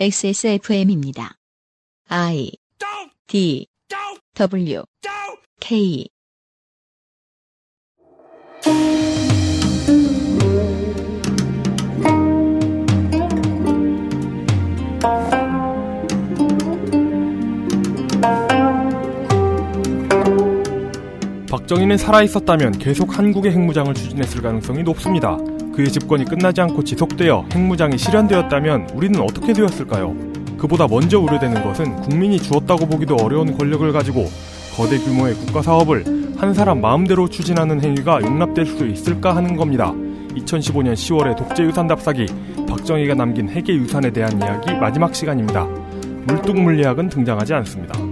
XSFM입니다. I D W K 박정희는 살아있었다면 계속 한국의 핵무장을 추진했을 가능성이 높습니다. 그의 집권이 끝나지 않고 지속되어 핵무장이 실현되었다면 우리는 어떻게 되었을까요? 그보다 먼저 우려되는 것은 국민이 주었다고 보기도 어려운 권력을 가지고 거대 규모의 국가 사업을 한 사람 마음대로 추진하는 행위가 용납될 수 있을까 하는 겁니다. 2015년 10월의 독재유산 답사기 박정희가 남긴 핵의 유산에 대한 이야기 마지막 시간입니다. 물뚝물리학은 등장하지 않습니다.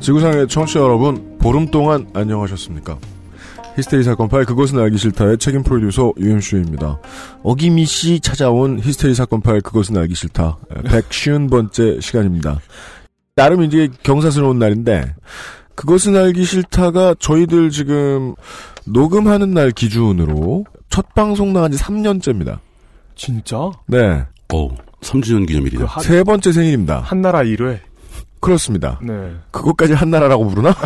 지구상의 청취자 여러분, 보름 동안 안녕하셨습니까? 히스테리 사건 파일 그것은 알기 싫다의 책임 프로듀서 UMC입니다. 어김이 씨 찾아온 히스테리 사건 파일 그것은 알기 싫다 150번째 시간입니다. 나름 이제 경사스러운 날인데 그것은 알기 싫다가 저희들 지금 녹음하는 날 기준으로 첫 방송 나간 지 3년째입니다. 진짜? 네. 어, 3주년 기념일이다. 그 한, 세 번째 생일입니다. 한나라 1회. 그렇습니다. 네. 그것까지 한나라라고 부르나?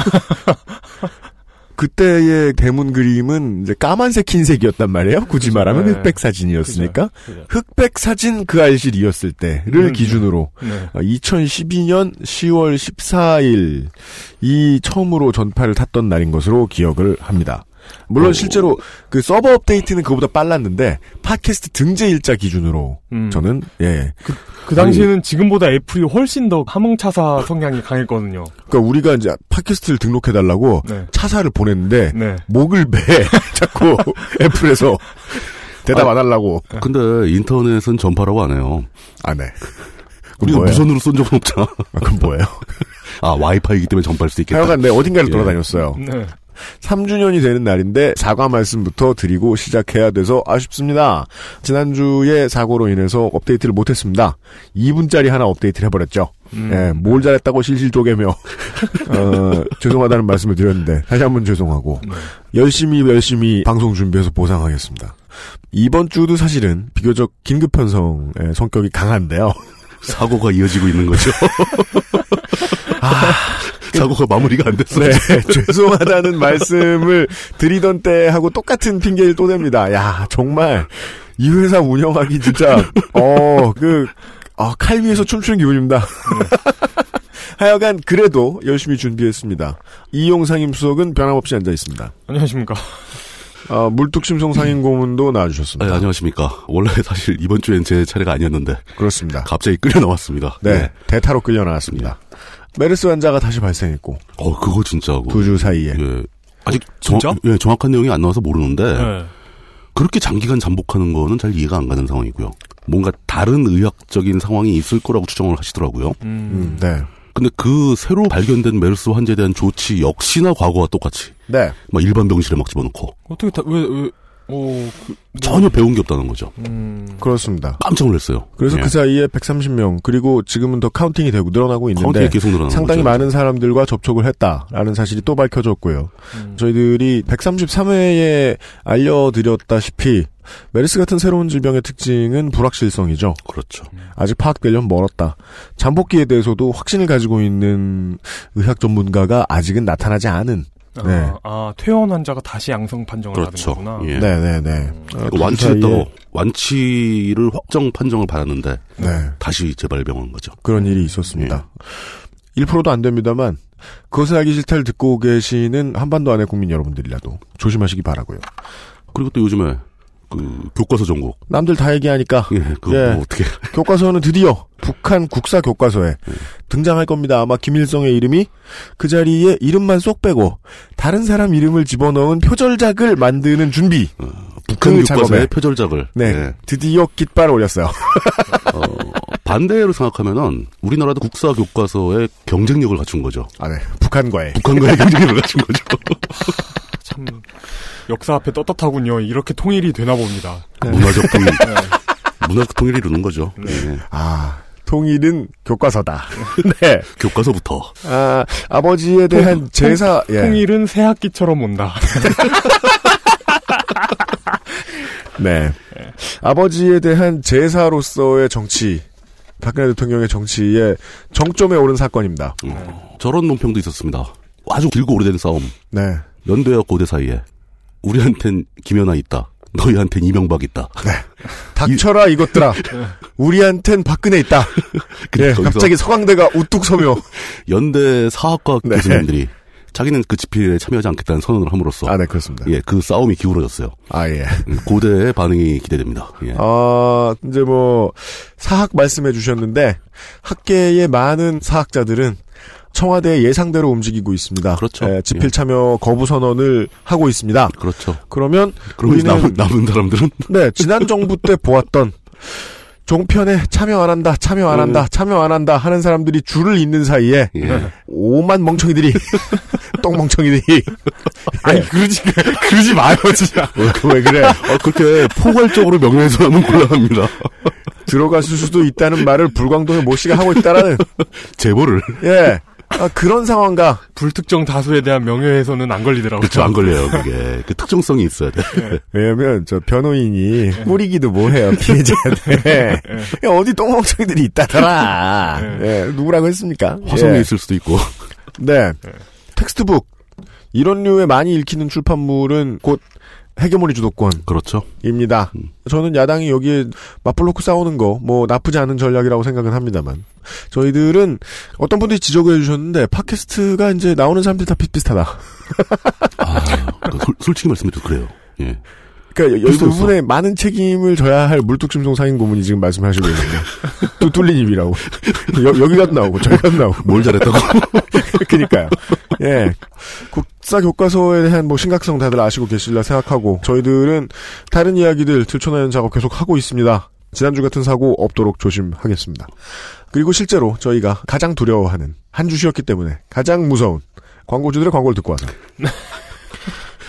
그때의 대문 그림은 이제 까만색 흰색이었단 말이에요. 굳이 그죠, 말하면 네. 흑백 사진이었으니까 그죠. 흑백 사진 그 알실이었을 때를 음. 기준으로 네. 2012년 10월 14일 이 처음으로 전파를 탔던 날인 것으로 기억을 합니다. 물론 오. 실제로 그 서버 업데이트는 그보다 빨랐는데 팟캐스트 등재 일자 기준으로 음. 저는 예그 당시에는 지금보다 애플이 훨씬 더 함흥차사 성향이 강했거든요. 그러니까 우리가 이제 팟캐스트를 등록해 달라고 네. 차사를 보냈는데 네. 목을 배 자꾸 애플에서 대답 안 하려고 근데 인터넷은 전파라고 안 해요. 안 해. 우리가 뭐예요? 무선으로 쏜 적은 없잖아. 아, 그럼 뭐예요? 아, 와이파이기 때문에 전파할 수 있겠다. 하여간 내 어딘가를 예. 돌아다녔어요. 네. 3주년이 되는 날인데 사과 말씀부터 드리고 시작해야 돼서 아쉽습니다. 지난주에 사고로 인해서 업데이트를 못했습니다. 2분짜리 하나 업데이트를 해버렸죠. 음. 예, 뭘 잘했다고 실실 쪼개며 어, 죄송하다는 말씀을 드렸는데 다시 한 번 죄송하고 네. 열심히 열심히 방송 준비해서 보상하겠습니다. 이번 주도 사실은 비교적 긴급 편성의 성격이 강한데요. 사고가 이어지고 있는 거죠. 사고가 마무리가 안 됐어. 네, 죄송하다는 말씀을 드리던 때하고 똑같은 핑계를 또 냅니다. 야, 정말 이 회사 운영하기 진짜 어, 그 어, 칼 위에서 춤추는 기분입니다. 하여간 그래도 열심히 준비했습니다. 이용상임 수석은 변함없이 앉아 있습니다. 안녕하십니까. 어, 물뚝심송 상임 고문도 나와주셨습니다. 네, 안녕하십니까. 원래 사실 이번 주엔 제 차례가 아니었는데 그렇습니다. 갑자기 끌려 나왔습니다. 네, 대타로 끌려 나왔습니다. 메르스 환자가 다시 발생했고 어, 그거 진짜고. 두 주 사이에 예. 아직 정, 진짜? 예, 정확한 내용이 안 나와서 모르는데 네. 그렇게 장기간 잠복하는 거는 잘 이해가 안 가는 상황이고요. 뭔가 다른 의학적인 상황이 있을 거라고 추정을 하시더라고요. 음, 음. 네, 근데 그 새로 발견된 메르스 환자에 대한 조치 역시나 과거와 똑같이 네, 막 일반 병실에 막 집어넣고 어떻게 다, 왜, 왜, 어, 그, 뭐, 전혀 배운 게 없다는 거죠. 음. 그렇습니다. 깜짝 놀랐어요. 그래서 예. 그 사이에 130명 그리고 지금은 더 counting이 되고 늘어나고 있는데 counting이 계속 늘어나는 상당히 거죠. 많은 사람들과 접촉을 했다라는 사실이 또 밝혀졌고요. 음. 저희들이 133회에 알려드렸다시피 메르스 같은 새로운 질병의 특징은 불확실성이죠. 그렇죠. 아직 파악되려면 멀었다. 잠복기에 대해서도 확신을 가지고 있는 의학 전문가가 아직은 나타나지 않은. 아, 네. 아, 퇴원 환자가 다시 양성 판정을 그렇죠. 받은 거구나. 예. 네네네. 어, 그 완치했다고 사이에, 완치를 확정 판정을 받았는데 네. 다시 재발병한 거죠. 그런 일이 있었습니다. 1%도 안 됩니다만 그것을 알기 싫다를 듣고 계시는 한반도 안의 국민 여러분들이라도 조심하시기 바라고요. 그리고 또 요즘에 그 교과서 전국 남들 다 얘기하니까 예, 그거 예. 뭐 어떻게 교과서는 드디어 북한 국사 교과서에 등장할 겁니다. 아마 김일성의 이름이 그 자리에 이름만 쏙 빼고 다른 사람 이름을 집어넣은 표절작을 만드는 준비. 북한 그 교과서의. 표절작을 네, 예. 드디어 깃발을 올렸어요. 어, 반대로 생각하면은 우리나라도 국사 교과서에 경쟁력을 갖춘 거죠. 아, 네. 북한과의. 북한과의 경쟁력을 갖춘 거죠. 참, 역사 앞에 떳떳하군요. 이렇게 통일이 되나 봅니다. 문화적 통일, 네. 문화적 통일이 이루는 거죠. 네. 예. 아, 통일은 교과서다. 네. 교과서부터. 아, 아버지에 대한 제사, 예. 통일은 새 학기처럼 온다. 네. 아버지에 대한 제사로서의 정치, 박근혜 대통령의 정치의 정점에 오른 사건입니다. 음, 저런 논평도 있었습니다. 아주 길고 오래된 싸움. 네. 연대와 고대 사이에 우리한텐 김연아 있다. 너희한텐 이명박 있다. 닥쳐라 이 것들아. 우리한텐 박근혜 있다. 예, 거기서 갑자기 서강대가 우뚝 서며. 연대 사학과 네. 교수님들이 자기는 그 집필에 참여하지 않겠다는 선언을 함으로써 아, 네, 그렇습니다. 예, 그 싸움이 기울어졌어요. 아, 예. 음, 고대의 반응이 기대됩니다. 예. 아, 이제 뭐, 사학 말씀해 주셨는데, 학계의 많은 사학자들은 청와대 예상대로 움직이고 있습니다. 그렇죠. 예, 집필 예. 참여 거부 선언을 하고 있습니다. 그렇죠. 그러면 우리는 남은, 남은 사람들은 네, 지난 정부 때 보았던 종편에 참여 안 한다, 참여 안 한다, 참여 안 한다 하는 사람들이 줄을 잇는 사이에 예. 오만 멍청이들이 똥멍청이들이 아니 그러지 그러지 마요 진짜. 왜 그래? 어, 그렇게 포괄적으로 명예훼손 하면 곤란합니다. 들어갔을 수도 있다는 말을 불광동의 모 씨가 하고 있다라는 제보를 예 아, 그런 상황과 불특정 다수에 대한 명예훼손은 안 걸리더라고요. 그렇죠 안 걸려요 그게 그 특정성이 있어야 돼. 왜냐면 저 변호인이 꾸리기도 뭐해요 피해자한테 어디 똥멍청이들이 있다더라 예, 누구라고 했습니까? 화성에 예. 있을 수도 있고. 네 textbook 이런 류의 많이 읽히는 출판물은 곧 헤게모니 주도권입니다. 그렇죠. 저는 야당이 여기에 맞불놓고 싸우는 거 뭐 나쁘지 않은 전략이라고 생각은 합니다만 저희들은 어떤 분들이 지적을 해주셨는데 팟캐스트가 이제 나오는 사람들 다 비슷비슷하다. 아, 그 솔- 솔직히 말씀드려도 그래요. 예. 그러니까. 부분에 많은 책임을 져야 할 물뚝심송 상인 고문이 지금 말씀하시고 있는데 또 뚫린 입이라고 여, 여기가 나오고 저기가 나오고 뭘 잘했다고. 그니까요. 예. 국사 교과서에 대한 뭐 심각성 다들 아시고 계실라 생각하고 저희들은 다른 이야기들 들춰내는 작업 계속 하고 있습니다. 지난주 같은 사고 없도록 조심하겠습니다. 그리고 실제로 저희가 가장 두려워하는 한 주 쉬었기 때문에 가장 무서운 광고주들의 광고를 듣고 와서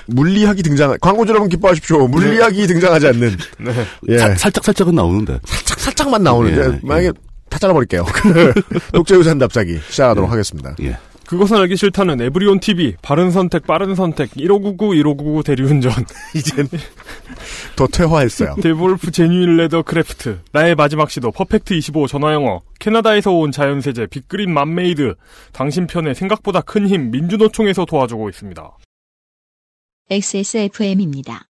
물리학이 등장 광고주 여러분 기뻐하십시오. 물리학이 등장하지 않는 예. 사- 살짝 살짝은 나오는데. 살짝 살짝만 나오는데 예, 예. 만약에 다 잘라버릴게요. 독재유산 답사기 시작하도록 하겠습니다. 예. 그것은 알기 싫다는 에브리온 TV 바른 선택 빠른 선택 1599 1599 대리운전 이젠 더 퇴화했어요. 데볼프 genuine leather craft 나의 마지막 시도 퍼펙트 25 전화영어 캐나다에서 온 자연세제 빅그린 맘메이드 당신 편에 생각보다 큰 힘 민주노총에서 도와주고 있습니다. XSFM입니다.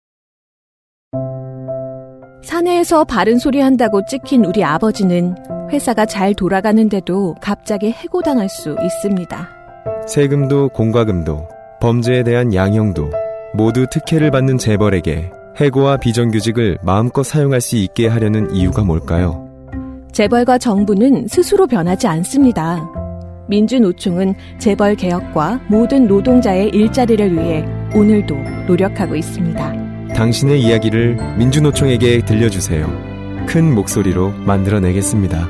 사내에서 바른 소리 한다고 찍힌 우리 아버지는 회사가 잘 돌아가는데도 갑자기 해고당할 수 있습니다. 세금도 공과금도 범죄에 대한 양형도 모두 특혜를 받는 재벌에게 해고와 비정규직을 마음껏 사용할 수 있게 하려는 이유가 뭘까요? 재벌과 정부는 스스로 변하지 않습니다. 민주노총은 재벌 개혁과 모든 노동자의 일자리를 위해 오늘도 노력하고 있습니다. 당신의 이야기를 민주노총에게 들려주세요. 큰 목소리로 만들어내겠습니다.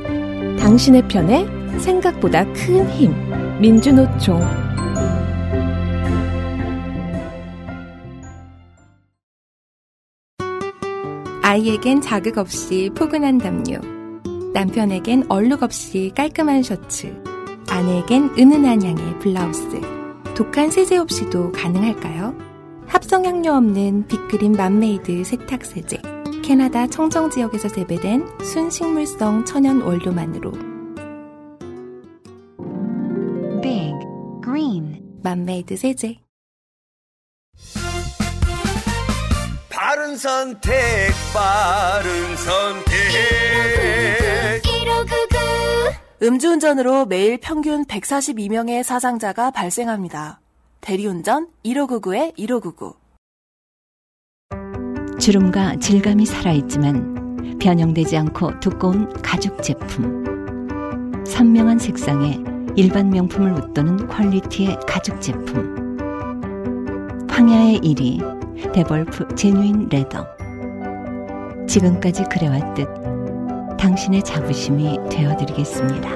당신의 편에 생각보다 큰 힘. 민주노총. 아이에겐 자극 없이 포근한 담요. 남편에겐 얼룩 없이 깔끔한 셔츠. 아내에겐 은은한 향의 블라우스. 독한 세제 없이도 가능할까요? 합성 향료 없는 빅그린 맘메이드 세탁세제. 캐나다 청정 지역에서 재배된 순식물성 천연 원료만으로 Big Green 맘메이드 세제. 바른 선택, 바른 선택. 음주운전으로 매일 평균 142명의 사상자가 발생합니다. 대리운전 1599에 1599. 주름과 질감이 살아있지만 변형되지 않고 두꺼운 가죽 제품. 선명한 색상에 일반 명품을 웃도는 퀄리티의 가죽 제품. 황야의 1위 데볼프 제뉴인 레더. 지금까지 그래왔듯 당신의 자부심이 되어드리겠습니다.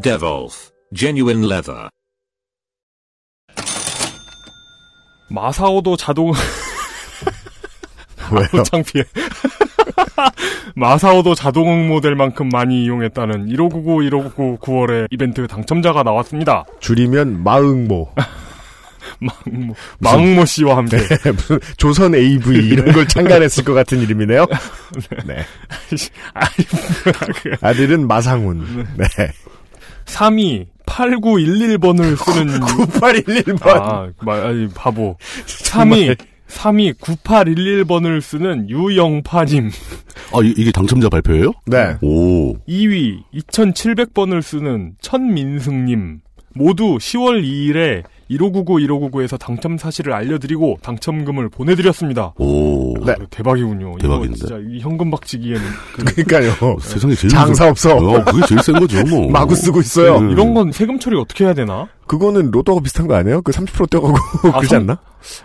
Devolf Genuine Leather. 마사오도 자동 왜요? 창피해. 마사오도 자동 모델만큼 많이 이용했다는 1599 1599 9월에 이벤트 당첨자가 나왔습니다. 줄이면 마응모. 망모, 망모 씨와 함께. 네, 무슨 조선 AV 이런 걸 창간했을 것 같은 이름이네요. 네. 아들은 마상훈. 네. 3위 8911번을 쓰는 9811번. 아, 마, 아니 바보. 3위 3위 9811번을 쓰는 유영파님. 아, 이, 이게 당첨자 발표예요? 네. 오. 2위 2700번을 쓰는 천민승님. 모두 10월 2일에 1599 1599에서 당첨 사실을 알려드리고 당첨금을 보내드렸습니다. 오. 네. 대박이군요. 대박인데. 이거 진짜 이 현금 박치기에는 그 그러니까요. 세상에 제일 장사 없어. 어, 그게 제일 센 거죠, 뭐. 마구 쓰고 있어요. 음. 이런 건 세금 처리 어떻게 해야 되나? 그거는 로또가 비슷한 거 아니에요? 그 30% 떼가고 아, 그러지 성- 않나?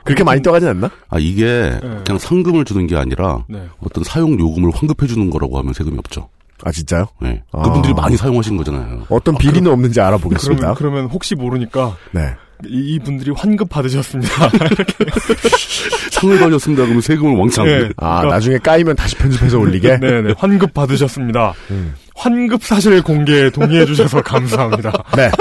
그렇게 많이 떠가진 않나? 아, 이게 그냥 상금을 주는 게 아니라 네. 어떤 사용 요금을 환급해 주는 거라고 하면 세금이 없죠. 아 진짜요? 네. 아. 그분들이 많이 사용하신 거잖아요. 어떤 비리는 없는지 알아보겠습니다. 그러면, 그러면 혹시 모르니까 네. 이, 이 분들이 환급 받으셨습니다. 상을 받았습니다. 그러면 세금을 왕창. 네. 아 그러니까- 나중에 까이면 다시 편집해서 올리게. 네네 환급 받으셨습니다. 음. 환급 사실 공개에 동의해 주셔서 감사합니다. 네.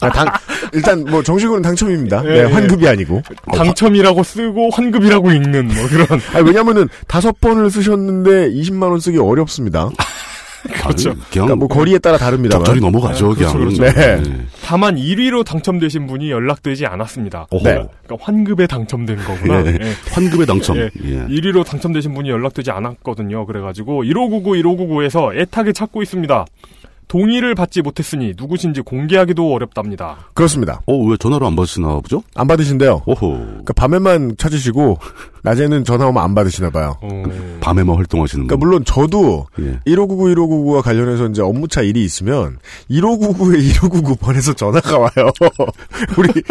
아, 당, 일단 뭐 정식으로는 당첨입니다. 예, 네, 예. 환급이 아니고. 당첨이라고 쓰고 환급이라고 읽는 뭐 그런 아니, 왜냐면은 다섯 번을 쓰셨는데 20만 원 쓰기 어렵습니다. 그렇죠. 아니, 그냥 그러니까 뭐 거리에 따라 다릅니다만. 적절히 넘어가죠. 네, 그냥. 그렇죠, 그렇죠. 네. 다만 1위로 당첨되신 분이 연락되지 않았습니다. 오호. 네. 그러니까 환급에 당첨된 거구나. 예. 예. 환급의 당첨. 예. 예. 1위로 당첨되신 분이 연락되지 않았거든요. 그래가지고 1599, 1599에서 애타게 찾고 있습니다. 동의를 받지 못했으니 누구신지 공개하기도 어렵답니다. 그렇습니다. 어, 왜 전화로 안 받으시나 보죠? 안 받으신대요. 오호. 그러니까 밤에만 찾으시고 낮에는 전화 오면 안 받으시나 봐요. 어, 밤에만 활동하시는 그러니까 분. 물론 저도 예. 1599, 1599와 관련해서 이제 업무차 일이 있으면 1599에 1599번에서 전화가 와요. 우리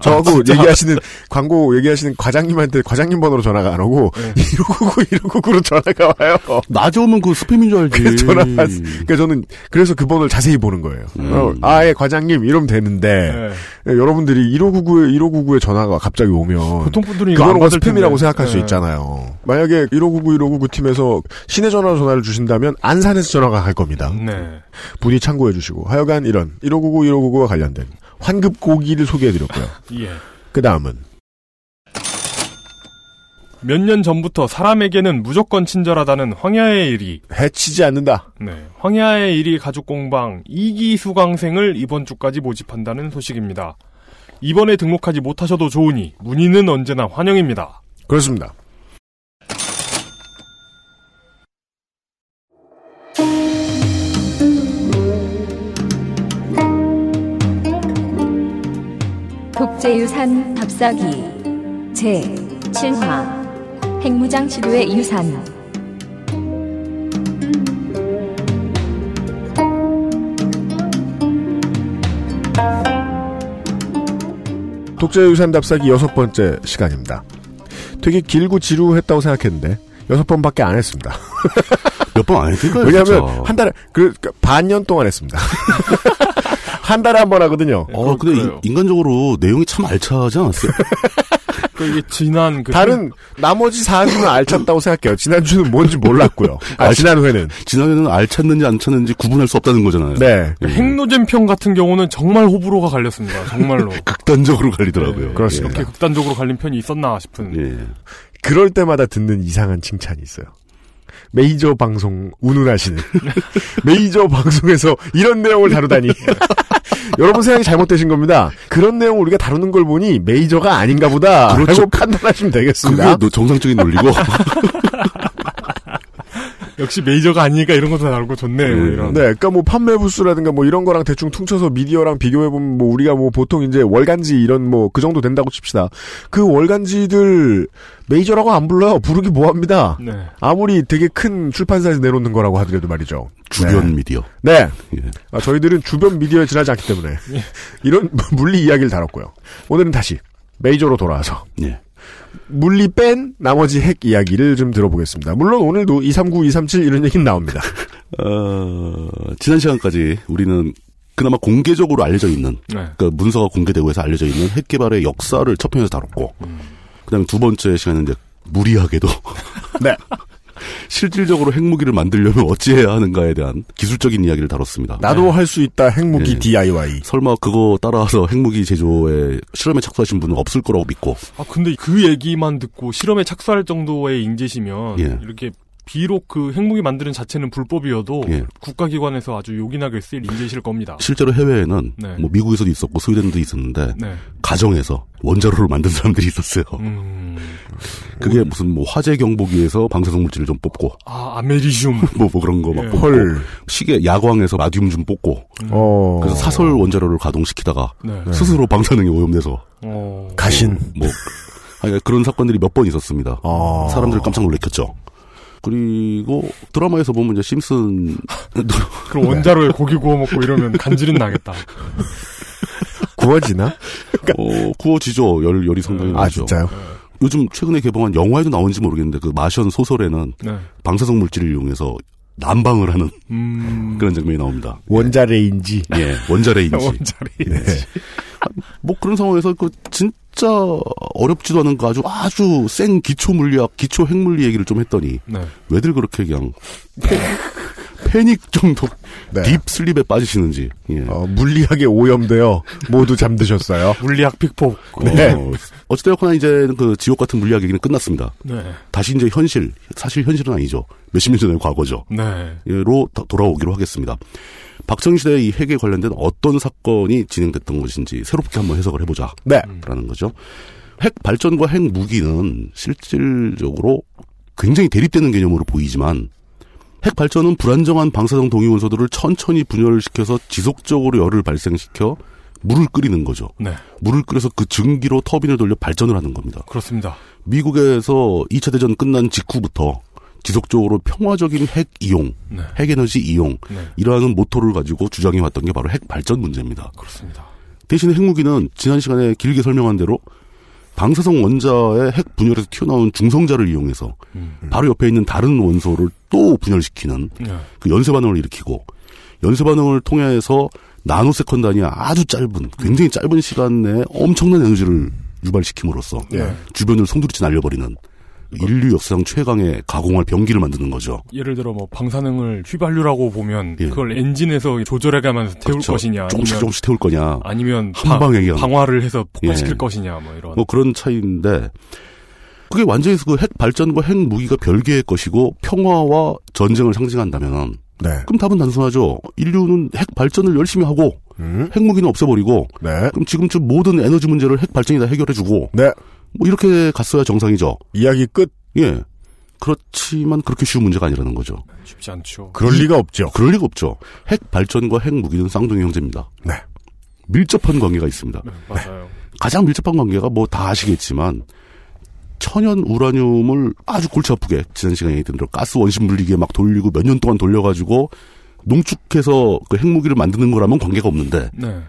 저하고 얘기하시는 광고 얘기하시는 과장님한테 과장님 번호로 전화가 안 오고 1599, 1599로 전화가 와요. 낮에 오면 그 스팸인 줄 알지. 그래서 전화 받 그러니까 저는 그래서 그 번호를 자세히 보는 거예요. 음. 어, 아예 과장님 이러면 되는데 네. 예, 여러분들이 1599에 1599에 전화가 갑자기 오면 보통 분들은 이거 안 그거는 받을 스팸이라고. 생각할 수 네. 있잖아요. 만약에 1599, 1599 팀에서 시내 전화로 전화를 주신다면 안산에서 전화가 갈 겁니다. 네. 분이 참고해 주시고 하여간 이런 1599, 1599와 관련된 환급 고기를 소개해 드렸고요. 예. 그 다음은 몇년 전부터 사람에게는 무조건 친절하다는 황야의 일이 해치지 않는다. 네. 황야의 일이 가죽 공방 2기 수강생을 이번 주까지 모집한다는 소식입니다. 이번에 등록하지 못하셔도 좋으니 문의는 언제나 환영입니다. 그렇습니다. 독재유산 답사기 제 7화 핵무장 치료의 유산 독재유산 답사기 여섯 번째 시간입니다. 되게 길고 지루했다고 생각했는데 여섯 번밖에 안 했습니다. 몇 번 안 했을까요? 왜냐하면 진짜? 한 달에 그 반년 동안 했습니다. 한 달에 한 번 하거든요. 어, 근데. 인, 간적으로 내용이 참 알차지 않았어요? 그 이게 지난 그 다른 나머지 4주는 알찼다고 생각해요. 지난주는 뭔지 몰랐고요. 아, 알- 지난 회는. 지난해는 알찼는지 안 찼는지 구분할 수 없다는 거잖아요. 네. 그 핵노잼 편 같은 경우는 정말 호불호가 갈렸습니다. 정말로. 극단적으로 갈리더라고요. 네, 그렇습니다. 이렇게 극단적으로 갈린 편이 있었나 싶은. 예. 그럴 때마다 듣는 이상한 칭찬이 있어요. 메이저 방송 운운하시는 메이저 방송에서 이런 내용을 다루다니 여러분 생각이 잘못되신 겁니다. 그런 내용을 우리가 다루는 걸 보니 메이저가 아닌가 보다 그렇죠. 라고 판단하시면 그게 되겠습니다. 노- 정상적인 논리고. 역시 메이저가 아니니까 이런 것도 나오고 좋네. 뭐 음, 이런. 네, 그러니까 뭐 판매 부수라든가 뭐 이런 거랑 대충 퉁쳐서 미디어랑 비교해 보면 뭐 우리가 뭐 보통 이제 월간지 이런 뭐 그 정도 된다고 칩시다. 그 월간지들 메이저라고 안 불러요. 부르기 뭐합니다. 네. 아무리 되게 큰 출판사에서 내놓는 거라고 하더라도 말이죠. 주변 네. 미디어. 네. 예. 아, 저희들은 주변 미디어에 지나지 않기 때문에 이런 물리 이야기를 다뤘고요. 오늘은 다시 메이저로 돌아와서 예. 물리 뺀 나머지 핵 이야기를 좀 들어보겠습니다. 물론 오늘도 239, 237 이런 얘기는 나옵니다. 어, 지난 시간까지 우리는 그나마 공개적으로 알려져 있는, 네. 그러니까 문서가 공개되고 해서 알려져 있는 핵 개발의 역사를 첫 편에서 다뤘고, 그 다음에 두 번째 시간은 이제 무리하게도 네. 실질적으로 핵무기를 만들려면 어찌해야 하는가에 대한 기술적인 이야기를 다뤘습니다. 나도 할수 있다 핵무기 예. DIY. 설마 그거 따라서 핵무기 제조에 실험에 착수하신 분은 없을 거라고 믿고 아 근데 그 얘기만 듣고 실험에 착수할 정도의 인재시면 예. 이렇게 비록 그 핵무기 만드는 자체는 불법이어도 예. 국가기관에서 아주 요긴하게 쓸 인재실 겁니다. 실제로 해외에는 네. 뭐 미국에서도 있었고 스웨덴도 있었는데 네. 가정에서 원자로를 만든 사람들이 있었어요. 음. 그게 무슨 뭐 화재 경보기에서 방사성 물질을 좀 뽑고 아 아메리슘 뭐, 뭐 그런 거막 예. 뽑고 헐. 시계 야광에서 라듐 좀 뽑고 어. 그래서 사설 원자로를 가동시키다가 네. 스스로 방사능에 오염돼서 어. 가신. 뭐 아니, 그런 사건들이 몇 번 있었습니다. 어. 사람들 깜짝 놀랐겠죠. 그리고 드라마에서 보면 이제 심슨 그럼 원자로에 고기 구워 먹고 이러면 간질은 나겠다. 구워지나? 어, 구워지죠. 열, 열이 상당히 아, 나죠. 진짜요? 요즘 최근에 개봉한 영화에도 나온지 모르겠는데 그 마션 소설에는 네. 방사성 물질을 이용해서 난방을 하는 음. 그런 장면이 나옵니다. 원자레인지. 예, 원자레인지. 원자레인지. 뭐 그런 상황에서 그 진짜 어렵지도 않은 그 아주 아주 쌩기초 물리학, 기초 핵물리 얘기를 좀 했더니 네. 왜들 그렇게 그냥 패닉 정도 네. deep sleep에 빠지시는지. 예. 어, 물리학에 오염되어 모두 잠드셨어요. 물리학 피폭. 네. 어, 어찌되었거나 이제 그 지옥 같은 물리학 얘기는 끝났습니다. 네. 다시 이제 현실, 사실 현실은 아니죠. 몇십 년 전의 과거죠. 네. 로 더- 돌아오기로 하겠습니다. 박정희시대의 이 핵에 관련된 어떤 사건이 진행됐던 것인지 새롭게 한번 해석을 해보자. 네. 라는 거죠. 핵 발전과 핵 무기는 실질적으로 굉장히 대립되는 개념으로 보이지만 핵 발전은 불안정한 방사성 동위 원소들을 천천히 분열을 시켜서 지속적으로 열을 발생시켜 물을 끓이는 거죠. 네. 물을 끓여서 그 증기로 터빈을 돌려 발전을 하는 겁니다. 그렇습니다. 미국에서 2차 대전 끝난 직후부터 지속적으로 평화적인 핵 이용, 네. 핵 에너지 이용, 네. 이러한 모토를 가지고 주장해 왔던 게 바로 핵 발전 문제입니다. 그렇습니다. 대신 핵무기는 지난 시간에 길게 설명한 대로 방사성 원자의 핵 분열에서 튀어나온 중성자를 이용해서 음. 바로 옆에 있는 다른 원소를 또 분열시키는 네. 그 연쇄 반응을 일으키고 연쇄 반응을 통해서 nanosecond 단위 아주 짧은 굉장히 짧은 시간 내에 엄청난 에너지를 유발시킴으로써 예. 주변을 송두리째 날려버리는 인류 역사상 최강의 가공할 병기를 만드는 거죠. 예를 들어 뭐 방사능을 휘발유라고 보면 예. 그걸 엔진에서 조절해가면서 태울 그렇죠. 것이냐 조금씩 아니면 조금씩 태울 거냐. 아니면 한 방- 방에. 방화를 해서 폭발시킬 예. 것이냐 뭐 이런 뭐 그런 차이인데 그게 완전히 그 핵 발전과 핵 무기가 별개의 것이고 평화와 전쟁을 상징한다면 네. 그럼 답은 단순하죠. 인류는 핵 발전을 열심히 하고 음. 핵무기는 없애버리고 네. 그럼 지금쯤 모든 에너지 문제를 핵 발전이 다 해결해주고 네. 뭐 이렇게 갔어야 정상이죠. 이야기 끝. 예. 그렇지만 그렇게 쉬운 문제가 아니라는 거죠. 쉽지 않죠. 그럴 리가 없죠. 그럴 리가 없죠. 핵 발전과 핵 무기는 쌍둥이 형제입니다. 네. 밀접한 관계가 있습니다. 네, 맞아요. 가장 밀접한 관계가 뭐 다 아시겠지만 천연 우라늄을 아주 골치 아프게 지난 시간에 얘기했던 대로 가스 원심 물리기에 막 돌리고 몇 년 동안 돌려가지고 농축해서 그 핵무기를 만드는 거라면 관계가 없는데 네.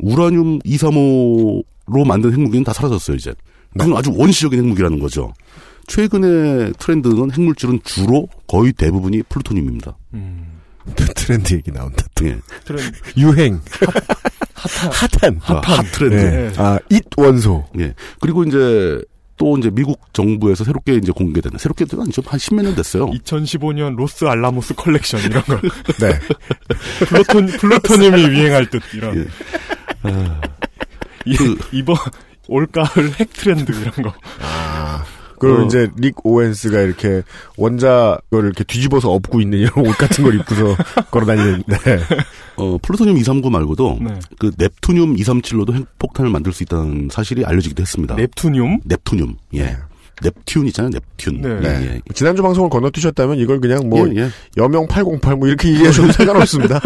우라늄 235로 만든 핵무기는 다 사라졌어요 이제. 그건 아주 원시적인 핵무기라는 거죠. 최근의 트렌드는 핵물질은 주로 거의 대부분이 플루토늄입니다. 음. 트렌드 얘기 나온다. 또. 예. 트렌드. 유행. 핫한. 핫한. hot trend. 네. 아, 잇 원소. 예. 그리고 이제 또 이제 미국 정부에서 새롭게 이제 공개되는 새롭게도 아니죠 한 십몇 년 됐어요. 2015년 로스 알라모스 컬렉션 이런 거. 네. 플루톤 플루토늄이 유행할 듯 이런. 예. 이, 이번 올가을 핵 트렌드 이런 거. 아. 그리고 어. 이제 릭 오웬스가 이렇게 원자 걸 이렇게 뒤집어서 엎고 있는 이런 옷 같은 걸 입고서 걸어다니는. 네. 어, 플루토늄 239 말고도 네. 그 넵투늄 237로도 핵폭탄을 만들 수 있다는 사실이 알려지기도 했습니다. 넵투늄? 넵투늄. 예. 넵튠 있잖아요. 넵튠. 네. 네. 예. 지난주 방송을 건너뛰셨다면 이걸 그냥 뭐 예, 예. 여명 808뭐 이렇게 이해하셔도 상관없습니다.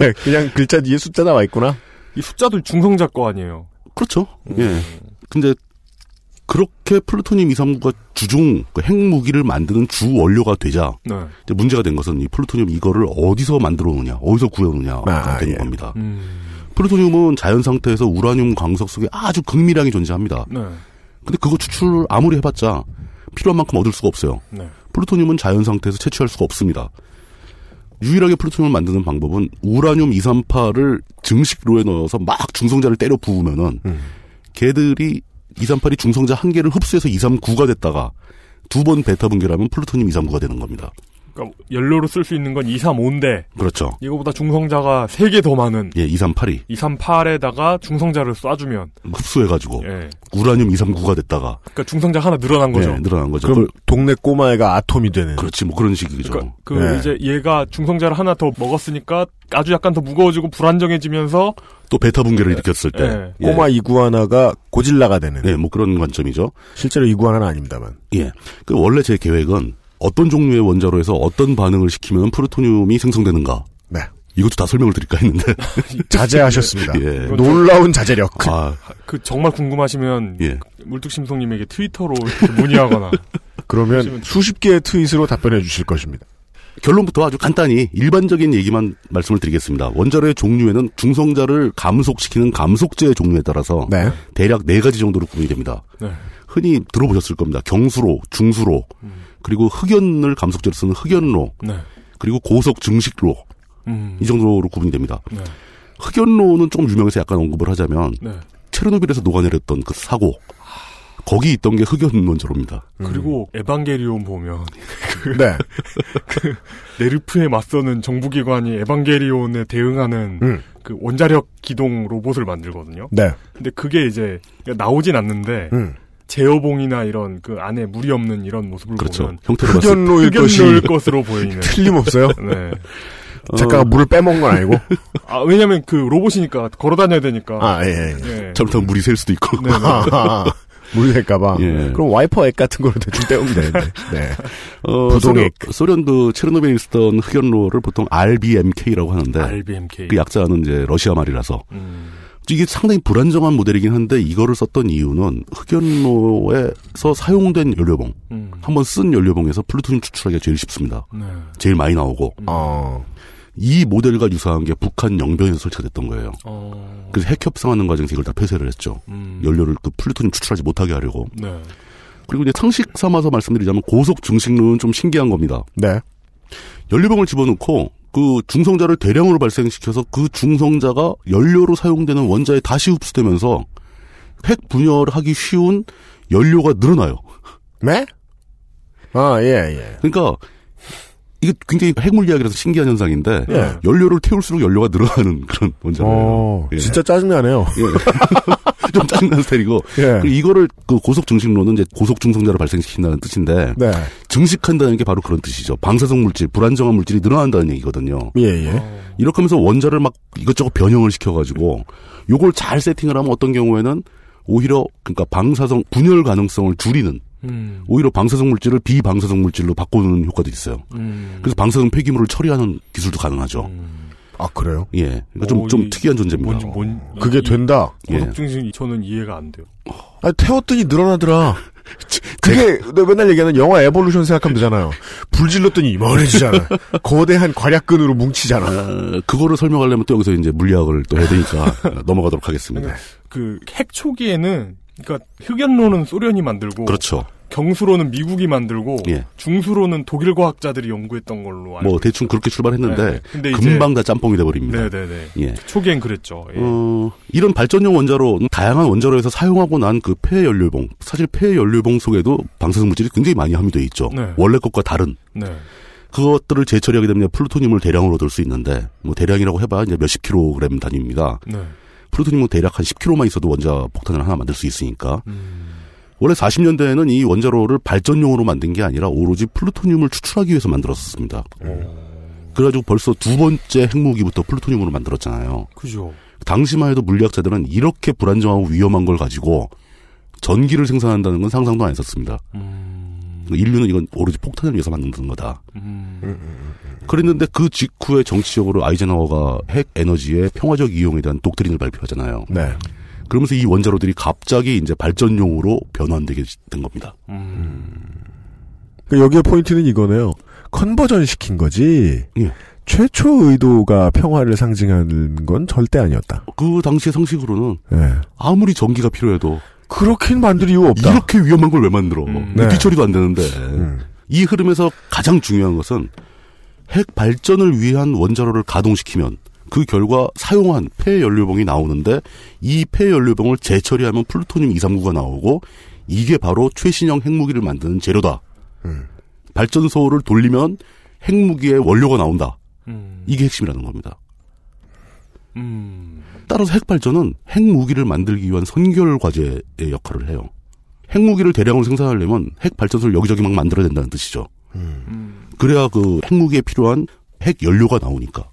네, 그냥 글자 뒤에 숫자 나와 있구나. 이 숫자도 중성자 거 아니에요. 그렇죠. 예. 근데 그렇게 플루토늄 239가 주중 그 핵무기를 만드는 주 원료가 되자 네. 문제가 된 것은 이 플루토늄 이거를 어디서 만들어 오느냐, 어디서 구해 오느냐가 아, 되는 예. 겁니다. 음. 플루토늄은 자연 상태에서 우라늄 광석 속에 아주 극미량이 존재합니다. 네. 근데 그거 추출을 아무리 해봤자 필요한 만큼 얻을 수가 없어요. 네. 플루토늄은 자연 상태에서 채취할 수가 없습니다. 유일하게 플루토늄을 만드는 방법은 우라늄 238을 증식로에 넣어서 막 중성자를 때려 부으면은 음. 걔들이 238이 중성자 한 개를 흡수해서 239가 됐다가 두 번 베타 분결하면 플루토늄 239가 되는 겁니다. 그러니까 연료로 쓸 수 있는 건 235인데 그렇죠. 이거보다 중성자가 3개 더 많은 예, 238이 238에다가 중성자를 쏴주면 흡수해가지고 예. 우라늄 239가 됐다가 그러니까 중성자 하나 늘어난 거죠. 예, 늘어난 거죠. 그럼 그걸- 동네 꼬마애가 아톰이 되는. 그렇지 뭐 그런 식이죠. 그러니까 그 네. 이제 얘가 중성자를 하나 더 먹었으니까 아주 약간 더 무거워지고 불안정해지면서 또 베타 분결을 일으켰을 때 예. 예. 꼬마 이구아나가 고질라가 되는. 예, 뭐 그런 관점이죠. 실제로 이구아나는 아닙니다만. 예. 그 원래 제 계획은 어떤 종류의 원자로에서 어떤 반응을 시키면 플루토늄이 생성되는가. 네. 이것도 다 설명을 드릴까 했는데. 자제하셨습니다. 예. 놀라운 자제력. 아, 그 정말 궁금하시면 예. 물뚝심송님에게 트위터로 문의하거나 그러면 수십 개의 트윗으로 답변해 주실 것입니다. 결론부터 아주 간단히 일반적인 얘기만 말씀을 드리겠습니다. 원자로의 종류에는 중성자를 감속시키는 감속제의 종류에 따라서 네. 대략 네 가지 정도로 구분이 됩니다. 네. 흔히 들어보셨을 겁니다. 경수로, 중수로, 그리고 흑연을 감속제로 쓰는 흑연로, 네. 그리고 고속 증식로 음. 이 정도로 구분이 됩니다. 네. 흑연로는 조금 유명해서 약간 언급을 하자면 네. 체르노빌에서 녹아내렸던 그 사고 거기 있던 게 흑연 원자로입니다. 그리고 에반게리온 보면 네. 그 네르프에 맞서는 정부기관이 에반게리온에 대응하는 음. 그 원자력 기동 로봇을 만들거든요. 네. 근데 그게 이제 나오진 않는데 음. 제어봉이나 이런 그 안에 물이 없는 이런 모습을 그렇죠. 보면 형태로 흑연로일 것이 것으로 보이는. 틀림없어요. 네. 작가가 물을 빼먹은 건 아니고. 아 왜냐면 그 로봇이니까 걸어 다녀야 되니까. 아, 예, 예. 예. 잘못하면 물이 셀 수도 있고. 네, 네. 아, 물 셀까봐. 예. 그럼 와이퍼 액 같은 거로 대충 때우면 되는데. 네. 어, 부동액. 소련, 소련 도 체르노빌에 있었던 흑연로를 보통 RBMK라고 하는데 RBMK. 그 약자는 이제 러시아 말이라서 음. 이게 상당히 불안정한 모델이긴 한데 이거를 썼던 이유는 흑연로에서 사용된 연료봉 음. 한번 쓴 연료봉에서 플루토늄 추출하기가 제일 쉽습니다. 네. 제일 많이 나오고 어. 이 모델과 유사한 게 북한 영변에서 설치가 됐던 거예요. 어. 그래서 핵 협상하는 과정에서 이걸 다 폐쇄를 했죠. 음. 연료를 그 플루토늄 추출하지 못하게 하려고. 네. 그리고 이제 상식 삼아서 말씀드리자면 고속 증식로는 좀 신기한 겁니다. 네. 연료봉을 집어넣고 그 중성자를 대량으로 발생시켜서 그 중성자가 연료로 사용되는 원자에 다시 흡수되면서 핵 분열하기 쉬운 연료가 늘어나요. 네? 아, 예, 예. 그러니까 이게 굉장히 핵물리학이라서 신기한 현상인데 예. 연료를 태울수록 연료가 늘어나는 그런 원자예요. 어, 예. 진짜 짜증나네요. 예. 좀 짜증나는 스타일이고 예. 이거를 그 고속 증식로는 이제 고속 중성자를 발생시킨다는 뜻인데 네. 증식한다는 게 바로 그런 뜻이죠. 방사성 물질, 불안정한 물질이 늘어난다는 얘기거든요. 예, 예. 이렇게 하면서 원자를 막 이것저것 변형을 시켜가지고 요걸 잘 세팅을 하면 어떤 경우에는 오히려 그러니까 방사성 분열 가능성을 줄이는 음. 오히려 방사성 물질을 비방사성 물질로 바꾸는 효과도 있어요. 음. 그래서 방사성 폐기물을 처리하는 기술도 가능하죠. 아, 그래요? 예, 그러니까 좀, 어, 좀 이- 특이한 존재입니다. 뭔지 뭔 그게 된다. 예. 고속증신 저는 이해가 안 돼요. 아, 태웠더니 늘어나더라. 그게 내가 맨날 얘기하는 영화 에볼루션 생각하면 되잖아요. 불 질렀더니 이만해지잖아. 거대한 괄약근으로 뭉치잖아. 어, 그거를 설명하려면 또 여기서 이제 물리학을 또 해야 되니까 넘어가도록 하겠습니다. 그 핵 초기에는 그러니까 흑연로는 소련이 만들고 그렇죠. 경수로는 미국이 만들고 예. 중수로는 독일 과학자들이 연구했던 걸로 알고 뭐 대충 그렇게 출발했는데 네. 근데 이제- 금방 다 짬뽕이 돼버립니다. 네네네. 예. 초기엔 그랬죠. 예. 어, 이런 발전용 원자로, 다양한 원자로에서 사용하고 난 그 폐 연료봉, 사실 폐 연료봉 속에도 방사성 물질이 굉장히 많이 함유되어 있죠. 네. 원래 것과 다른. 네. 그것들을 재처리하게 되면 플루토늄을 대량으로 얻을 수 있는데, 뭐 대량이라고 해봐 이제 몇십 킬로그램 단위입니다. 네. 플루토늄은 대략 한 10킬로만 있어도 원자 폭탄을 하나 만들 수 있으니까. 음. 원래 40년대에는 이 원자로를 발전용으로 만든 게 아니라 오로지 플루토늄을 추출하기 위해서 만들었습니다. 그래가지고 벌써 두 번째 핵무기부터 플루토늄으로 만들었잖아요. 그죠. 당시만 해도 물리학자들은 이렇게 불안정하고 위험한 걸 가지고 전기를 생산한다는 건 상상도 안 했었습니다. 인류는 이건 오로지 폭탄을 위해서 만드는 거다. 그랬는데 그 직후에 정치적으로 아이젠하워가 핵 에너지의 평화적 이용에 대한 독트린을 발표하잖아요. 네. 그러면서 이 원자로들이 갑자기 이제 발전용으로 변환되게 된 겁니다. 그 여기에 포인트는 이거네요. 컨버전 시킨 거지. 예. 최초 의도가 평화를 상징하는 건 절대 아니었다. 그 당시의 상식으로는 예. 아무리 전기가 필요해도 그렇게는 만들 이유 없다. 이렇게 위험한 걸 왜 만들어? 네. 뒤처리도 안 되는데. 음. 이 흐름에서 가장 중요한 것은 핵 발전을 위한 원자로를 가동시키면 그 결과 사용한 폐연료봉이 나오는데 이 폐연료봉을 재처리하면 플루토늄 239가 나오고 이게 바로 최신형 핵무기를 만드는 재료다. 발전소를 돌리면 핵무기의 원료가 나온다. 음. 이게 핵심이라는 겁니다. 음. 따라서 핵발전은 핵무기를 만들기 위한 선결 과제의 역할을 해요. 핵무기를 대량으로 생산하려면 핵발전소를 여기저기 막 만들어야 된다는 뜻이죠. 그래야 그 핵무기에 필요한 핵 연료가 나오니까.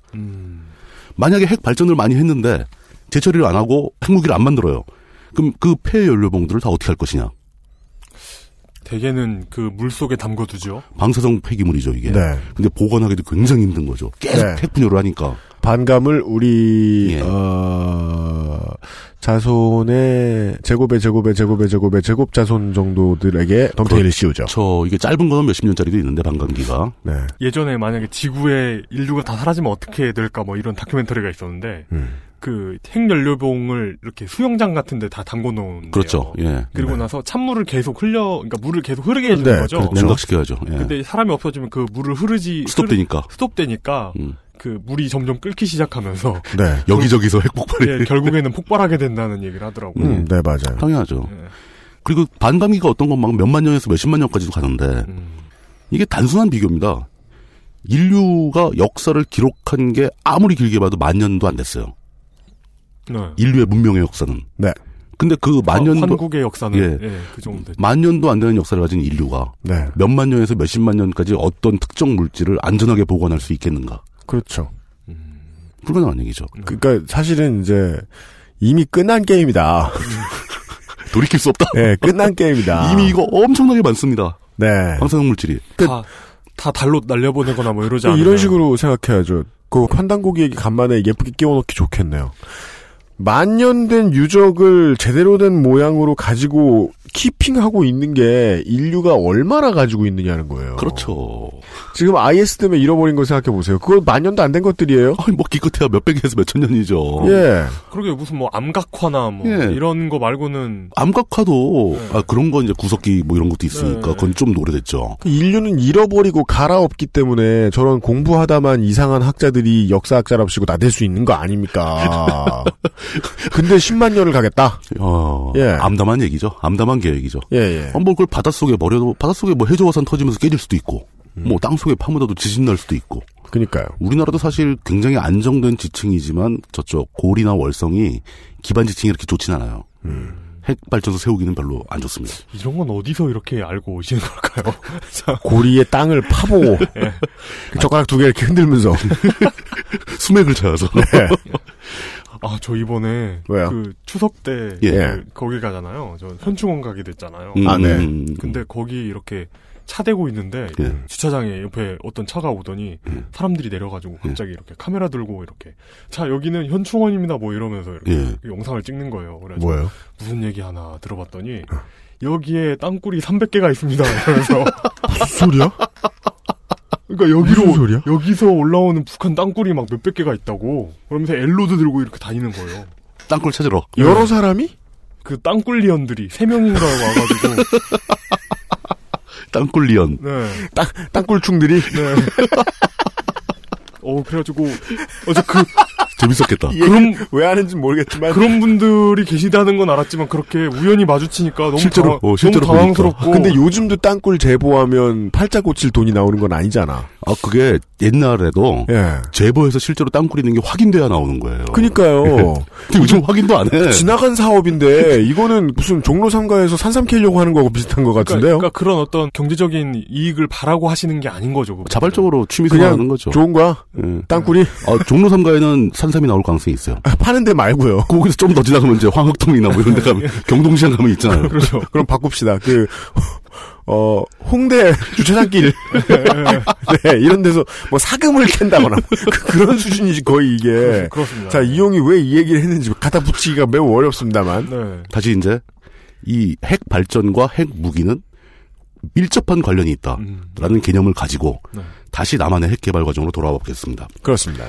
만약에 핵 발전을 많이 했는데 재처리를 안 하고 핵무기를 안 만들어요. 그럼 그 폐 연료봉들을 다 어떻게 할 것이냐? 대개는 그 물 속에 담궈두죠. 방사성 폐기물이죠 이게. 네. 근데 보관하기도 굉장히 힘든 거죠. 계속 네. 핵 분열을 하니까. 반감을 우리 예. 어, 자손의 제곱의 제곱의 제곱의 제곱의 제곱 자손 정도들에게 덤테이를 씌우죠. 저 이게 짧은 거는 몇십 년짜리도 있는데 반감기가. 네. 예전에 만약에 지구에 인류가 다 사라지면 어떻게 될까 뭐 이런 다큐멘터리가 있었는데 음. 그 핵연료봉을 이렇게 수영장 같은데 다 담궈 놓은 그렇죠. 예. 그리고 나서 찬물을 계속 흘려 그러니까 물을 계속 흐르게 해주는 네, 거죠. 그렇죠. 냉각시켜야죠. 예. 근데 사람이 없어지면 그 물을 흐르지 스톱되니까. 흐르- 스톱되니까 음. 그 물이 점점 끓기 시작하면서 네. 여기저기서 핵폭발이. 예, 결국에는 폭발하게 된다는 얘기를 하더라고요. 음, 네, 맞아요. 당연하죠. 예. 그리고 반감기가 어떤 건 막 몇만 년에서 몇십만 년까지도 가는데 음. 이게 단순한 비교입니다. 인류가 역사를 기록한 게 아무리 길게 봐도 만 년도 안 됐어요. 네. 인류의 문명의 역사는. 네. 근데 그 만 년도 한국의 역사는 예. 예, 그 정도 됐죠. 만 년도 안 되는 역사를 가진 인류가 네. 몇만 년에서 몇십만 년까지 어떤 특정 물질을 안전하게 보관할 수 있겠는가? 그렇죠. 불가능한 얘기죠. 그러니까 사실은 이제 이미 끝난 게임이다. 돌이킬 수 없다. 네, 끝난 게임이다. 이미 이거 엄청나게 많습니다. 네. 방사능 물질이. 다, 다 달로 날려보내거나 뭐 이러지 않아요. 이런 식으로 생각해야죠. 그 판단고기 얘기 간만에 예쁘게 끼워넣기 좋겠네요. 만년 된 유적을 제대로 된 모양으로 가지고 키핑하고 있는 게 인류가 얼마나 가지고 있느냐는 거예요. 그렇죠. 지금 IS 때문에 잃어버린 거 생각해 보세요. 그거 만년도 안 된 것들이에요. 아니 뭐 기껏해야 몇백에서 몇천 년이죠. 예. 그러게 무슨 뭐 암각화나 뭐 예. 이런 거 말고는 암각화도 아 그런 건 이제 구석기 뭐 이런 것도 있으니까 네. 그건 좀 오래됐죠. 그 인류는 잃어버리고 갈아엎기 때문에 저런 공부하다만 이상한 학자들이 역사학자랍시고 나댈 수 있는 거 아닙니까? 근데 10만 년을 가겠다. 어, 예. 암담한 얘기죠. 암담한 계획이죠. 예, 예. 어, 뭐 그걸 바닷속에 버려도 바닷속에 뭐 해저화산 터지면서 깨질 수도 있고 뭐 땅속에 파묻어도 지진 날 수도 있고 그니까요. 우리나라도 사실 굉장히 안정된 지층이지만 저쪽 고리나 월성이 기반 지층이 이렇게 좋진 않아요. 핵 발전소 세우기는 별로 안 좋습니다. 이런 건 어디서 이렇게 알고 오시는 걸까요? 자, 고리에 땅을 파보고 그 젓가락 두 개 이렇게 흔들면서 수맥을 찾아서 아, 저 이번에 왜요? 그 추석 때 예. 그 거기 가잖아요. 저 현충원 가게 됐잖아요. 음, 아, 네. 음, 근데 거기 이렇게 차 대고 있는데 예. 주차장에 옆에 어떤 차가 오더니 사람들이 내려가지고 갑자기 이렇게 카메라 들고 이렇게 자 여기는 현충원입니다 뭐 이러면서 이렇게 예. 영상을 찍는 거예요. 그래서 뭐예요? 무슨 얘기 하나 들어봤더니 여기에 땅굴이 300개가 있습니다. 이러면서 무슨 소리야? 그러니까 여기로 무슨 소리야? 여기서 올라오는 북한 땅굴이 막 몇백 개가 있다고 그러면서 엘로드 들고 이렇게 다니는 거예요. 땅굴 찾으러. 여러 사람이? 그 땅굴리언들이 세 명인가 와가지고 땅굴리언. 네. 땅 땅굴충들이 네. 어 그래가지고 어제 그 재밌었겠다. 그런 왜 하는지 모르겠지만 그런 분들이 계시다는 건 알았지만 그렇게 우연히 마주치니까 너무 실제로, 당황, 어, 실제로 너무 당황스럽고 근데 요즘도 땅굴 제보하면 팔자 고칠 돈이 나오는 건 아니잖아. 아 그게 옛날에도 예. 제보에서 실제로 땅굴 있는 게 확인돼야 나오는 거예요. 그니까요. 근데 요즘 확인도 안 해. 지나간 사업인데 이거는 무슨 종로 상가에서 산삼 캐려고 하는 거하고 비슷한 것 그러니까, 같은데요. 그러니까 그런 어떤 경제적인 이익을 바라고 하시는 게 아닌 거죠. 그거는. 자발적으로 취미 그냥 생활 하는 거죠. 좋은 거야. 예. 땅굴이 아, 종로 3가에는 산삼이 나올 가능성이 있어요. 아, 파는데 말고요. 거기서 좀 더 지나가면 이제 황흑통이나 뭐 이런 데 가면 경동시장 가면 있잖아요. 그렇죠. 그럼 바꿉시다. 그, 어, 홍대 주차장길. 네, 이런 데서 뭐 사금을 캔다거나. 그- 그런 수준이지, 거의 이게. 그렇습니다. 자, 이용이 왜 이 얘기를 했는지 갖다 붙이기가 매우 어렵습니다만. 네. 다시 이제 이 핵 발전과 핵 무기는 밀접한 관련이 있다라는 음. 개념을 가지고 네. 다시 남한의 핵 개발 과정으로 돌아와 보겠습니다. 그렇습니다.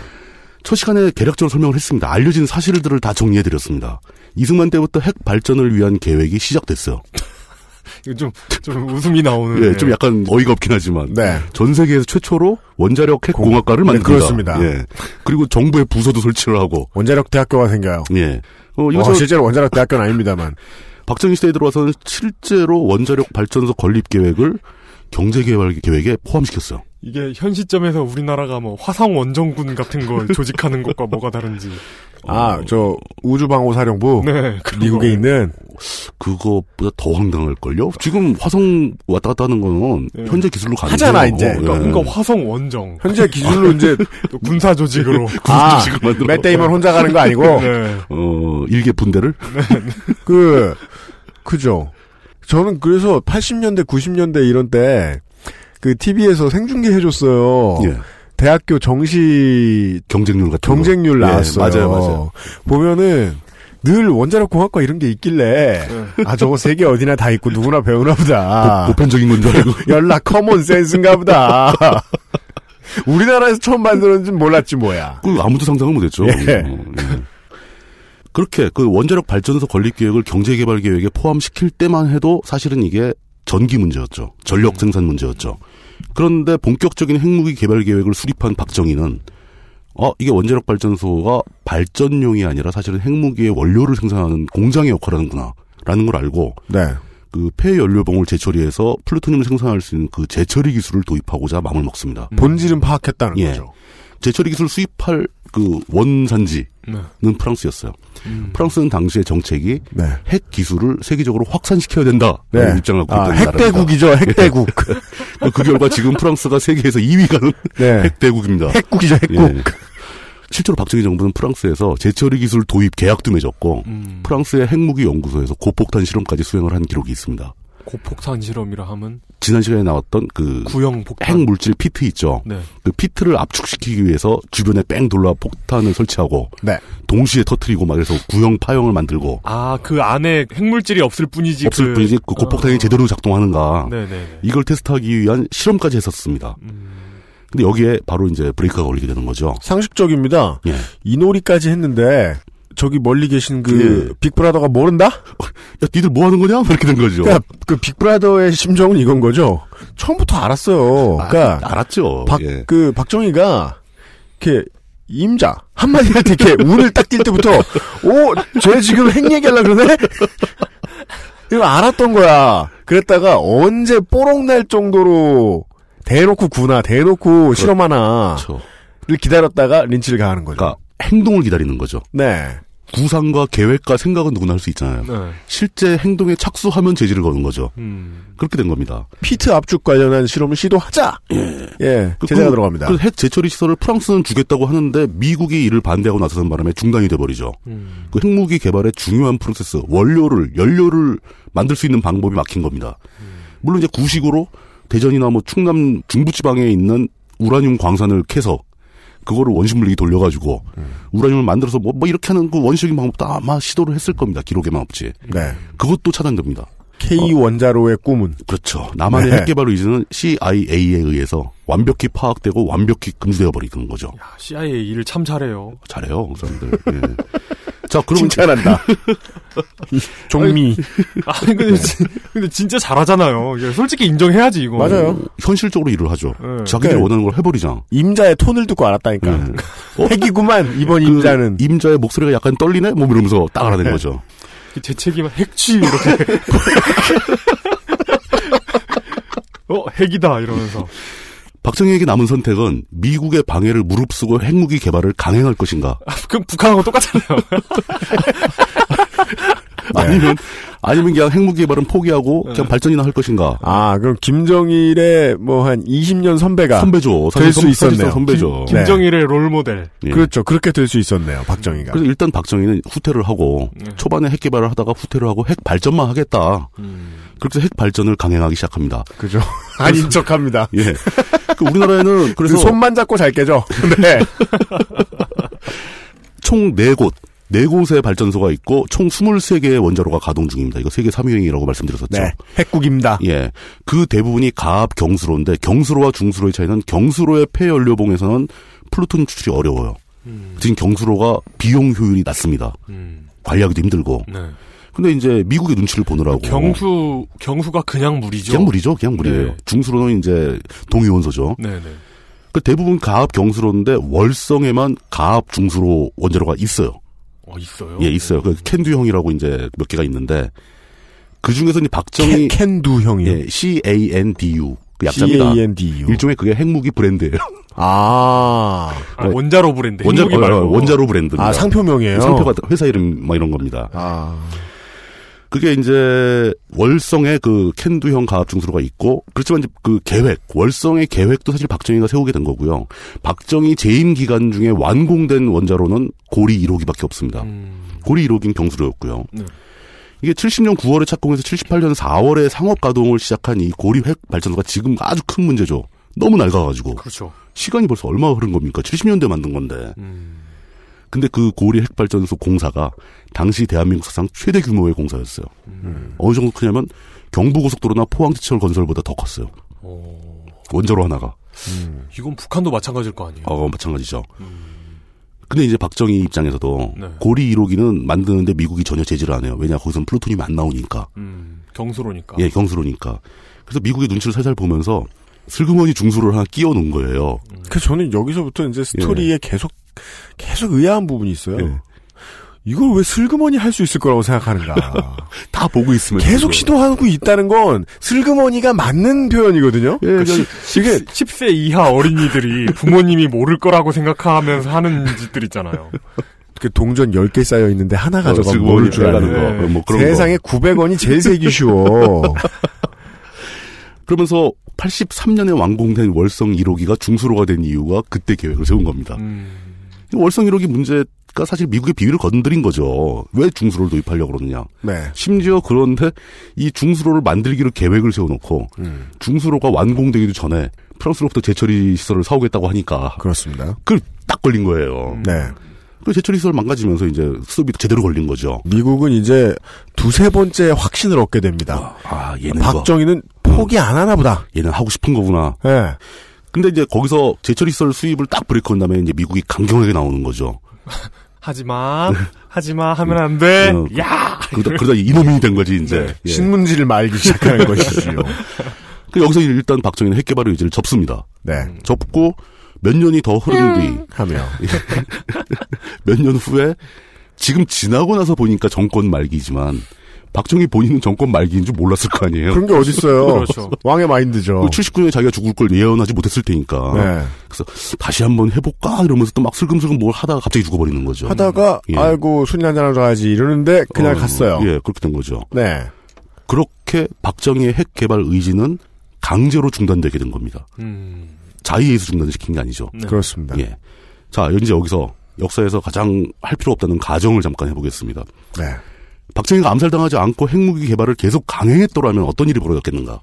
첫 시간에 개략적으로 설명을 했습니다. 알려진 사실들을 다 정리해드렸습니다. 이승만 때부터 핵 발전을 위한 계획이 시작됐어요. 이거 좀, 좀 웃음이 나오는. 예, 좀 약간 어이가 없긴 하지만 네. 전 세계에서 최초로 원자력 핵공학과를 네, 만듭니다. 그렇습니다. 예. 그리고 정부의 부서도 설치를 하고 원자력 대학교가 생겨요. 예. 어, 이거 어, 저 실제로 원자력 대학교는 아닙니다만. 박정희 시대에 들어와서는 실제로 원자력 발전소 건립 계획을 경제개발 계획에 포함시켰어요. 이게 현 시점에서 우리나라가 뭐 화성 원정군 같은 걸 조직하는 것과 뭐가 다른지. 아, 저 우주방호사령부 네, 미국에 있는 그거보다 더 황당할 걸요? 지금 화성 왔다 갔다 하는 거는 네. 현재 기술로 가능해요. 하잖아, 이제. 그러니까, 예. 그러니까 화성 원정. 현재 기술로 이제 또 군사 조직으로. 아, 조직을 만들어. 맷 데이먼 혼자 가는 거 아니고 네. 어, 일개 분대를? 그 그죠. 저는 그래서 80년대 90년대 이런 때 그 TV에서 생중계 해줬어요. 예. 대학교 정시 경쟁률 같은 경쟁률 거. 예, 나왔어요. 맞아요, 맞아요. 보면은 늘 원자력 공학과 이런 게 있길래 아 저거 세계 어디나 다 있고 누구나 배우나 보다. 보, 편적인 건 줄 알고. 연락 common sense인가 보다. 우리나라에서 처음 만들었는지 몰랐지 뭐야. 그 아무도 상상을 못했죠. 예. 어, 예. 그렇게 그 원자력 발전소 건립 계획을 경제개발 계획에 포함시킬 때만 해도 사실은 이게 전기 문제였죠. 전력 생산 문제였죠. 그런데 본격적인 핵무기 개발 계획을 수립한 박정희는 어 이게 원자력 발전소가 발전용이 아니라 사실은 핵무기의 원료를 생산하는 공장의 역할을 하는구나 라는 걸 알고 네. 그 폐연료봉을 재처리해서 플루토늄을 생산할 수 있는 그 재처리 기술을 도입하고자 마음을 먹습니다. 본질은 파악했다는 예. 거죠. 재처리 기술 수입할 그 원산지는 네. 프랑스였어요. 음. 프랑스는 당시의 정책이 네. 핵 기술을 세계적으로 확산시켜야 된다. 네. 입장을 갖고 아, 있던. 핵대국이죠, 핵대국. 그, 그 결과 지금 프랑스가 세계에서 2위 가는 네. 핵대국입니다. 핵국이죠, 핵국. 예. 실제로 박정희 정부는 프랑스에서 재처리 기술 도입 계약도 맺었고 음. 프랑스의 핵무기 연구소에서 고폭탄 실험까지 수행을 한 기록이 있습니다. 고폭탄 실험이라 하면 지난 시간에 나왔던 그 구형 폭탄. 핵 물질 피트 있죠. 네. 그 피트를 압축시키기 위해서 주변에 뺑 돌라 폭탄을 설치하고 네. 동시에 터트리고 막 그래서 구형 파형을 만들고 아, 그 안에 핵물질이 없을 뿐이지. 없을 그... 뿐이지 그 고폭탄이 어. 제대로 작동하는가 네네. 이걸 테스트하기 위한 실험까지 했었습니다. 음. 근데 여기에 바로 이제 브레이크가 걸리게 되는 거죠. 상식적입니다. 예. 이 놀이까지 했는데 저기 멀리 계신 그 예. 빅브라더가 모른다? 야, 니들 뭐 하는 거냐? 이렇게 된 거죠. 그러니까 그 빅브라더의 심정은 이건 거죠. 처음부터 알았어요. 그러니까 아, 알았죠. 박, 예. 그 박정희가 이렇게 임자 한마디 할때 이렇게 운을 딱 띌 때부터 오 쟤 지금 핵 얘기하려 그러네. 이거 알았던 거야. 그랬다가 언제 뽀록 날 정도로 대놓고 구나 대놓고 실험하나를 그렇죠. 기다렸다가 린치를 가하는 거죠. 그러니까 행동을 기다리는 거죠. 네. 구상과 계획과 생각은 누구나 할 수 있잖아요. 네. 실제 행동에 착수하면 제지를 거는 거죠. 음. 그렇게 된 겁니다. 피트 압축 관련한 실험을 시도하자. 예, 그- 제재가 그- 들어갑니다. 그 핵 재처리 시설을 프랑스는 주겠다고 하는데 미국이 이를 반대하고 나서는 바람에 중단이 돼 버리죠. 음. 그 핵무기 개발의 중요한 프로세스, 원료를, 연료를 만들 수 있는 방법이 막힌 겁니다. 물론 이제 구식으로 대전이나 뭐 충남 중부 지방에 있는 우라늄 광산을 캐서 그거를 원심물리기 돌려가지고 우라늄을 만들어서 뭐, 뭐 이렇게 하는 그 원시적인 방법도 아마 시도를 했을 겁니다. 기록에만 없지. 네. 그것도 차단됩니다. K 원자로의 꿈은 그렇죠. 남한의 네. 핵 개발 의지는 CIA에 의해서 완벽히 파악되고 완벽히 금지되어 버리는 거죠. 야, CIA 일을 참 잘해요. 잘해요, 그 사람들. 예. 자, 그러면 칭찬한다. 종미. 아니, 근데, 진- 근데 진짜 잘하잖아요. 솔직히 인정해야지, 이거. 맞아요. 현실적으로 일을 하죠. 네. 자기들이 네. 원하는 걸 해버리자. 임자의 톤을 듣고 알았다니까. 예. 어? 핵이구만 이번 그 임자는. 임자의 목소리가 약간 떨리네? 뭐 이러면서 딱 알아낸 거죠. 제 책임은 핵취, 이렇게. 어, 핵이다, 이러면서. 박정희에게 남은 선택은 미국의 방해를 무릅쓰고 핵무기 개발을 강행할 것인가? 아, 그럼 북한하고 똑같잖아요. 아니면 아니면 그냥 핵무기 개발은 포기하고 네. 그냥 발전이나 할 것인가? 아 그럼 김정일의 뭐 한 20년 선배가 선배죠. 될 수 있었네요. 선배죠. 김- 김정일의 롤모델. 예. 그렇죠. 그렇게 될 수 있었네요. 박정희가. 그래서 일단 박정희는 후퇴를 하고 네. 초반에 핵 개발을 하다가 후퇴를 하고 핵 발전만 하겠다. 음. 그렇게 해서 핵 발전을 강행하기 시작합니다. 그죠. 아닌 척 합니다. 예. 그 우리나라에는 그래서 그래서 손만 잡고 잘 깨죠. 네. 총 4곳, 4곳의 발전소가 있고 총 23개의 원자로가 가동 중입니다. 이거 세계 3위행이라고 말씀드렸었죠. 네. 핵국입니다. 예. 그 대부분이 가압 경수로인데 경수로와 중수로의 차이는 경수로의 폐연료봉에서는 플루톤 추출이 어려워요. 음. 지금 경수로가 비용 효율이 낮습니다. 음. 관리하기도 힘들고. 네. 근데 이제 미국의 눈치를 보느라고 경수, 경수가 그냥 물이죠. 그냥 물이죠. 그냥 물이에요. 네. 중수로는 이제 동위원소죠. 네네. 그 대부분 가압 경수로인데 월성에만 가압 중수로 원자로가 있어요. 어, 있어요. 예, 있어요. 그 캔두형이라고 이제 몇 개가 있는데 그 중에서 이제 박정희 캔두 형이요. 예, C A N D U 그 약자입니다. CANDU. 일종의 그게 핵무기 브랜드예요. 아. 아, 원자로 브랜드. 원자, 핵무기 어, 말고. 원자로 브랜드입니다. 아, 상표명이에요? 상표가 회사 이름 막 이런 겁니다. 아. 그게 이제 월성의 그 캔두형 가압 중수로가 있고 그렇지만 이제 그 계획 월성의 계획도 사실 박정희가 세우게 된 거고요. 박정희 재임 기간 중에 완공된 원자로는 고리 1호기밖에 없습니다. 고리 1호기는 경수로였고요. 네. 이게 70년 9월에 착공해서 78년 4월에 상업 가동을 시작한 이 고리 핵 발전소가 지금 아주 큰 문제죠. 너무 낡아가지고. 그렇죠. 시간이 벌써 얼마 흐른 겁니까? 70년대 만든 건데. 근데 그 고리 핵발전소 공사가 당시 대한민국 사상 최대 규모의 공사였어요. 어느 정도 크냐면 경부고속도로나 포항지철 건설보다 더 컸어요. 원자로 하나가. 이건 북한도 마찬가지일 거 아니에요. 어, 마찬가지죠. 근데 이제 박정희 입장에서도 네. 고리 1호기는 만드는데 미국이 전혀 제지를 안 해요. 왜냐, 거기서는 플루토늄이 안 나오니까. 음, 경수로니까. 예, 경수로니까. 그래서 미국의 눈치를 살살 보면서 슬그머니 중수를 하나 끼워 놓은 거예요. 그 저는 여기서부터 이제 스토리에 계속 계속 의아한 부분이 있어요. 예. 이걸 왜 슬그머니 할 수 있을 거라고 생각하는가. 다 보고 있으면. 계속 그거. 시도하고 있다는 건 슬그머니가 맞는 표현이거든요. 예, 그 그냥 시- 이게 10세 이하 어린이들이 부모님이 모를 거라고 생각하면서 하는 짓들 있잖아요. 그 동전 10개 쌓여 있는데 하나 어, 가져가면 슬그머니 모를 줄 아는 거. 거. 뭐 그런 세상에 900원이 제일 세기 쉬워. 그러면서 83년에 완공된 월성 1호기가 중수로가 된 이유가 그때 계획을 세운 겁니다. 이 월성 1호기 문제가 사실 미국의 비위를 건드린 거죠. 왜 중수로를 도입하려고 그러느냐. 네. 심지어 그런데 이 중수로를 만들기로 계획을 세워놓고 음. 중수로가 완공되기도 전에 프랑스로부터 재처리 시설을 사오겠다고 하니까 그렇습니다. 그걸 딱 걸린 거예요. 네. 그 재처리 시설 망가지면서 이제 수업이 제대로 걸린 거죠. 미국은 이제 두세 번째 확신을 얻게 됩니다. 아, 얘는 박정희는 포기 안 하나 보다. 얘는 하고 싶은 거구나. 예. 근데 이제 거기서 제처리 시설 수입을 딱 브레이크 건 다음에 이제 미국이 강경하게 나오는 거죠. 하지마, 하지마 하면 안 돼. 어, 야! 그러다, 그러다 이놈이 된 거지, 이제. 네. 예. 신문지를 말기 시작하는 것이지요. 그 여기서 일단 박정희는 핵 개발 의지를 접습니다. 네. 접고 몇 년이 더 흐른 뒤, 하며. 몇 년 후에 지금 지나고 나서 보니까 정권 말기지만 박정희 본인은 정권 말기인 줄 몰랐을 거 아니에요. 그런 게 어딨어요. 그렇죠. 왕의 마인드죠. 79년에 자기가 죽을 걸 예언하지 못했을 테니까. 네. 그래서 다시 한번 해볼까 이러면서 또 막 슬금슬금 뭘 하다가 갑자기 죽어버리는 거죠. 하다가 예. 아이고 술이나 한잔 하러 가야지 이러는데 그냥 어, 갔어요. 예, 그렇게 된 거죠. 네. 그렇게 박정희의 핵 개발 의지는 강제로 중단되게 된 겁니다. 음. 자의에서 중단시킨 게 아니죠. 네. 그렇습니다. 예. 자, 이제 여기서 역사에서 가장 할 필요 없다는 가정을 잠깐 해보겠습니다. 네. 박정희가 암살당하지 않고 핵무기 개발을 계속 강행했더라면 어떤 일이 벌어졌겠는가?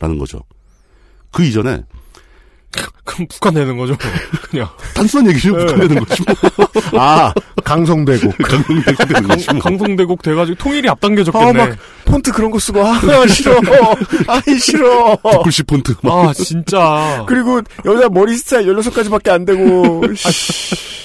라는 거죠. 그 이전에 그럼 북한 내는 거죠. 그냥. 단순한 얘기죠. 네. 북한 되는 거죠. 아, 강성대국. 강동대국 되는 거죠. 강, 강성대국 돼가지고 통일이 앞당겨졌겠네. 아, 막 폰트 그런 거 쓰고 아, 싫어. 아이 싫어. 글씨 폰트. 막. 아, 진짜. 그리고 여자 머리 스타일 16가지밖에 안 되고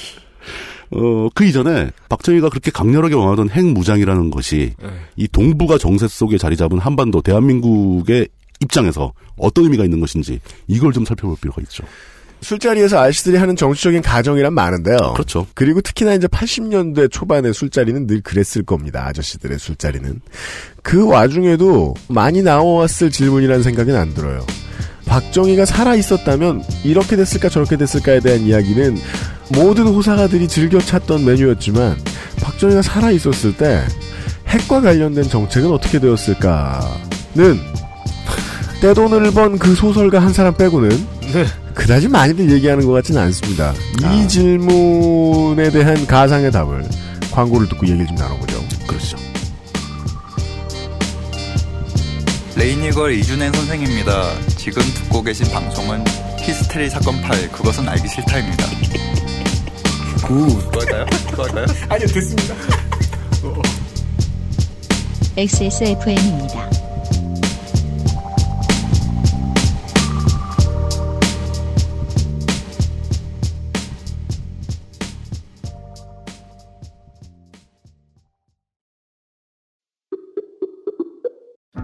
어, 그 이전에 박정희가 그렇게 강렬하게 원하던 핵무장이라는 것이 네. 이 동북아 정세 속에 자리 잡은 한반도 대한민국의 입장에서 어떤 의미가 있는 것인지 이걸 좀 살펴볼 필요가 있죠. 술자리에서 아저씨들이 하는 정치적인 가정이란 많은데요. 그렇죠. 그리고 특히나 이제 80년대 초반의 술자리는 늘 그랬을 겁니다. 아저씨들의 술자리는. 그 와중에도 많이 나왔을 질문이라는 생각은 안 들어요. 박정희가 살아 있었다면 이렇게 됐을까 저렇게 됐을까에 대한 이야기는 모든 호사가들이 즐겨 찾던 메뉴였지만 박정희가 살아 있었을 때 핵과 관련된 정책은 어떻게 되었을까는 떼돈을 번 그 소설가 한 사람 빼고는 네. 그다지 많이들 얘기하는 것 같지는 않습니다. 아. 이 질문에 대한 가상의 답을 광고를 듣고 얘기를 좀 나눠보죠. 그렇죠. 레이니걸 이준행 선생입니다. 지금 듣고 계신 방송은 히스테리 사건 파일 그것은 알기 싫다입니다. good. 그럴까요? 그럴까요? 아니요, 됐습니다. XSFM입니다.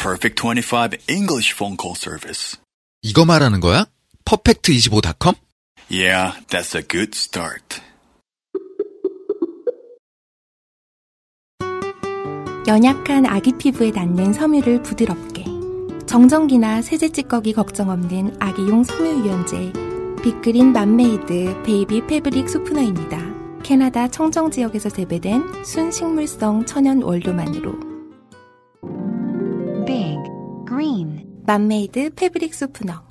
Perfect 25 English phone call service. 이거 말하는 거야? 퍼펙트25.com? Yeah, that's a good start. 연약한 아기 피부에 닿는 섬유를 부드럽게 정전기나 세제 찌꺼기 걱정 없는 아기용 섬유 유연제 빅그린 맘메이드 baby fabric softener입니다. 캐나다 청정 지역에서 재배된 순식물성 천연 원료만으로 Big Green 맘메이드 fabric softener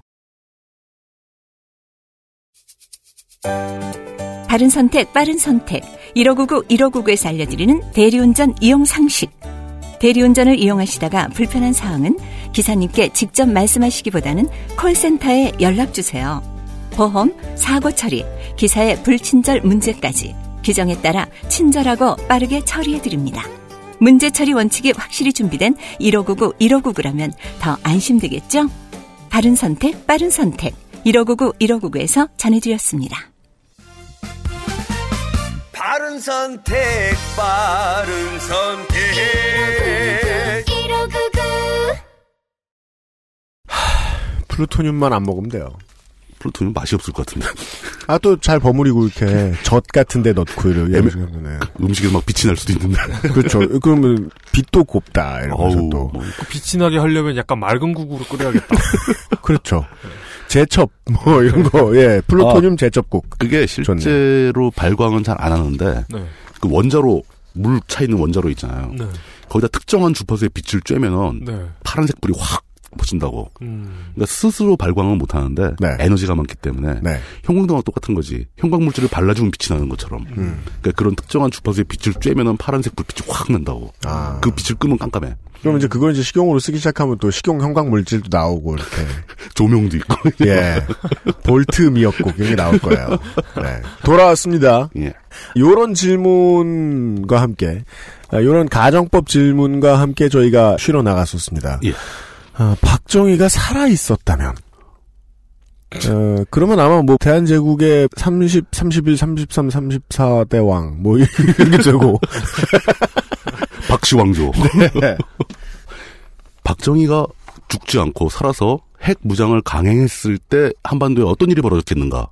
바른 선택, 빠른 선택. 1599, 1599에서 알려드리는 대리운전 이용 상식. 대리운전을 이용하시다가 불편한 사항은 기사님께 직접 말씀하시기보다는 콜센터에 연락주세요. 보험, 사고 처리, 기사의 불친절 문제까지 규정에 따라 친절하고 빠르게 처리해드립니다. 문제 처리 원칙이 확실히 준비된 1599, 1599라면 더 안심되겠죠? 바른 선택, 빠른 선택. 1599, 1599에서 전해드렸습니다. 바른 선택, 바른 선택. 1599 플루토늄만 안 먹으면 돼요. 플루토늄 맛이 없을 것 같은데. 아, 또 잘 버무리고 이렇게 젖 같은 데 넣고 이렇게. 애매- 네. 음식에 막 빛이 날 수도 있는데. 그렇죠. 그러면 빛도 곱다. 이러면서 어우, 또. 뭐. 빛이 나게 하려면 약간 맑은 국으로 끓여야겠다. 그렇죠. 제첩, 뭐, 이런 거, 예. 플루토늄 제첩국. 그게 실제로 발광은 잘 안 하는데 네. 그 원자로 물 차 있는 원자로 있잖아요. 네. 거기다 특정한 주파수의 빛을 쬐면은 네. 파란색 불이 확 퍼진다고. 음. 그러니까 스스로 발광은 못 하는데 네. 에너지가 많기 때문에 네. 형광등하고 똑같은 거지. 형광 물질을 발라주면 빛이 나는 것처럼. 음. 그러니까 그런 특정한 주파수의 빛을 쬐면은 파란색 불빛이 확 난다고. 아. 그 빛을 끄면 깜깜해. 그럼 이제 그걸 이제 식용으로 쓰기 시작하면 또 식용 형광 물질도 나오고, 이렇게. 조명도 있고. 예. 볼트 미역국, 이런 게 나올 거예요. 네. 돌아왔습니다. 예. 요런 질문과 함께, 아, 요런 가정법 질문과 함께 저희가 쉬러 나갔었습니다. 예. 아, 박정희가 살아 있었다면, 어, 그러면 아마 뭐, 대한제국의 30, 31, 33, 34대 왕, 뭐, 이렇게 되고. 박시왕조. 네. 박정희가 죽지 않고 살아서 핵 무장을 강행했을 때 한반도에 어떤 일이 벌어졌겠는가?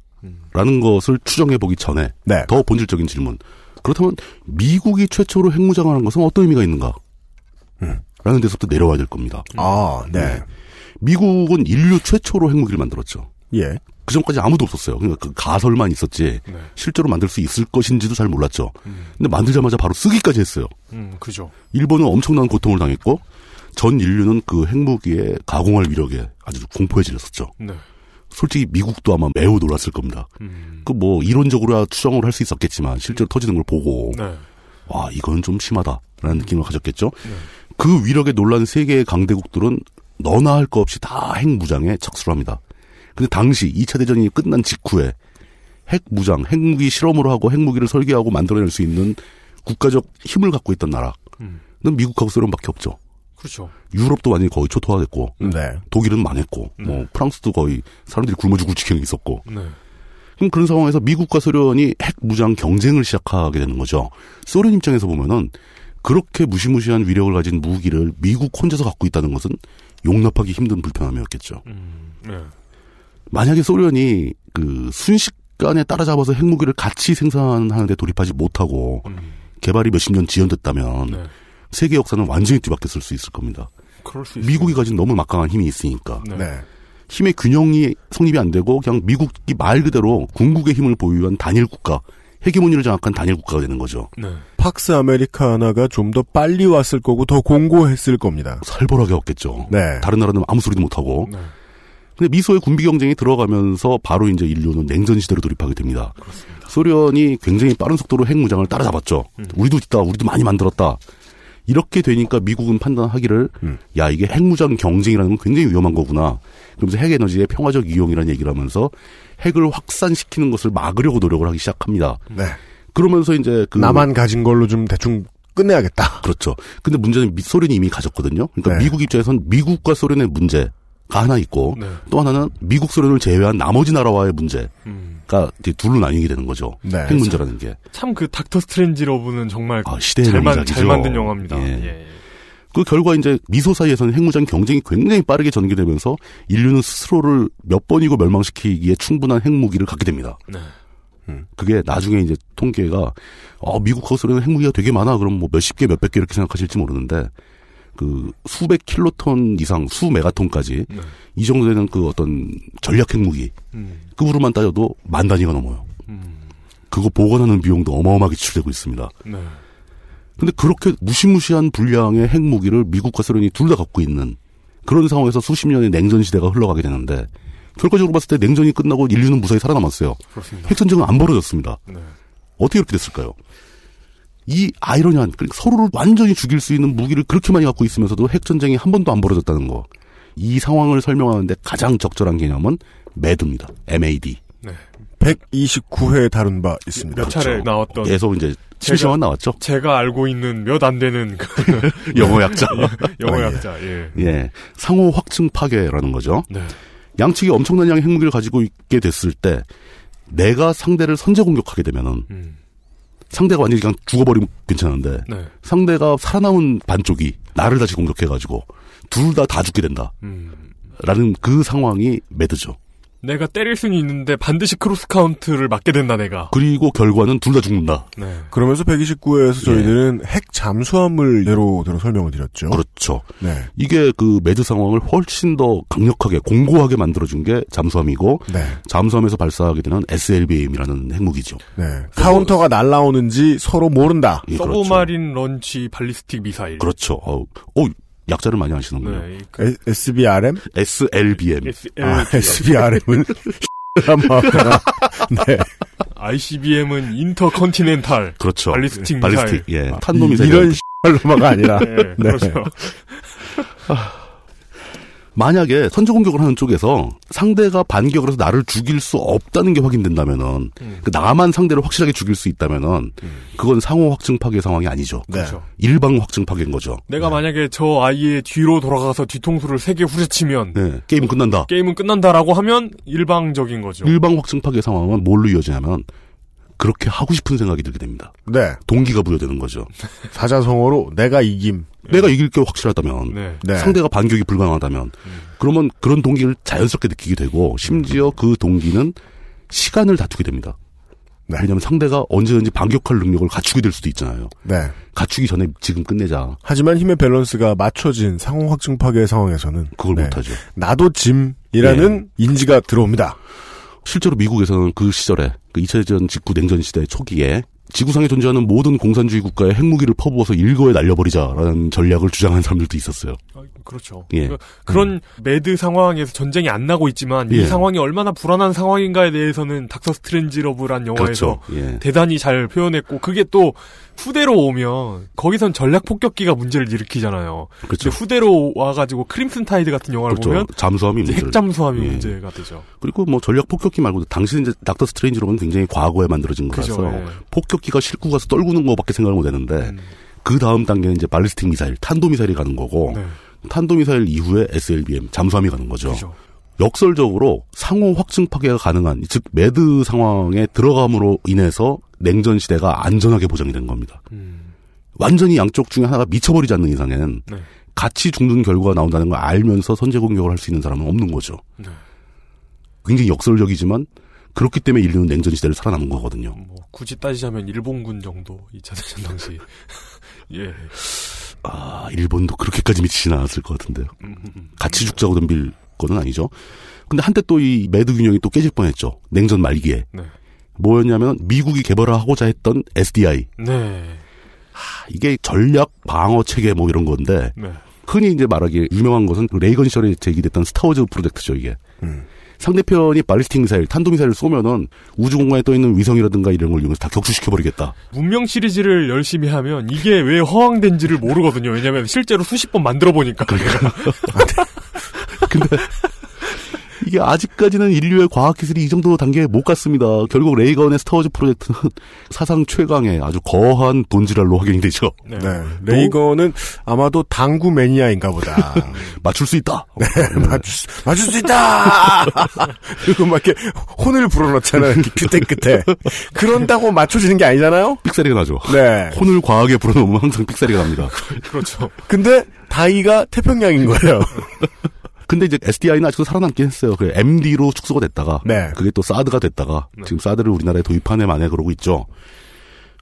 라는 것을 추정해 보기 전에 네. 더 본질적인 질문. 그렇다면 미국이 최초로 핵 무장을 한 것은 어떤 의미가 있는가? 라는 데서부터 내려와야 될 겁니다. 아, 네. 미국은 인류 최초로 핵무기를 만들었죠. 예. 그 전까지 아무도 없었어요. 그러니까 그 가설만 있었지 실제로 만들 수 있을 것인지도 잘 몰랐죠. 근데 만들자마자 바로 쓰기까지 했어요. 음, 그죠. 일본은 엄청난 고통을 당했고 전 인류는 그 핵무기의 가공할 위력에 아주 공포에 질렸었죠. 네. 솔직히 미국도 아마 매우 놀랐을 겁니다. 음. 그뭐 이론적으로야 추정을 할 수 있었겠지만 실제로 터지는 걸 보고 네. 와 이건 좀 심하다라는 느낌을 가졌겠죠. 그 위력에 놀란 세계의 강대국들은 너나 할거 없이 다 핵무장에 착수를 합니다. 근데 당시 2차 대전이 끝난 직후에 핵무장, 핵무기 실험을 하고 핵무기를 설계하고 만들어낼 수 있는 국가적 힘을 갖고 있던 나라는 음. 미국하고 소련밖에 없죠. 그렇죠. 유럽도 완전히 거의 초토화됐고 네. 독일은 망했고 뭐 프랑스도 거의 사람들이 굶어 죽을 지경에 있었고 네. 그럼 그런 상황에서 미국과 소련이 핵 무장 경쟁을 시작하게 되는 거죠. 소련 입장에서 보면은 그렇게 무시무시한 위력을 가진 무기를 미국 혼자서 갖고 있다는 것은 용납하기 힘든 불편함이었겠죠. 네. 만약에 소련이 그 순식간에 따라잡아서 핵무기를 같이 생산하는데 돌입하지 못하고 개발이 몇십 년 지연됐다면 네. 세계 역사는 완전히 뒤바뀌었을 수 있을 겁니다. 그럴 수. 미국이 가진 너무 막강한 힘이 있으니까 네. 힘의 균형이 성립이 안 되고 그냥 미국이 말 그대로 궁극의 힘을 보유한 단일 국가, 헤게모니를 장악한 단일 국가가 되는 거죠. 네. 팍스 아메리카나가 좀 더 빨리 왔을 거고 더 공고했을 겁니다. 살벌하게 없겠죠. 네. 다른 나라는 아무 소리도 못 하고. 네. 근데 미소의 군비 경쟁이 들어가면서 바로 이제 인류는 냉전 시대로 돌입하게 됩니다. 소련이 굉장히 빠른 속도로 핵 무장을 따라잡았죠. 음. 우리도 있다, 우리도 많이 만들었다. 이렇게 되니까 미국은 판단하기를 음. 야 이게 핵무장 경쟁이라는 건 굉장히 위험한 거구나. 그러면서 핵 에너지의 평화적 이용이라는 얘기를 하면서 핵을 확산시키는 것을 막으려고 노력을 하기 시작합니다. 네. 그러면서 이제 그 나만 가진 걸로 좀 대충 끝내야겠다. 그렇죠. 근데 문제는 미- 소련이 이미 가졌거든요. 그러니까 네. 미국 입장에선 미국과 소련의 문제 하나 있고 네. 또 하나는 미국 소련을 제외한 나머지 나라와의 문제가 음. 둘로 나뉘게 되는 거죠. 네. 핵 문제라는 게. 참 그 닥터 스트레인지 러브는 정말 아, 시대의 잘, 만. 잘 만든 영화입니다. 예. 예. 그 결과 이제 미소 사이에서는 핵무장 경쟁이 굉장히 빠르게 전개되면서 인류는 스스로를 몇 번이고 멸망시키기에 충분한 핵무기를 갖게 됩니다. 네. 음, 그게 나중에 이제 통계가 어, 미국하고 소련은 핵무기가 되게 많아 그럼 뭐 몇십 개 몇백 개 이렇게 생각하실지 모르는데 그 수백 킬로톤 이상 수 메가톤까지 네. 이 정도 되는 그 어떤 전략 핵무기 음. 급으로만 따져도 만 단위가 넘어요. 그거 보관하는 비용도 어마어마하게 지출되고 있습니다. 네. 근데 그렇게 무시무시한 분량의 핵무기를 미국과 소련이 둘 다 갖고 있는 그런 상황에서 수십 년의 냉전 시대가 흘러가게 되는데 결과적으로 봤을 때 냉전이 끝나고 인류는 무사히 살아남았어요. 그렇습니다. 핵전쟁은 안 벌어졌습니다. 네. 어떻게 그렇게 됐을까요? 이 아이러니한 그러니까 서로를 완전히 죽일 수 있는 무기를 그렇게 많이 갖고 있으면서도 핵전쟁이 한 번도 안 벌어졌다는 거. 이 상황을 설명하는데 가장 적절한 개념은 매드입니다. MAD. 네. 129회 다룬 바 있습니다. 몇 차례 나왔던 계속 이제 심심한 나왔죠. 제가 알고 있는 몇 안 되는 그 영어 약자. 영어 아, 예. 약자. 예. 예. 상호 확증 파괴라는 거죠. 네. 양측이 엄청난 양의 핵무기를 가지고 있게 됐을 때 내가 상대를 선제 공격하게 되면은 음. 상대가 완전히 그냥 죽어버리면 괜찮은데 네. 상대가 살아남은 반쪽이 나를 다시 공격해가지고 둘 다다 죽게 된다. 음. 라는 그 상황이 MAD죠. 내가 때릴 수는 있는데 반드시 cross counter를 맞게 된다 내가. 그리고 결과는 둘 다 죽는다. 네. 그러면서 129회에서 저희들은 핵 잠수함을 예로 들어 설명을 드렸죠. 그렇죠. 네. 이게 그 MAD 상황을 훨씬 더 강력하게 공고하게 만들어준 게 잠수함이고 네. 잠수함에서 발사하게 되는 SLBM이라는 핵무기죠. 네. 카운터가 날라오는지 서로 모른다. 예, 그렇죠. 서브마린 런치 발리스틱 미사일. 그렇죠. 어, 어, 약자를 많이 하시는군요. 네. 에- SBRM? SLBM. 아, SBRM은 한마하다가 네. ICBM은 인터컨티넨탈. 그렇죠. 발리스틱. 발리스틱, 예. 아, 탄도미사일. 이런 씨발로마가 아니라. 네, 네. 그렇죠. 만약에 선제 공격을 하는 쪽에서 상대가 반격을 해서 나를 죽일 수 없다는 게 확인된다면은 음. 그 나만 상대를 확실하게 죽일 수 있다면은 그건 상호 확증 파괴 상황이 아니죠. 그렇죠. 일방 확증 파괴인 거죠. 내가 만약에 저 아이의 뒤로 돌아가서 뒤통수를 세 개 후려치면 네, 게임은 끝난다. 게임은 끝난다라고 하면 일방적인 거죠. 일방 확증 파괴 상황은 뭘로 이어지냐면 그렇게 하고 싶은 생각이 들게 됩니다. 네. 동기가 부여되는 거죠. 사자성어로 내가 이김. 내가 이길 게 확실하다면 네. 네. 상대가 반격이 불가능하다면 그러면 그런 동기를 자연스럽게 느끼게 되고 심지어 그 동기는 시간을 다투게 됩니다. 네. 왜냐하면 상대가 언제든지 반격할 능력을 갖추게 될 수도 있잖아요. 네. 갖추기 전에 지금 끝내자. 하지만 힘의 밸런스가 맞춰진 상호 확증 파괴 상황에서는 그걸 네. 못하죠. 나도 짐이라는 인지가 들어옵니다. 실제로 미국에서는 그 시절에 그 2차 대전 직후 냉전 시대 초기에 지구상에 존재하는 모든 공산주의 국가에 핵무기를 퍼부어서 일거에 날려버리자라는 전략을 주장하는 사람들도 있었어요. 그렇죠. 예. 그러니까 그런 MAD 상황에서 전쟁이 안 나고 있지만 이 예. 상황이 얼마나 불안한 상황인가에 대해서는 닥터 스트레인지 러브란 영화에서 그렇죠. 예. 대단히 잘 표현했고 그게 또 후대로 오면 거기선 전략 폭격기가 문제를 일으키잖아요. 그렇죠. 후대로 와가지고 크림슨 타이드 같은 영화를 그렇죠. 보면 잠수함이 문제를- 핵잠수함이 예. 문제가 되죠. 그리고 뭐 전략 폭격기 말고도 당신 이제 닥터 스트레인지 러브는 굉장히 과거에 만들어진 거라서 예. 폭격기가 싣고 가서 떨구는 거밖에 생각을 못 했는데 음. 그 다음 단계는 이제 ballistic 미사일, 탄도 미사일이 가는 거고 네. 탄도 미사일 이후에 SLBM 잠수함이 가는 거죠. 그죠. 역설적으로 상호 확증 파괴가 가능한 즉 MAD 상황에 들어감으로 인해서 냉전 시대가 안전하게 보장이 된 겁니다. 완전히 양쪽 중에 하나가 미쳐버리지 않는 이상에는 네. 같이 죽는 결과가 나온다는 걸 알면서 선제 공격을 할 수 있는 사람은 없는 거죠. 네. 굉장히 역설적이지만 그렇기 때문에 인류는 냉전 시대를 살아남은 거거든요. 뭐 굳이 따지자면 일본군 정도 2차 대전 당시. 예. 아, 일본도 그렇게까지 미치진 않았을 것 같은데요. 음, 같이 죽자고 덤빌 거는 아니죠. 근데 한때 또 이 MAD 균형이 또 깨질 뻔했죠. 냉전 말기에. 네. 뭐였냐면 미국이 개발하고자 했던 SDI. 네. 이게 전략 방어 체계 뭐 이런 건데 네. 흔히 이제 말하기에 유명한 것은 그 레이건 시절에 제기됐던 Star Wars 프로젝트죠 이게. 음. 상대편이 ballistic 미사일, 탄도 미사일을 쏘면은 우주 공간에 떠 있는 위성이라든가 이런 걸 이용해서 다 격추시켜 버리겠다. 문명 시리즈를 열심히 하면 이게 왜 허황된지를 모르거든요. 왜냐면 실제로 수십 번 만들어 보니까. 근데 이게 아직까지는 인류의 과학기술이 이 정도 단계에 못 갔습니다. 결국 레이건의 Star Wars 프로젝트는 사상 최강의 아주 거한 돈지랄로 확인이 되죠. 네. 레이건은 아마도 당구 매니아인가 보다. 맞출 수 있다. 네, 맞출, 수- 맞출 수 있다! 그리고 막 이렇게 혼을 불어넣잖아요. 이렇게 큐대 끝에. 그런다고 맞춰지는 게 아니잖아요? 삑사리가 나죠. 네. 혼을 과하게 불어넣으면 항상 삑사리가 납니다. 그렇죠. 근데 다이가 태평양인 거예요. 근데 이제 SDI는 아직도 살아남긴 했어요. 그 MD로 축소가 됐다가 네. 그게 또 사드가 됐다가 지금 사드를 우리나라에 도입하네 마네 그러고 있죠.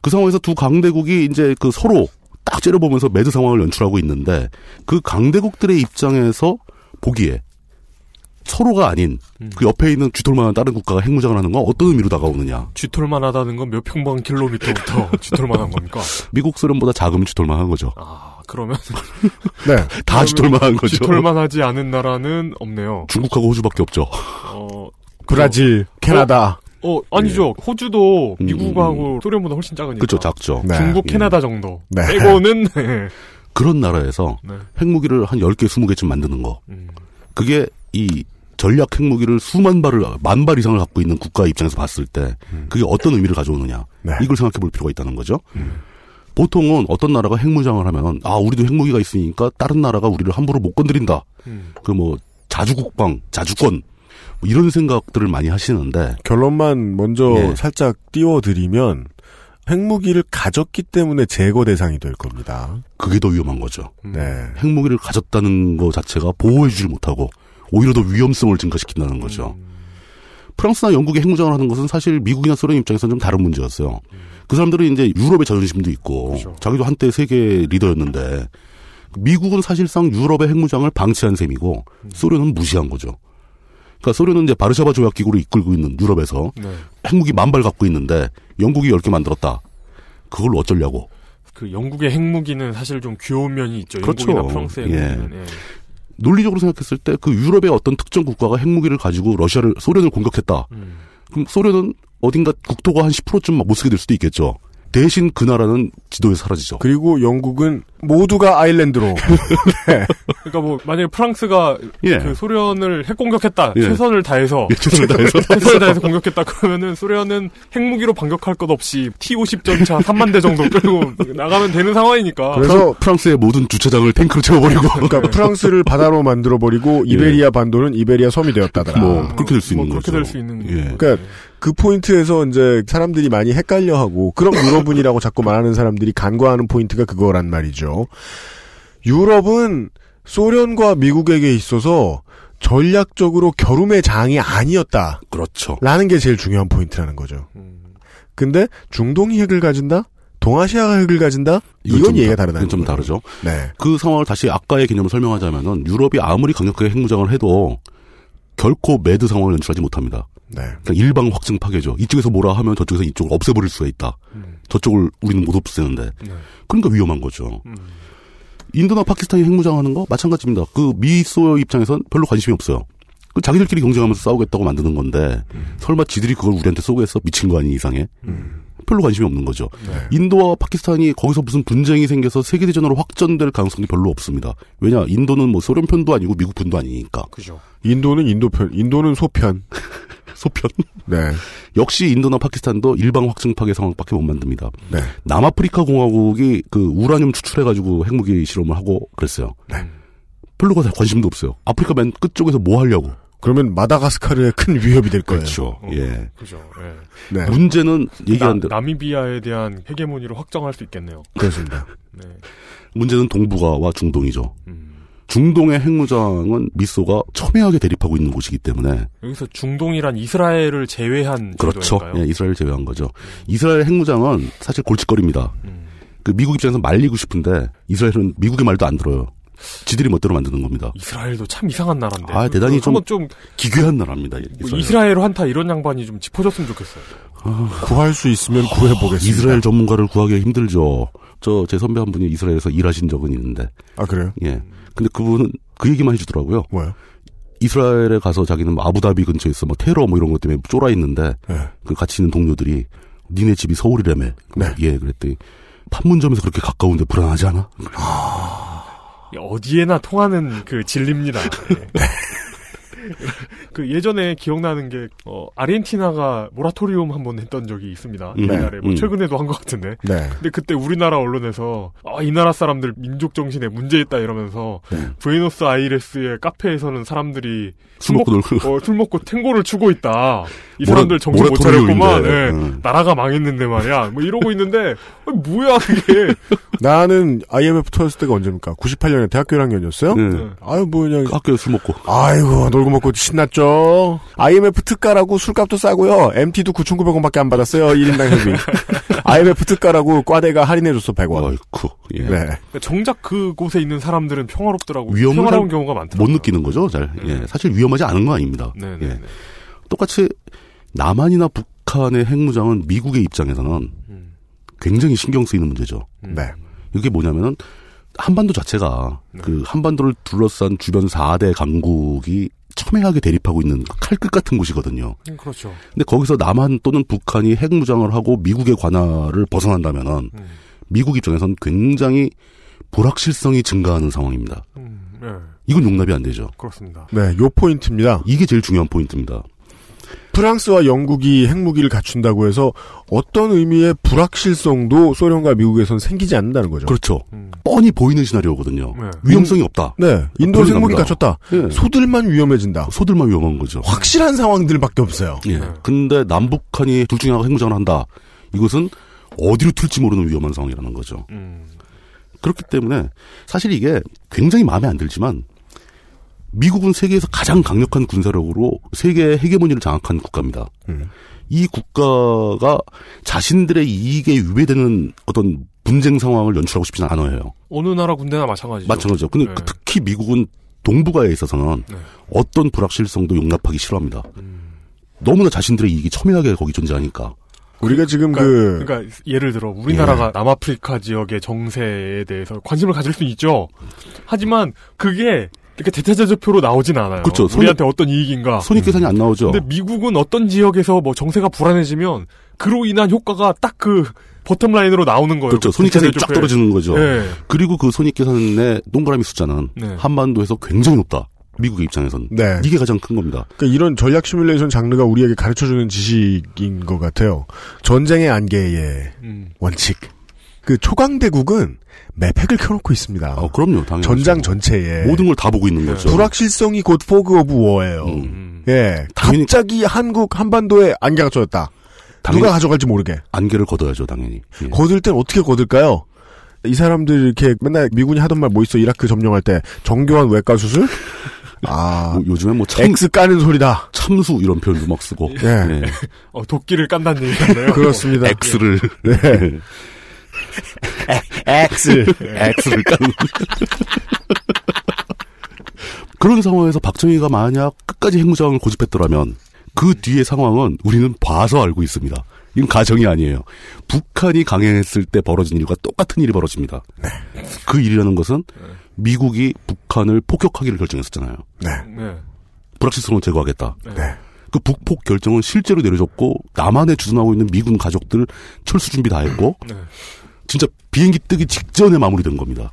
그 상황에서 두 강대국이 이제 그 서로 딱 째려보면서 MAD 상황을 연출하고 있는데 그 강대국들의 입장에서 보기에 서로가 아닌 그 옆에 있는 쥐털만한 다른 국가가 핵무장을 하는 건 어떤 의미로 다가오느냐. 쥐털만 하다는 건 몇 평방 킬로미터부터 쥐털만 한 겁니까? 미국 소련보다 작으면 쥐털만 한 거죠. 아, 그러면. 네. 다 쥐털만 한 거죠. 쥐털만 하지 않은 나라는 없네요. 중국하고 호주밖에 없죠. 어, 브라질, 캐나다. 어, 아니죠. 호주도 미국하고 소련보다 훨씬 작으니까. 예. 음, 그렇죠, 작죠. 중국, 예. 캐나다 정도. 네. 빼고는, 네. 그런 나라에서 네. 핵무기를 한 10개, 20개쯤 만드는 거. 음. 그게 이 전략 핵무기를 수만 발을, 만 발 이상을 갖고 있는 국가 입장에서 봤을 때 그게 어떤 의미를 가져오느냐. 네. 이걸 생각해 볼 필요가 있다는 거죠. 보통은 어떤 나라가 핵무장을 하면 아, 우리도 핵무기가 있으니까 다른 나라가 우리를 함부로 못 건드린다. 음. 그뭐 자주국방, 자주권 뭐 이런 생각들을 많이 하시는데 결론만 먼저 예. 살짝 띄워드리면 핵무기를 가졌기 때문에 제거 대상이 될 겁니다. 그게 더 위험한 거죠. 네. 핵무기를 가졌다는 것 자체가 보호해주질 못하고 오히려 더 위험성을 증가시킨다는 거죠. 프랑스나 영국이 핵무장을 하는 것은 사실 미국이나 소련 입장에서는 좀 다른 문제였어요. 그 사람들은 이제 유럽의 자존심도 있고 자기도 한때 세계 리더였는데 미국은 사실상 유럽의 핵무장을 방치한 셈이고 소련은 무시한 거죠. 그러니까 소련은 이제 바르샤바 조약 기구를 이끌고 있는 유럽에서 네. 핵무기 만발 갖고 있는데 영국이 10개 만들었다. 그걸 어쩌려고. 그 영국의 핵무기는 사실 좀 귀여운 면이 있죠. 그렇죠. 영국이나 프랑스의 예. 예. 논리적으로 생각했을 때 그 유럽의 어떤 특정 국가가 핵무기를 가지고 러시아를 소련을 공격했다. 음. 그럼 소련은 어딘가 국토가 한 10%좀 못 쓰게 될 수도 있겠죠. 대신 그 나라는 지도에서 사라지죠. 그리고 영국은 모두가 아일랜드로. 그러니까 뭐 만약에 프랑스가 예. 그 소련을 핵 공격했다 예. 최선을 다해서 예, 최선을 다해서. 최선을 다해서 공격했다 그러면은 소련은 핵무기로 반격할 것 없이 T-50 전차 3만 대 정도 끌고 나가면 되는 상황이니까 그래서 프랑스의 모든 주차장을 탱크로 채워버리고. 그러니까 프랑스를 바다로 만들어 버리고 이베리아 반도는 이베리아 섬이 되었다더라. 뭐 그렇게 될 수 있는 뭐 그렇게 거죠. 될수 있는 예. 그러니까 그 포인트에서 이제 사람들이 많이 헷갈려하고 그럼 유럽은이라고 자꾸 말하는 사람들이 간과하는 포인트가 그거란 말이죠. 유럽은 소련과 미국에게 있어서 전략적으로 겨룸의 장이 아니었다. 그렇죠. 라는 게 제일 중요한 포인트라는 거죠. 근데 중동이 핵을 가진다? 동아시아가 핵을 가진다? 이건 좀 얘기가 다- 다르다는 이건 좀. 다르죠. 네. 그 상황을 다시 아까의 개념을 설명하자면은 유럽이 아무리 강력하게 핵무장을 해도 결코 MAD 상황을 연출하지 못합니다. 네. 그러니까 일방 확증 파괴죠. 이쪽에서 뭐라 하면 저쪽에서 이쪽을 없애버릴 수가 있다. 저쪽을 우리는 못 없애는데. 그러니까 위험한 거죠. 인도나 파키스탄이 핵무장하는 거 마찬가지입니다. 그 미소 입장에선 별로 관심이 없어요. 그 자기들끼리 경쟁하면서 싸우겠다고 만드는 건데 설마 지들이 그걸 우리한테 쏘겠어? 미친 거 아니 이상해? 별로 관심이 없는 거죠. 인도와 파키스탄이 거기서 무슨 분쟁이 생겨서 세계대전으로 확전될 가능성이 별로 없습니다. 왜냐? 인도는 뭐 소련 편도 아니고 미국 편도 아니니까. 그죠. 인도는 인도 편, 인도는 소편. 소편. 네. 역시 인도나 파키스탄도 일방 확증 파괴 상황밖에 못 만듭니다. 네. 남아프리카 공화국이 그 우라늄 추출해가지고 핵무기 실험을 하고 그랬어요. 네. 별로 관심도 없어요. 아프리카 맨 끝쪽에서 뭐 하려고. 그러면 마다가스카르에 큰 위협이 될 거예요. 그렇죠. 예. 그죠. 예. 네. 문제는 얘기한 대로 나, 나미비아에 대한 헤게모니로 확정할 수 있겠네요. 그렇습니다. 네. 문제는 동북아와 중동이죠. 음. 중동의 핵무장은 미소가 첨예하게 대립하고 있는 곳이기 때문에 여기서 중동이란 이스라엘을 제외한 그렇죠. 예, 이스라엘 제외한 거죠. 이스라엘 핵무장은 사실 골칫거리입니다. 그 미국 입장에서 말리고 싶은데 이스라엘은 미국의 말도 안 들어요. 지들이 멋대로 만드는 겁니다. 이스라엘도 참 이상한 나라인데. 아, 대단히 좀, 좀 기괴한 나라입니다. 뭐 이스라엘 환타 이런 양반이 좀 짚어줬으면 좋겠어요. 구할 수 있으면 구해보겠습니다. 이스라엘 전문가를 구하기 힘들죠. 저 제 선배 한 분이 이스라엘에서 일하신 적은 있는데. 아 그래요? 예. 근데 그분은 그 얘기만 해주더라고요. 뭐요? 이스라엘에 가서 자기는 뭐 아부다비 근처에 있어 뭐 테러 뭐 이런 것 때문에 쫄아 있는데 네. 그 같이 있는 동료들이 니네 집이 서울이라며. 네. 예, 그랬더니 판문점에서 그렇게 가까운데 불안하지 않아? 어디에나 통하는 그 진리입니다. 예. 그 예전에 기억나는 게 어, 아르헨티나가 모라토리움 한 번 했던 적이 있습니다. 음. 옛날에 뭐 음. 최근에도 한 것 같은데. 네. 근데 그때 우리나라 언론에서 아, 이 나라 사람들 민족 정신에 문제 있다 이러면서 네. 부에노스 아이레스의 카페에서는 사람들이 술 먹고. 어, 술 먹고 탱고를 추고 있다. 이 사람들 정신 못. 차렸구만. 네. 음. 나라가 망했는데 말이야. 뭐 이러고 있는데 뭐야 그게. 나는 IMF 터졌을 때가 언제입니까? 98년에 대학교 1학년이었어요? 네. 아유, 뭐, 그냥. 학교에 술 먹고. 아이고, 놀고 먹고 신났죠. IMF 특가라고 술값도 싸고요. MT도 9,900원밖에 안 받았어요. 1인당 협의. IMF 특가라고 과대가 할인해줬어, 100원. 아이쿠. 예. 네. 그러니까 정작 그곳에 있는 사람들은 평화롭더라고. 위험을 평화로운 잘 경우가 많더라고요. 못 느끼는 거죠, 잘. 예. 사실 위험하지 않은 거 아닙니다. 네, 예. 똑같이 남한이나 북한의 핵무장은 미국의 입장에서는 굉장히 신경 쓰이는 문제죠. 네. 이게 뭐냐면은 한반도 자체가 그 한반도를 둘러싼 주변 4대 강국이 첨예하게 대립하고 있는 칼끝 같은 곳이거든요. 음, 그렇죠. 근데 거기서 남한 또는 북한이 핵무장을 하고 미국의 관할을 벗어난다면은 미국 입장에선 굉장히 불확실성이 증가하는 상황입니다. 네, 이건 용납이 안 되죠. 그렇습니다. 네, 요 포인트입니다. 이게 제일 중요한 포인트입니다. 프랑스와 영국이 핵무기를 갖춘다고 해서 어떤 의미의 불확실성도 소련과 미국에선 생기지 않는다는 거죠. 그렇죠. 뻔히 보이는 시나리오거든요. 위험성이 없다. 네. 인도 핵무기. 갖췄다. 예. 소들만 위험해진다. 소들만 위험한 거죠. 확실한 상황들밖에 없어요. 예. 근데 남북한이 둘 중에 하나가 핵무장을 한다. 이것은 어디로 튈지 모르는 위험한 상황이라는 거죠. 그렇기 때문에 사실 이게 굉장히 마음에 안 들지만 미국은 세계에서 가장 강력한 군사력으로 세계 헤게모니를 장악한 국가입니다. 이 국가가 자신들의 이익에 위배되는 어떤 분쟁 상황을 연출하고 싶지는 않아요. 어느 나라 군대나 마찬가지죠. 마찬가지죠. 근데 네. 그 특히 미국은 동북아에 있어서는 어떤 불확실성도 용납하기 싫어합니다. 너무나 자신들의 이익이 첨예하게 거기 존재하니까. 우리가 지금 그러니까, 그 그러니까 예를 들어 우리나라가 예. 남아프리카 지역의 정세에 대해서 관심을 가질 수 있죠. 하지만 그게 이렇게 대체제표로 나오진 않아요. 그렇죠. 손익- 우리한테 어떤 이익인가. 손익 계산이 안 나오죠. 근데 미국은 어떤 지역에서 뭐 정세가 불안해지면 그로 인한 효과가 딱 그 버텀 라인으로 나오는 거예요. 그렇죠. 그 손익 계산이 쫙. 떨어지는 거죠. 네. 그리고 그 손익 계산의 동그라미 숫자는 네. 한반도에서 굉장히 높다. 미국의 입장에선. 네. 이게 가장 큰 겁니다. 그러니까 이런 전략 시뮬레이션 장르가 우리에게 가르쳐주는 지식인 것 같아요. 전쟁의 안개의 음. 원칙. 그 초강대국은 map hack을 켜놓고 있습니다. 어, 그럼요. 당연히. 전장 전체에 모든 걸 다 보고 있는 거죠. 불확실성이 곧 fog of war예요. 음. 예, 갑자기 한국 한반도에 안개가 껴졌다. 누가 가져갈지 모르게. 안개를 걷어야죠, 당연히. 예. 거둘 땐 어떻게 거둘까요? 이 사람들 이렇게 맨날 미군이 하던 말 뭐 있어 이라크 점령할 때 정교한 외과 수술? 아 요즘에 뭐 참, X 까는 소리다. 참수 이런 표현도 막 쓰고. 예. 어, 도끼를 깐다는 얘기잖아요. 그렇습니다. X를. 네. X. X를 까는. 그런 상황에서 박정희가 만약 끝까지 핵무장을 고집했더라면 그 뒤의 상황은 우리는 봐서 알고 있습니다. 이건 가정이 아니에요. 북한이 강행했을 때 벌어진 일과 똑같은 일이 벌어집니다. 그 일이라는 것은 미국이 북한을 폭격하기를 결정했었잖아요. 네. 네. 불확실성을 제거하겠다. 네. 그 북폭 결정은 실제로 내려졌고 남한에 주둔하고 있는 미군 가족들 철수 준비 다 했고 네. 진짜 비행기 뜨기 직전에 마무리된 겁니다.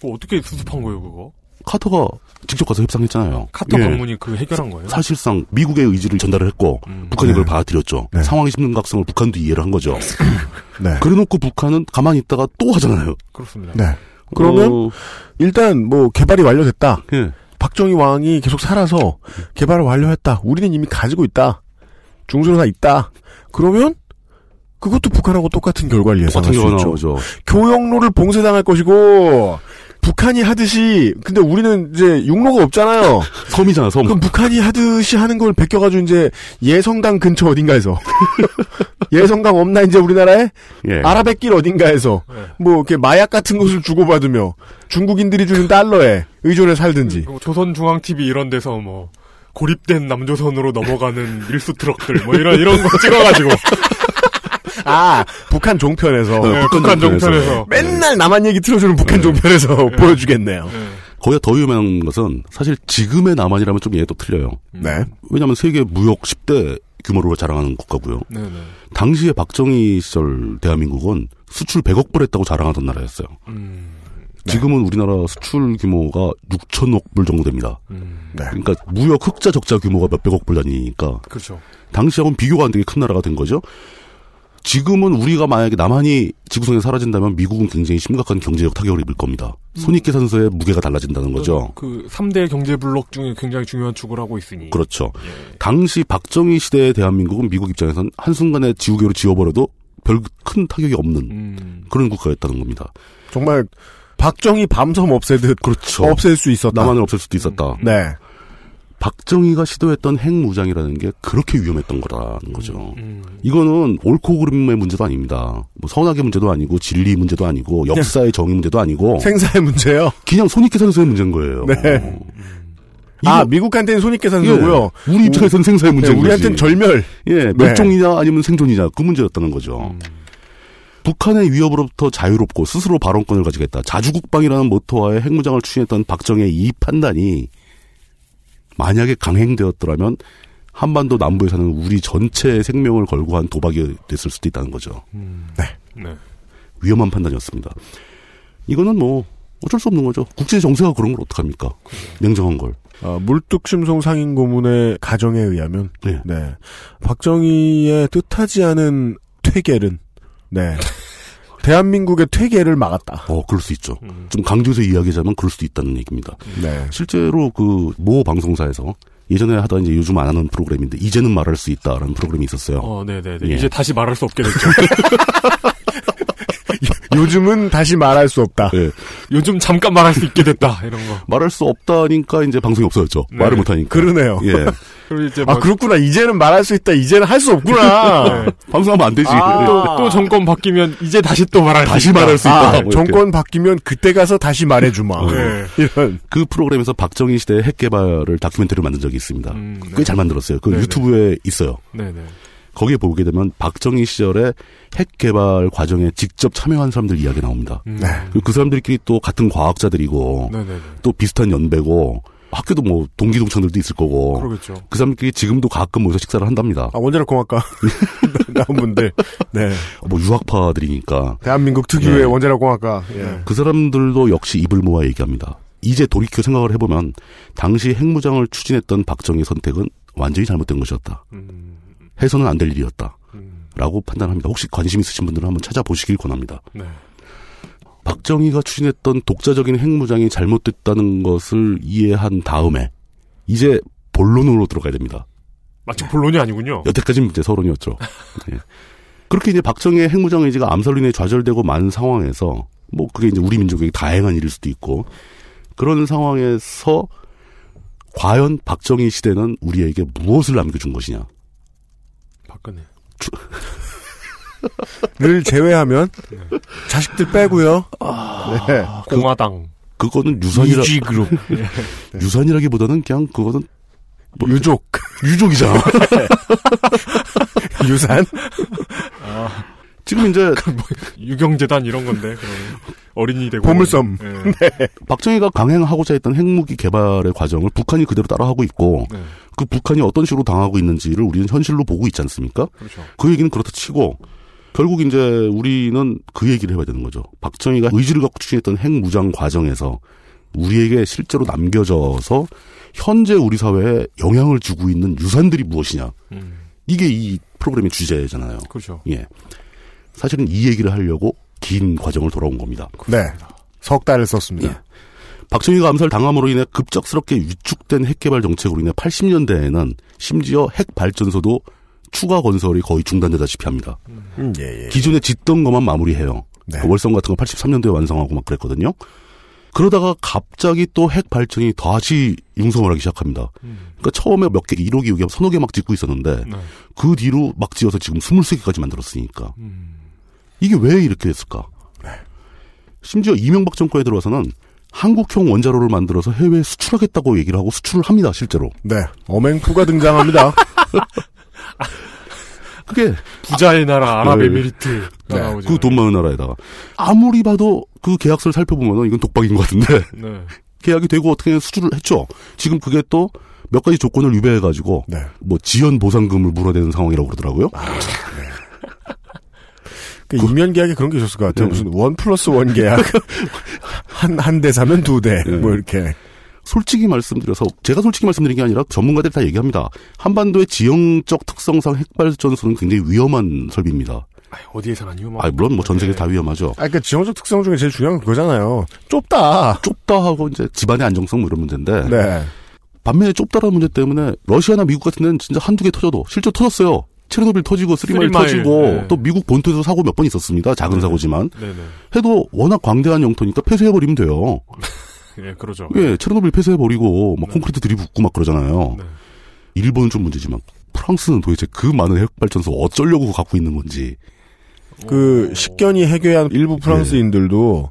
그거 어떻게 수습한 거예요, 그거? 카터가 직접 가서 협상했잖아요. 카터 예. 방문이 그 해결한 거예요? 사실상 미국의 의지를 전달을 했고 북한이 네. 그걸 받아들였죠. 상황의 심각성을 북한도 이해를 한 거죠. 네. 그래놓고 북한은 가만히 있다가 또 하잖아요. 그렇습니다. 네. 그러면 어, 일단 뭐 개발이 완료됐다. 예. 박정희 왕이 계속 살아서 개발을 완료했다. 우리는 이미 가지고 있다. 중수로 다 있다. 그러면 그것도 북한하고 똑같은 결과를 예상할 똑같은 수 있죠. 나오죠. 교역로를 봉쇄당할 것이고 북한이 하듯이 근데 우리는 이제 육로가 없잖아요. 섬이잖아, 섬. 그럼 북한이 하듯이 하는 걸 베껴 가지고 이제 예성당 근처 어딘가에서 예성당 없나 이제 우리나라에 예. 아라뱃길 어딘가에서 뭐 이렇게 마약 같은 것을 주고받으며 중국인들이 주는 달러에 의존해 살든지 조선중앙TV 이런 데서 뭐, 고립된 남조선으로 넘어가는 밀수 트럭들, 뭐 이런, 이런 거 찍어가지고. 아 북한 종편에서 네, 북한 종편에서. 맨날 남한 얘기 틀어주는 북한 종편에서 보여주겠네요. 거기가 더 위험한 것은 사실 지금의 남한이라면 좀 얘도 틀려요. 네. 왜냐하면 세계 무역 10대 규모로 자랑하는 국가고요. 네네. 당시에 박정희 시절 대한민국은 수출 100억 불 했다고 자랑하던 나라였어요. 지금은 우리나라 수출 규모가 6천억 불 정도 됩니다. 네. 그러니까 무역 흑자 적자 규모가 몇백억 불 단위니까 그렇죠. 당시하고는 비교가 안 되게 큰 나라가 된 거죠. 지금은 우리가 만약에 남한이 지구상에 사라진다면 미국은 굉장히 심각한 경제적 타격을 입을 겁니다. 손익계산서의 무게가 달라진다는 거죠. 그 3대 경제 블록 중에 굉장히 중요한 축을 하고 있으니. 그렇죠. 당시 박정희 시대의 대한민국은 미국 입장에선 한순간에 지우개로 지워버려도 별 큰 타격이 없는 음. 그런 국가였다는 겁니다. 정말 박정희 밤섬 없애듯 그렇죠. 없앨 수 있었다. 남한을 없앨 수도 있었다. 네. 박정희가 시도했던 핵무장이라는 게 그렇게 위험했던 거라는 거죠. 음. 이거는 옳고 그름의 문제도 아닙니다. 뭐 선악의 문제도 아니고 진리 문제도 아니고 역사의 정의 문제도 아니고 생사의 문제요. 그냥 손익계산서의 문제인 거예요. 네. 아 미국한테는 손익계산서고요. 예, 우리 입장에서는 생사의 문제인 네, 우리한테는. 절멸. 예, 네. 멸종이냐 아니면 생존이냐 그 문제였다는 거죠. 북한의 위협으로부터 자유롭고 스스로 발언권을 가지겠다. 자주국방이라는 모토와의 핵무장을 추진했던 박정희의 이 판단이 만약에 강행되었더라면 한반도 남부에 사는 우리 전체의 생명을 걸고 한 도박이 됐을 수도 있다는 거죠. 네. 네. 위험한 판단이었습니다. 이거는 뭐 어쩔 수 없는 거죠. 국제 정세가 그런 걸 어떡합니까? 냉정한 걸. 어, 물뚝심송 상인 고문의 가정에 의하면 네. 네. 박정희의 뜻하지 않은 퇴계는 네. 대한민국의 퇴계를 막았다. 어, 그럴 수 있죠. 좀 강조해서 이야기하자면 그럴 수도 있다는 얘기입니다. 네. 실제로 그 모 방송사에서 예전에 하던 이제 요즘 안 하는 프로그램인데 이제는 말할 수 있다라는 프로그램이 있었어요. 어, 네 네네. 예. 이제 다시 말할 수 없게 됐죠. 요즘은 다시 말할 수 없다. 예. 요즘 잠깐 말할 수 있게 됐다. 이런 거. 말할 수 없다니까 이제 방송이 없어졌죠. 네. 말을 못하니까. 그러네요. 예. 이제 아뭐 그렇구나. 이제는 말할 수 있다. 이제는 할 수 없구나. 네. 방송하면 안 되지. 아. 또, 또 정권 바뀌면 이제 다시 또 말할 다시 수 있다. 말할 수 있다. 아, 뭐 정권 바뀌면 그때 가서 다시 말해주마. 네. 이런. 그 프로그램에서 박정희 시대의 핵 개발을 다큐멘터리를 만든 적이 있습니다. 음, 네. 꽤잘 만들었어요. 그 네네. 유튜브에 있어요. 네네. 거기에 보게 되면 박정희 시절에 핵 개발 과정에 직접 참여한 사람들 이야기 나옵니다. 음. 네. 그리고 그 사람들끼리 또 같은 과학자들이고 네네네. 또 비슷한 연배고 학교도 뭐 동기 동창들도 있을 거고 그러겠죠. 그 사람들끼리 지금도 가끔 모여서 식사를 한답니다. 아, 원자력 공학과 나온 분들. 네. 뭐 유학파들이니까 대한민국 특유의 네. 원자력 공학과. 예. 그 사람들도 역시 입을 모아 얘기합니다. 이제 돌이켜 생각을 해보면 당시 핵무장을 추진했던 박정희 선택은 완전히 잘못된 것이었다. 음, 해서는 안 될 일이었다. 음, 라고 판단합니다. 혹시 관심 있으신 분들은 한번 찾아보시길 권합니다. 네. 박정희가 추진했던 독자적인 핵무장이 잘못됐다는 것을 이해한 다음에 이제 본론으로 들어가야 됩니다. 마치 본론이 아니군요. 여태까지는 이제 서론이었죠. 예. 그렇게 이제 박정희의 핵무장 의지가 암살로 인해 좌절되고 만 상황에서 뭐 그게 이제 우리 민족에게 다행한 일일 수도 있고 그런 상황에서 과연 박정희 시대는 우리에게 무엇을 남겨준 것이냐? 박근혜. 를 제외하면 자식들 빼고요. 네. 공화당. 그 거는 유산이라 이지 그룹. 유산이라기보다는 그냥 그거는 뭐 유족. 유족이잖아. 유산? 아, 지금 이제 뭐 유경재단 이런 건데 그러면 어린이 되고 보물섬. 예. 박정희가 강행하고자 했던 핵무기 개발의 과정을 북한이 그대로 따라하고 있고 네. 그 북한이 어떤 식으로 당하고 있는지를 우리는 현실로 보고 있지 않습니까? 그렇죠. 그 얘기는 그렇다 치고 결국 이제 우리는 그 얘기를 해야 되는 거죠. 박정희가 의지를 갖고 추진했던 핵무장 과정에서 우리에게 실제로 남겨져서 현재 우리 사회에 영향을 주고 있는 유산들이 무엇이냐. 음, 이게 이 프로그램의 주제잖아요. 그렇죠. 예. 사실은 이 얘기를 하려고 긴 과정을 돌아온 겁니다. 네. 석 달을 썼습니다. 예. 박정희가 암살 당함으로 인해 급작스럽게 위축된 핵개발 정책으로 인해 80년대에는 심지어 핵 발전소도 추가 건설이 거의 중단되다시피 합니다. 음, 예, 예. 기존에 짓던 것만 마무리해요. 네. 그 월성 같은 거 83년도에 완성하고 막 그랬거든요. 그러다가 갑자기 또 핵 발전이 다시 융성을 하기 시작합니다. 그러니까 처음에 몇 개, 1호기, 6기, 서너 개 막 짓고 있었는데 네. 그 뒤로 막 지어서 지금 23개까지 만들었으니까. 음, 이게 왜 이렇게 됐을까? 심지어 이명박 정권에 들어와서는 한국형 원자로를 만들어서 해외에 수출하겠다고 얘기를 하고 수출을 합니다, 실제로. 네. 어맹푸가 등장합니다. 그게 부자의 나라 아랍에미리트 네. 나오죠. 그돈 많은 나라에다가 아무리 봐도 그 계약서를 살펴보면 이건 독박인 것 같은데 네. 계약이 되고 어떻게 수주를 했죠. 지금 그게 또 몇 가지 조건을 위배해가지고 네. 뭐 지연 보상금을 물어대는 상황이라고 그러더라고요. 그 인면 계약에 그런 게 있었을 것 같아요. 네. 무슨 원 플러스 원 계약. 한, 한 대 사면 두 대. 예. 뭐 이렇게. 솔직히 말씀드려서 제가 솔직히 말씀드린 게 아니라 전문가들이 다 얘기합니다. 한반도의 지형적 특성상 핵발전소는 굉장히 위험한 설비입니다. 어디에서나 위험하고. 아 물론 뭐 전 세계 다 위험하죠. 아, 그러니까 지형적 특성 중에 제일 중요한 건 그거잖아요. 좁다. 좁다 하고 이제 집안의 안정성 뭐 이런 문제인데. 네. 반면에 좁다라는 문제 때문에 러시아나 미국 같은 데는 진짜 한두 개 터져도 실제로 터졌어요. 체르노빌 터지고 쓰리마일 터지고 네. 또 미국 본토에서 사고 몇 번 있었습니다. 작은 사고지만 네네. 해도 워낙 광대한 영토니까 폐쇄해버리면 돼요. 예, 그러죠. 예, 체르노빌 폐쇄해버리고 막 콘크리트 들이붓고 막 그러잖아요. 일본은 좀 문제지만 프랑스는 도대체 그 많은 핵 발전소 어쩌려고 갖고 있는 건지. 그, 식견이 해괴한 일부 프랑스인들도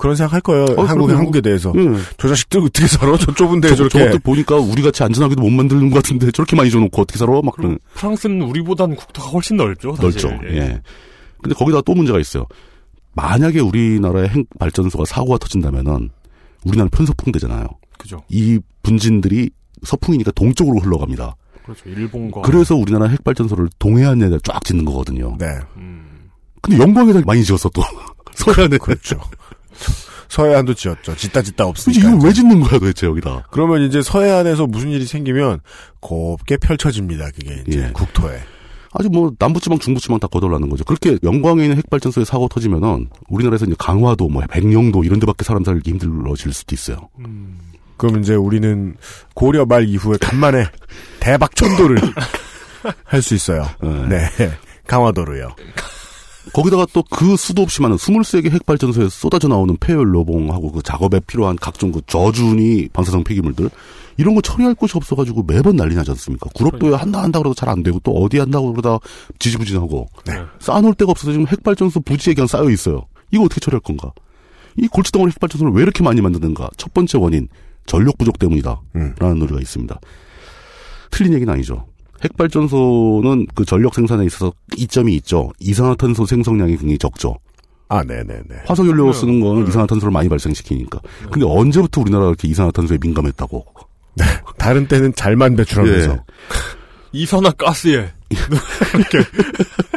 그런 생각 할 거예요. 어, 한국, 그럼요. 한국에 대해서. 예. 저 자식들 어떻게 살아? 저 좁은 데에 저, 저렇게. 저것들 보니까 우리 같이 안전하게도 못 만드는 것 같은데 저렇게 많이 줘놓고 어떻게 살아? 막 그런. 프랑스는 우리보다는 국토가 훨씬 넓죠. 사실. 넓죠. 예. 근데 거기다 또 문제가 있어요. 만약에 우리나라의 핵 발전소가 사고가 터진다면은 우리나라 편서풍 되잖아요. 그죠. 이 분진들이 서풍이니까 동쪽으로 흘러갑니다. 그렇죠. 일본과. 그래서 우리나라 핵 발전소를 동해안에 쫙 짓는 거거든요. 네. 근데 영광에다 많이 지었어 또. 서해안에. 그렇죠. 서해안도 지었죠. 짓다 짓다 없으니까. 이걸 왜 짓는 거야 도대체 여기다. 그러면 이제 서해안에서 무슨 일이 생기면 곱게 펼쳐집니다. 그게 이제 예. 국토에. 아주 뭐 남부지방 중부지방 다 거덜나는 거죠. 그렇게 영광에 있는 핵발전소에 사고 터지면은 우리나라에서 이제 강화도 뭐 백령도 이런 데밖에 사람 살기 힘들어질 수도 있어요. 그럼 이제 우리는 고려 말 이후에 간만에 대박 천도를 할 수 있어요. 네. 강화도로요. 거기다가 또 그 수도 없이 많은 23개 핵발전소에서 쏟아져 나오는 폐연로봉하고 그 작업에 필요한 각종 그 저준이 방사성 폐기물들 이런 거 처리할 곳이 없어가지고 매번 난리 나지 않습니까? 구럽도에 한다 한다 그러다 잘 안 되고 또 어디 한다고 그러다 지지부진하고 쌓아놓을 데가 없어서 지금 핵발전소 부지에 그냥 쌓여 있어요. 이거 어떻게 처리할 건가? 이 골칫덩어리 핵발전소를 왜 이렇게 많이 만드는가? 첫 번째 원인 전력 부족 때문이다. 라는 논리가 있습니다. 틀린 얘기는 아니죠. 핵발전소는 그 전력 생산에 있어서 이점이 있죠. 이산화탄소 생성량이 굉장히 적죠. 아, 네네네. 화석연료 쓰는 거는 이산화탄소를 많이 발생시키니까. 근데 언제부터 우리나라가 이렇게 이산화탄소에 민감했다고? 다른 때는 잘만 배출하면서. 예. 이산화 가스에.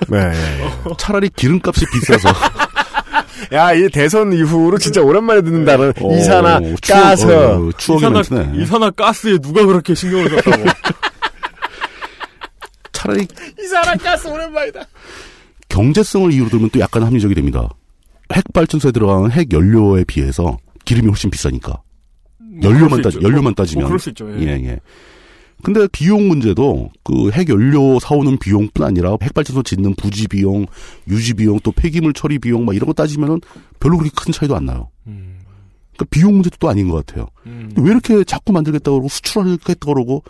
네. 차라리 기름값이 비싸서. 야, 이 대선 이후로 진짜 오랜만에 듣는 단어. 어, 이산화, 추억, 가스. 어, 추억이 이산화, 많네. 이산화 가스에 누가 그렇게 신경을 썼다고. 차라리 이산화 가스 오랜만이다. 경제성을 이유로 들면 또 약간 합리적이 됩니다. 핵 발전소에 들어가는 핵 연료에 비해서 기름이 훨씬 비싸니까. 연료만 수 따지, 있죠. 연료만 뭐, 따지면. 뭐 그럴 수 있죠, 예. 예, 예. 근데 비용 문제도 그 핵연료 사오는 비용뿐 아니라 핵발전소 짓는 부지 비용, 유지 비용, 또 폐기물 처리 비용 막 이런 거 따지면은 별로 그렇게 큰 차이도 안 나요. 그러니까 비용 문제도 또 아닌 것 같아요. 근데 왜 이렇게 자꾸 만들겠다고 그러고 수출하겠다고 그러고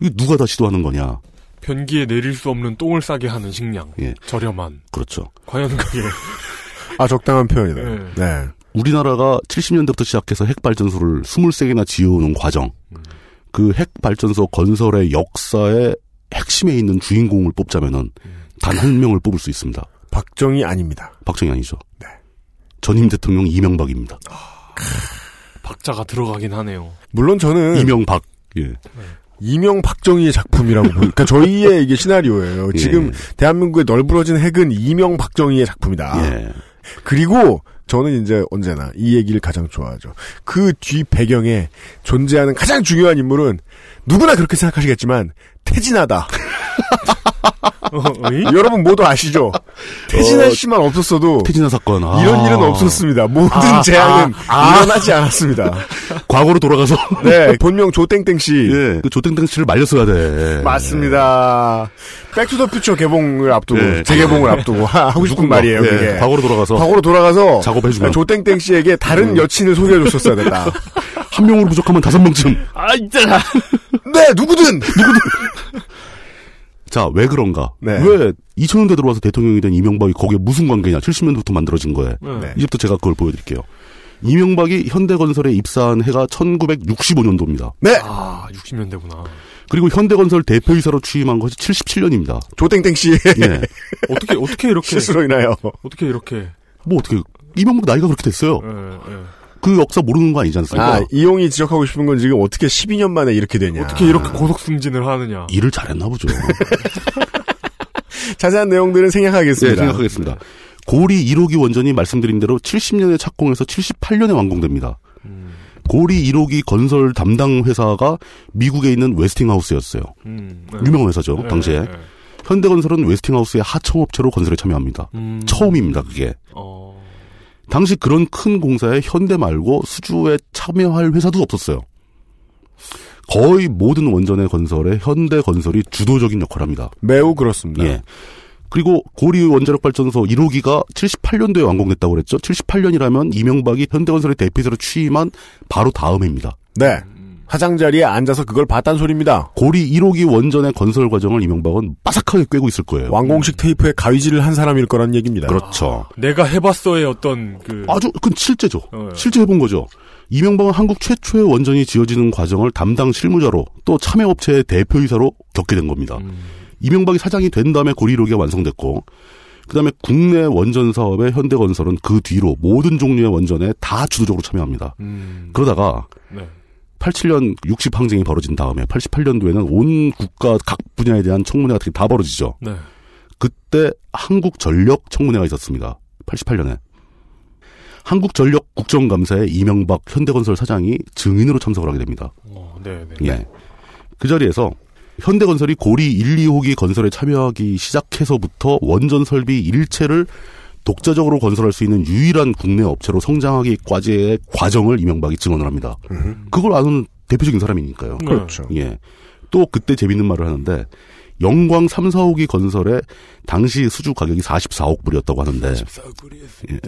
이게 누가 다 시도하는 거냐. 변기에 내릴 수 없는 똥을 싸게 하는 식량. 예. 저렴한. 그렇죠. 과연 그게. 아, 적당한 표현이다. 네. 네. 우리나라가 70년대부터 시작해서 핵발전소를 23개나 지어오는 과정. 그 핵발전소 건설의 역사의 핵심에 있는 주인공을 뽑자면은 단한 명을 뽑을 수 있습니다. 박정희 아닙니다. 박정희 아니죠. 전임 대통령 이명박입니다. 박자가 들어가긴 하네요. 물론 저는 이명박. 예. 이명 박정희의 작품이라고 보 그러니까 저희의 이게 시나리오예요. 예. 지금 대한민국의 널브러진 핵은 이명 박정희의 작품이다. 예. 그리고 저는 이제 언제나 이 얘기를 가장 좋아하죠. 그 뒤 배경에 존재하는 가장 중요한 인물은 누구나 그렇게 생각하시겠지만 태진하다. 여러분 모두 아시죠? 태진아 어, 씨만 없었어도 태진아 사건. 아. 이런 일은 없었습니다. 모든 아, 재앙은 아, 아. 일어나지 않았습니다. 과거로 돌아가서. 네, 본명 조땡땡 씨. 예. 그 조땡땡 씨를 말렸어야 돼. 맞습니다. 백투더퓨처 개봉을 앞두고 예. 재개봉을 앞두고 하- 하고 싶은 말이에요. 예, 그게 과거로 돌아가서. 과거로 돌아가서 작업해주면. 조땡땡 씨에게 다른 음. 여친을 소개해줬었어야 된다. 한 명으로 부족하면 다섯 명쯤. 아, 있잖아. 네, 누구든 자, 왜 그런가? 네. 왜 2000년대 들어와서 대통령이 된 이명박이 거기에 무슨 관계냐? 70년대부터 만들어진 거예요. 네. 이제부터 제가 그걸 보여드릴게요. 이명박이 현대건설에 입사한 해가 1965년도입니다. 네. 아, 60년대구나. 그리고 현대건설 대표이사로 취임한 것이 77년입니다. 조땡땡 씨 예. 어떻게, 어떻게 이렇게. 실수로 인하여 어떻게 이렇게. 뭐 어떻게 이명박 나이가 그렇게 됐어요. 예, 예. 그 역사 모르는 거 아니지 않습니까? 아 이용이 지적하고 싶은 건 지금 어떻게 12년 만에 이렇게 되냐. 어떻게 이렇게 고속 승진을 하느냐. 일을 잘했나 보죠. 자세한 내용들은 생략하겠습니다. 네, 생각하겠습니다. 고리 1호기 원전이 말씀드린 대로 70년에 착공해서 78년에 완공됩니다. 고리 1호기 건설 담당 회사가 미국에 있는 웨스팅하우스였어요. 음, 네. 유명한 회사죠, 네, 당시에. 네, 네. 현대건설은 웨스팅하우스의 하청업체로 건설에 참여합니다. 음. 처음입니다, 그게. 어. 당시 그런 큰 공사에 현대 말고 수주에 참여할 회사도 없었어요. 거의 모든 원전의 건설에 현대 건설이 주도적인 역할을 합니다. 매우 그렇습니다. 예. 그리고 고리 원자력 발전소 1호기가 78년도에 완공됐다고 그랬죠. 78년이라면 이명박이 현대건설의 대표이사로 취임한 바로 다음 해입니다. 네. 화장자리에 앉아서 그걸 봤단 소리입니다. 고리 1호기 원전의 건설 과정을 이명박은 빠삭하게 꿰고 있을 거예요. 왕공식 테이프에 가위질을 한 사람일 거란 얘기입니다. 그렇죠. 내가 해봤어의 어떤 그 아주 그건 실제죠. 어. 실제 해본 거죠. 이명박은 한국 최초의 원전이 지어지는 과정을 담당 실무자로 또 참여업체의 대표이사로 겪게 된 겁니다. 이명박이 사장이 된 다음에 고리로기가 완성됐고 그다음에 국내 원전 사업의 현대건설은 그 뒤로 모든 종류의 원전에 다 주도적으로 참여합니다. 그러다가 네. 87년 60 항쟁이 벌어진 다음에 88년도에는 온 국가 각 분야에 대한 청문회가 특히 다 벌어지죠. 네. 그때 한국 전력 청문회가 있었습니다. 88년에. 한국전력 국정감사에 이명박 현대건설 사장이 증인으로 참석을 하게 됩니다. 어, 네, 네. 예. 그 자리에서 현대건설이 고리 1, 2호기 건설에 참여하기 시작해서부터 원전 설비 일체를 독자적으로 건설할 수 있는 유일한 국내 업체로 성장하기까지의 과정을 이명박이 증언을 합니다. 그걸 아는 대표적인 사람이니까요. 네. 그렇죠. 예. 또 그때 재밌는 말을 하는데 영광 3, 4호기 건설에 당시 수주 가격이 44억 불이었다고 하는데 44억 불이었어요. 예.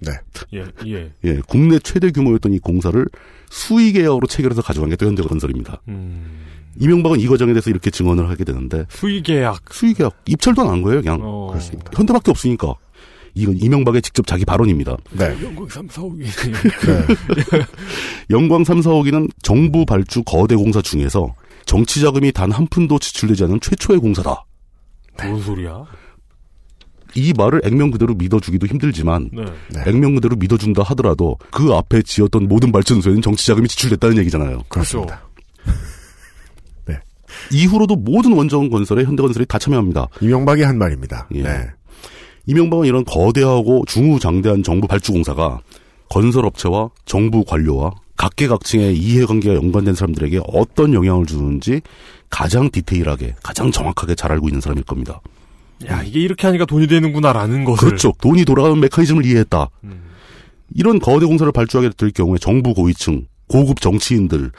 네. 예, 예. 예, 국내 최대 규모였던 이 공사를 수의 계약으로 체결해서 가져간 게 또 현대건설입니다. 음. 이명박은 이 과정에 대해서 이렇게 증언을 하게 되는데 수의 계약. 수의 계약 입찰도 안 한 거예요, 그냥. 어. 그렇습니다. 현대밖에 없으니까. 이건 이명박의 직접 자기 발언입니다. 네. 영광 3, 4억이. 영광 3, 4호기는 정부 발주 거대 공사 중에서 정치 자금이 단 한 푼도 지출되지 않은 최초의 공사다. 뭔 소리야? 이 말을 액면 그대로 믿어주기도 힘들지만 네. 액면 그대로 믿어준다 하더라도 그 앞에 지었던 모든 발전소에는 정치 자금이 지출됐다는 얘기잖아요. 그렇습니다. 이후로도 모든 원전 건설에 현대건설이 다 참여합니다. 이명박이 한 말입니다. 예. 네. 이명박은 이런 거대하고 중후장대한 정부 발주공사가 건설업체와 정부 관료와 각계각층의 이해관계가 연관된 사람들에게 어떤 영향을 주는지 가장 디테일하게, 가장 정확하게 잘 알고 있는 사람일 겁니다. 야, 이게 이렇게 하니까 돈이 되는구나라는 것을. 그렇죠. 돈이 돌아가는 메커니즘을 이해했다. 이런 거대 공사를 발주하게 될 경우에 정부 고위층, 고급 정치인들,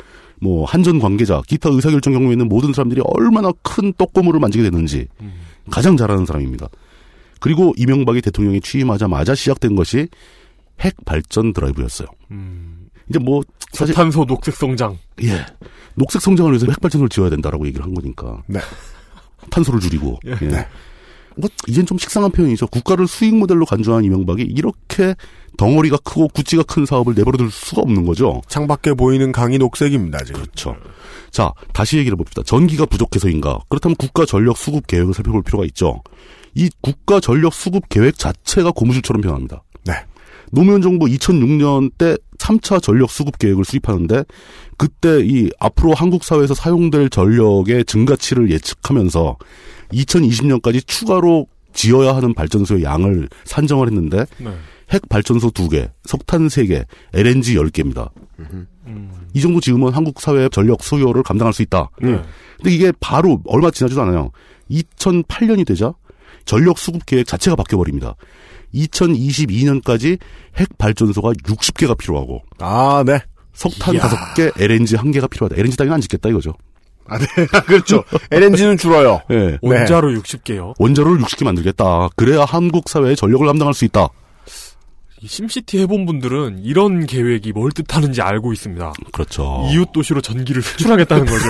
뭐 한전 관계자, 기타 의사결정 경우에 있는 모든 사람들이 얼마나 큰 떡고물을 만지게 되는지 가장 잘 아는 사람입니다. 그리고 이명박이 대통령이 취임하자마자 시작된 것이 핵 발전 드라이브였어요. 이제 뭐 사실 탄소 녹색 성장. 예. 녹색 성장을 위해서 핵 발전소를 지어야 된다라고 얘기를 한 거니까. 네. 탄소를 줄이고. 예. 예. 네. 뭐 이젠 좀 식상한 표현이죠. 국가를 수익 모델로 간주한 이명박이 이렇게 덩어리가 크고 구찌가 큰 사업을 내버려둘 수가 없는 거죠. 창밖에 보이는 강이 녹색입니다, 지금. 그렇죠. 자, 다시 얘기를 해봅시다. 전기가 부족해서인가? 그렇다면 국가 전력 수급 계획을 살펴볼 필요가 있죠. 이 국가 전력 수급 계획 자체가 고무줄처럼 변합니다. 네. 노무현 정부 2006년 때 3차 전력 수급 계획을 수립하는데 그때 이 앞으로 한국 사회에서 사용될 전력의 증가치를 예측하면서 2020년까지 추가로 지어야 하는 발전소의 양을 산정을 했는데 네. 핵 발전소 2개, 석탄 3개, LNG 10개입니다. 이 정도 지으면 한국 사회의 전력 수요를 감당할 수 있다. 네. 근데 이게 바로 얼마 지나지도 않아요. 2008년이 되자 전력 수급 계획 자체가 바뀌어 버립니다. 2022년까지 핵 발전소가 60개가 필요하고 아, 네. 석탄 이야. 5개, LNG 1개가 필요하다. LNG 따위는 안 짓겠다 이거죠. 아, 네. 그렇죠. LNG는 줄어요. 예. 원자로 60개요. 원자로를 60개 만들겠다. 그래야 한국 사회의 전력을 감당할 수 있다. 이 심시티 해본 분들은 이런 계획이 뭘 뜻하는지 알고 있습니다. 그렇죠. 이웃 도시로 전기를 수출하겠다는 거죠.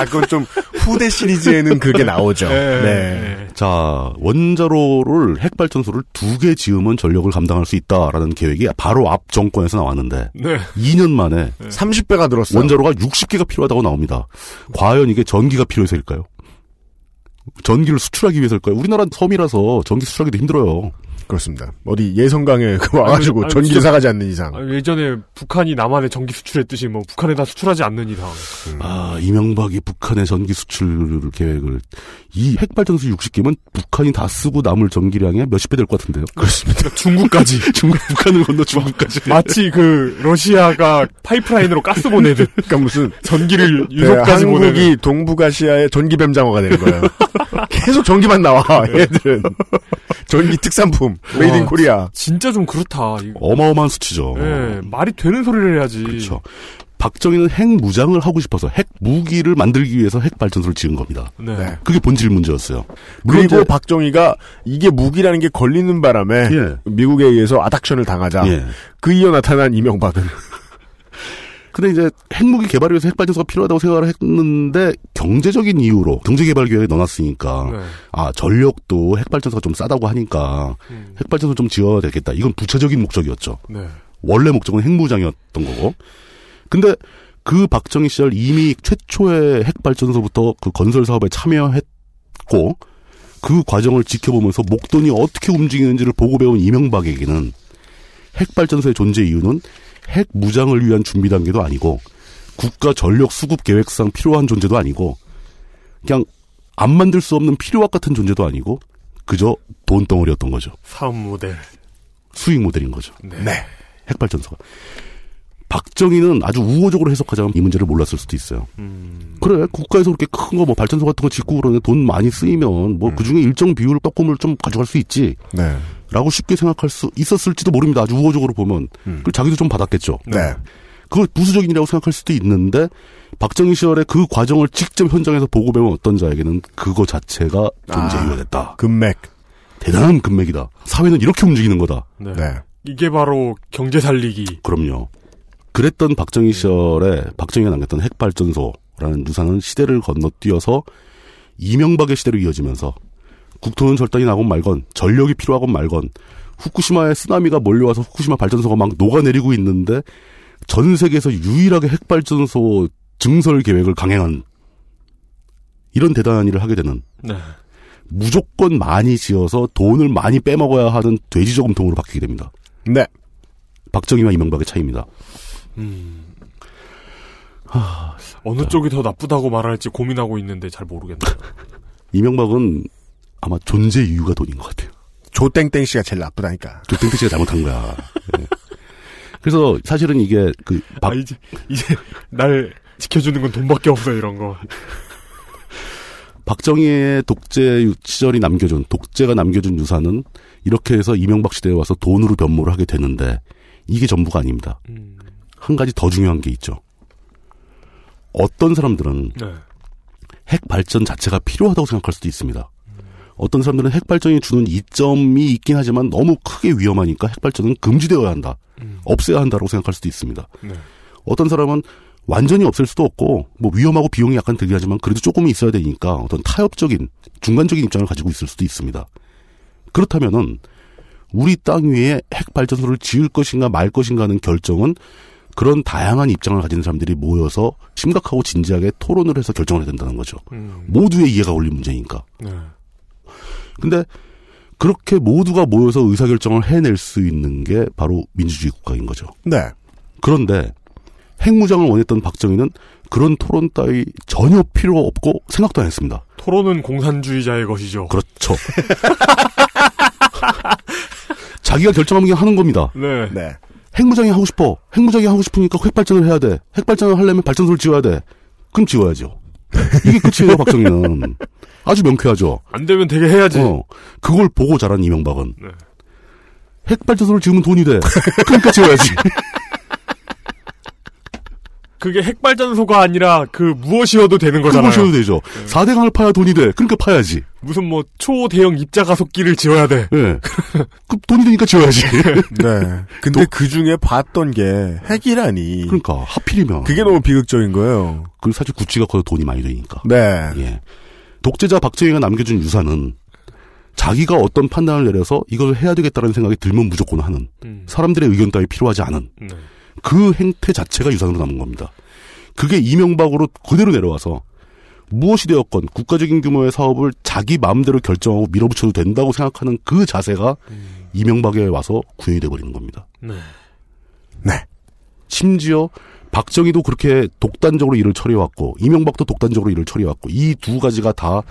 아, 그건 좀 후대 시리즈에는 그게 나오죠. 네. 네. 자, 원자로를 핵발전소를 두 개 지으면 전력을 감당할 수 있다라는 계획이 바로 앞 정권에서 나왔는데 네. 2년 만에 30배가 늘었어요. 원자로가 60개가 필요하다고 나옵니다. 과연 이게 전기가 필요해서일까요? 전기를 수출하기 위해서일까요? 우리나라 섬이라서 전기 수출하기도 힘들어요. 그렇습니다. 어디 예성강에 그 와가지고 아니, 아니, 전기를 진짜- 사가지 않는 이상. 아니, 예전에 북한이 남한에 전기 수출했듯이 뭐 북한에다 수출하지 않는 이상. 아, 이명박이 북한의 전기 수출 계획을 이 핵발전소 60개면 북한이 다 쓰고 남을 전기량의 몇십 배 될 것 같은데요. 그렇습니다. 중국까지. 중국 북한을 건너 중국까지. 마치 그 러시아가 파이프라인으로 가스 보내듯 그러니까 무슨 전기를 네, 유럽까지 한국이 보내는. 동북아시아의 전기 뱀장어가 되는 거예요. 계속 전기만 나와 얘들은 전기 특산품 made in 와, 코리아. 진짜 좀 그렇다. 어마어마한 수치죠. 예, 말이 되는 소리를 해야지. 그렇죠. 박정희는 핵 무장을 하고 싶어서 핵 무기를 만들기 위해서 핵 발전소를 지은 겁니다. 네. 네. 그게 본질 문제였어요. 그리고 이제- 박정희가 이게 무기라는 게 걸리는 바람에 예. 미국에 의해서 아닥션을 당하자. 예. 그 이어 나타난 이명박은 근데 이제 핵무기 개발을 위해서 핵발전소가 필요하다고 생각을 했는데 경제적인 이유로 경제개발 계획에 넣어놨으니까 네. 아 전력도 핵발전소가 좀 싸다고 하니까 음. 핵발전소 좀 지어야 되겠다. 이건 부차적인 목적이었죠. 네. 원래 목적은 핵무장이었던 거고. 근데 그 박정희 시절 이미 최초의 핵발전소부터 그 건설 사업에 참여했고 그 과정을 지켜보면서 목돈이 어떻게 움직이는지를 보고 배운 이명박에게는 핵발전소의 존재 이유는 핵 무장을 위한 준비 단계도 아니고 국가 전력 수급 계획상 필요한 존재도 아니고 그냥 안 만들 수 없는 필요악 같은 존재도 아니고 그저 돈 덩어리였던 거죠. 사업 모델. 수익 모델인 거죠. 네. 핵발전소가. 박정희는 아주 우호적으로 해석하자면 이 문제를 몰랐을 수도 있어요. 음. 그래, 국가에서 그렇게 큰 거, 뭐, 발전소 같은 거 짓고 그러는데 돈 많이 쓰이면, 뭐, 그 중에 일정 비율 떡고물 좀 가져갈 수 있지. 네. 라고 쉽게 생각할 수 있었을지도 모릅니다. 아주 우호적으로 보면. 그 자기도 좀 받았겠죠. 네. 그걸 부수적인이라고 생각할 수도 있는데, 박정희 시절에 그 과정을 직접 현장에서 보고 배운 어떤 자에게는 그거 자체가 존재 아. 이유가 됐다. 금맥. 대단한 금맥이다. 사회는 이렇게 움직이는 거다. 네. 네. 이게 바로 경제 살리기. 그럼요. 그랬던 박정희 시절에 박정희가 남겼던 핵발전소라는 유산은 시대를 건너뛰어서 이명박의 시대로 이어지면서 국토는 절단이 나건 말건 전력이 필요하건 말건 후쿠시마에 쓰나미가 몰려와서 후쿠시마 발전소가 막 녹아내리고 있는데 전 세계에서 유일하게 핵발전소 증설 계획을 강행한 이런 대단한 일을 하게 되는 네. 무조건 많이 지어서 돈을 많이 빼먹어야 하는 돼지 저금통으로 바뀌게 됩니다. 네. 박정희와 이명박의 차이입니다. 음. 어느 쪽이 더 나쁘다고 말할지 고민하고 있는데 잘 모르겠네요. 이명박은 아마 존재 이유가 돈인 것 같아요. 조땡땡 씨가 제일 나쁘다니까. 조땡땡 씨가 잘못한 거야. 예. 그래서 사실은 이게 그 박, 아, 이제, 이제, 날 지켜주는 건 돈밖에 없어, 이런 거. 박정희의 독재 시절이 남겨준 독재가 남겨준 유산은 이렇게 해서 이명박 시대에 와서 돈으로 변모를 하게 되는데 이게 전부가 아닙니다. 음. 한 가지 더 중요한 게 있죠. 어떤 사람들은 네. 핵 발전 자체가 필요하다고 생각할 수도 있습니다. 어떤 사람들은 핵 발전이 주는 이점이 있긴 하지만 너무 크게 위험하니까 핵 발전은 금지되어야 한다. 없애야 한다고 생각할 수도 있습니다. 네. 어떤 사람은 완전히 없앨 수도 없고 뭐 위험하고 비용이 약간 들긴 하지만 그래도 조금은 있어야 되니까 어떤 타협적인 중간적인 입장을 가지고 있을 수도 있습니다. 그렇다면은 우리 땅 위에 핵 발전소를 지을 것인가 말 것인가 하는 결정은 그런 다양한 입장을 가진 사람들이 모여서 심각하고 진지하게 토론을 해서 결정을 해야 된다는 거죠. 음. 모두의 이해가 걸린 문제니까. 네. 근데 그렇게 모두가 모여서 의사결정을 해낼 수 있는 게 바로 민주주의 국가인 거죠. 네. 그런데 핵무장을 원했던 박정희는 그런 토론 따위 전혀 필요 없고 생각도 안 했습니다. 토론은 공산주의자의 것이죠. 그렇죠. 자기가 결정하면 그냥 하는 겁니다. 네. 네. 핵무장이 하고 싶어. 핵무장이 하고 싶으니까 핵발전을 해야 돼. 핵발전을 하려면 발전소를 지어야 돼. 그럼 지어야죠. 이게 끝이에요, 박정희는. 아주 명쾌하죠. 안 되면 되게 해야지. 어, 그걸 보고 자란 이명박은. 네. 핵발전소를 지으면 돈이 돼. 그러니까 지어야지. 그게 핵발전소가 아니라 그 무엇이어도 되는 거잖아요. 지어도 되죠. 4대강을 파야 돈이 돼. 그러니까 파야지. 무슨 뭐 초대형 입자 가속기를 지어야 돼. 예. 그 돈이 되니까 지어야지. 네. 근데 그 중에 봤던 게 핵이라니. 그러니까 하필이면 그게 너무 비극적인 거예요. 그 사실 구찌가 커도 돈이 많이 되니까. 네. 예. 독재자 박정희가 남겨준 유산은 자기가 어떤 판단을 내려서 이걸 해야 되겠다는 생각이 들면 무조건 하는 음. 사람들의 의견 따위 필요하지 않은 네. 그 행태 자체가 유산으로 남은 겁니다. 그게 이명박으로 그대로 내려와서 무엇이 되었건 국가적인 규모의 사업을 자기 마음대로 결정하고 밀어붙여도 된다고 생각하는 그 자세가 이명박에 와서 구현이 돼버리는 겁니다. 네. 네. 심지어 박정희도 그렇게 독단적으로 일을 처리해왔고 이명박도 독단적으로 일을 처리해왔고 이 두 가지가 다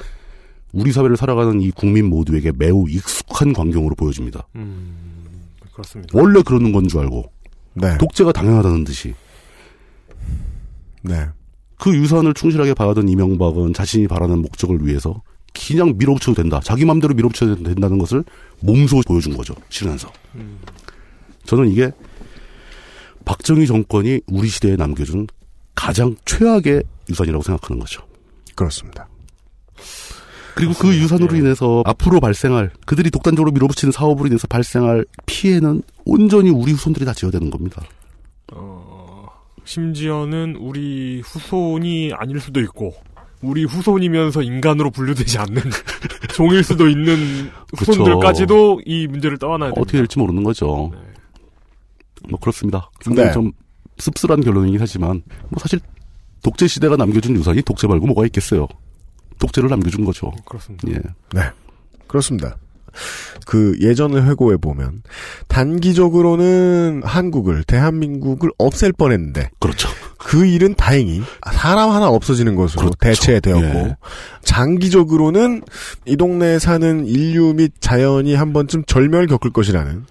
우리 사회를 살아가는 이 국민 모두에게 매우 익숙한 광경으로 보여집니다. 그렇습니다. 원래 그러는 건 줄 알고 네. 독재가 당연하다는 듯이 네. 그 유산을 충실하게 봐야던 이명박은 자신이 바라는 목적을 위해서 그냥 밀어붙여도 된다. 자기 마음대로 밀어붙여도 된다는 것을 몸소 보여준 거죠. 실현해서. 저는 이게 박정희 정권이 우리 시대에 남겨준 가장 최악의 유산이라고 생각하는 거죠. 그렇습니다. 그리고 그 유산으로 인해서 앞으로 발생할 그들이 독단적으로 밀어붙이는 사업으로 인해서 발생할 피해는 온전히 우리 후손들이 다 지어야 되는 겁니다. 심지어는 우리 후손이 아닐 수도 있고 우리 후손이면서 인간으로 분류되지 않는 종일 수도 있는 그렇죠. 후손들까지도 이 문제를 떠안아야 됩니다. 어떻게 될지 모르는 거죠. 뭐 그렇습니다. 네. 상당히 좀 씁쓸한 결론이긴 하지만 뭐 사실 독재 시대가 남겨준 유산이 독재 말고 뭐가 있겠어요. 독재를 남겨준 거죠. 그렇습니다. 예. 네. 그렇습니다. 그 예전을 회고해 보면 단기적으로는 한국을 대한민국을 없앨 뻔했는데 그렇죠. 그 일은 다행히 사람 하나 없어지는 것으로 대체되었고 예. 장기적으로는 이 동네에 사는 인류 및 자연이 한 번쯤 절멸 겪을 것이라는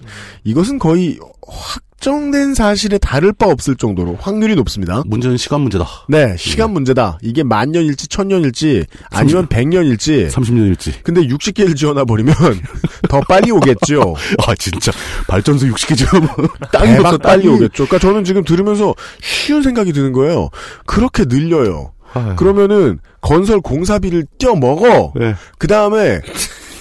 이것은 거의 확 정된 사실에 다를 바 없을 정도로 확률이 높습니다. 문제는 시간 문제다. 네, 시간 문제다. 이게 만 년일지 천 년일지 아니면 백 년일지 30년일지. 근데 60개를 지어놔 버리면 더 빨리 오겠죠. 아 진짜 발전소 60개 지으면 대박 빨리 오겠죠. 그러니까 저는 지금 들으면서 쉬운 생각이 드는 거예요. 그렇게 늘려요. 그러면은 건설 공사비를 떼어 먹어. 그 다음에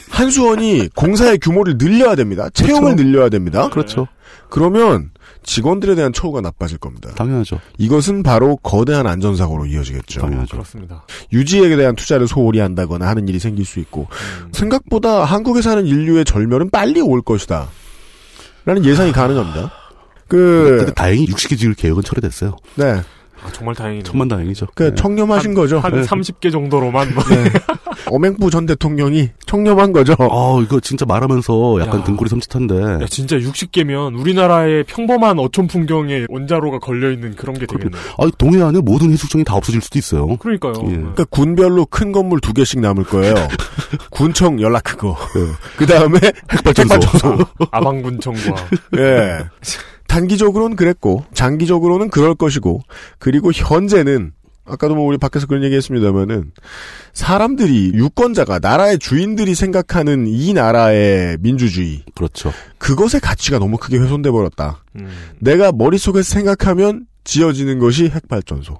한수원이 공사의 규모를 늘려야 됩니다. 채용을 늘려야 됩니다. 그렇죠. 그러면 직원들에 대한 처우가 나빠질 겁니다. 당연하죠. 이것은 바로 거대한 안전사고로 이어지겠죠. 당연하죠. 그렇습니다. 유지에 대한 투자를 소홀히 한다거나 하는 일이 생길 수 있고 생각보다 한국에 사는 인류의 절멸은 빨리 올 것이다. 라는 예상이 가능합니다. 그 근데 다행히 60개 지을 계획은 철회됐어요. 네. 아, 정말 다행이네요. 천만 다행이죠. 그 청렴하신 거죠. 한 네. 30개 정도로만 뭐. 어맹부 전 대통령이 청렴한 거죠. 아 이거 진짜 말하면서 약간 야. 등골이 섬찟한데. 야, 진짜 60개면 우리나라의 평범한 어촌 풍경에 원자로가 걸려있는 그런 게 되겠네요. 아 동해안에 모든 해수욕장이 다 없어질 수도 있어요. 그러니까요. 예. 그러니까 군별로 큰 건물 두 개씩 남을 거예요. 군청 연락 크고. 그 다음에 핵발전소. 아방군청과. 예. 단기적으로는 그랬고, 장기적으로는 그럴 것이고, 그리고 현재는, 아까도 뭐 우리 밖에서 그런 얘기 했습니다만은, 사람들이, 유권자가, 나라의 주인들이 생각하는 이 나라의 민주주의. 그렇죠. 그것의 가치가 너무 크게 훼손돼 버렸다. 음. 내가 머릿속에서 생각하면 지어지는 것이 핵발전소.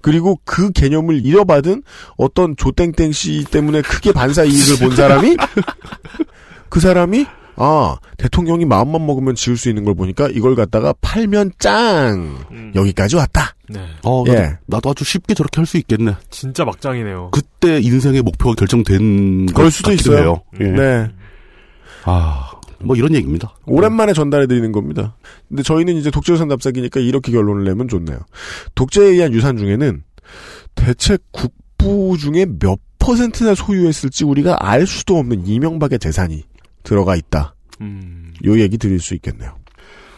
그리고 그 개념을 잃어받은 어떤 조땡땡 씨 때문에 크게 반사 이익을 본 사람이 그 사람이 아 대통령이 마음만 먹으면 지을 수 있는 걸 보니까 이걸 갖다가 팔면 짱 여기까지 왔다. 네. 어, 나도, 예. 나도 아주 쉽게 저렇게 할 수 있겠네. 진짜 막장이네요. 그때 인생의 목표가 결정된 그럴 것 수도 있어요. 해요. 예. 네. 아, 뭐 이런 얘기입니다. 오랜만에 전달해 드리는 겁니다. 근데 저희는 이제 독재유산 답사기니까 이렇게 결론을 내면 좋네요. 독재에 의한 유산 중에는 대체 국부 중에 몇 퍼센트나 소유했을지 우리가 알 수도 없는 이명박의 재산이 들어가 있다. 음. 요 얘기 드릴 수 있겠네요.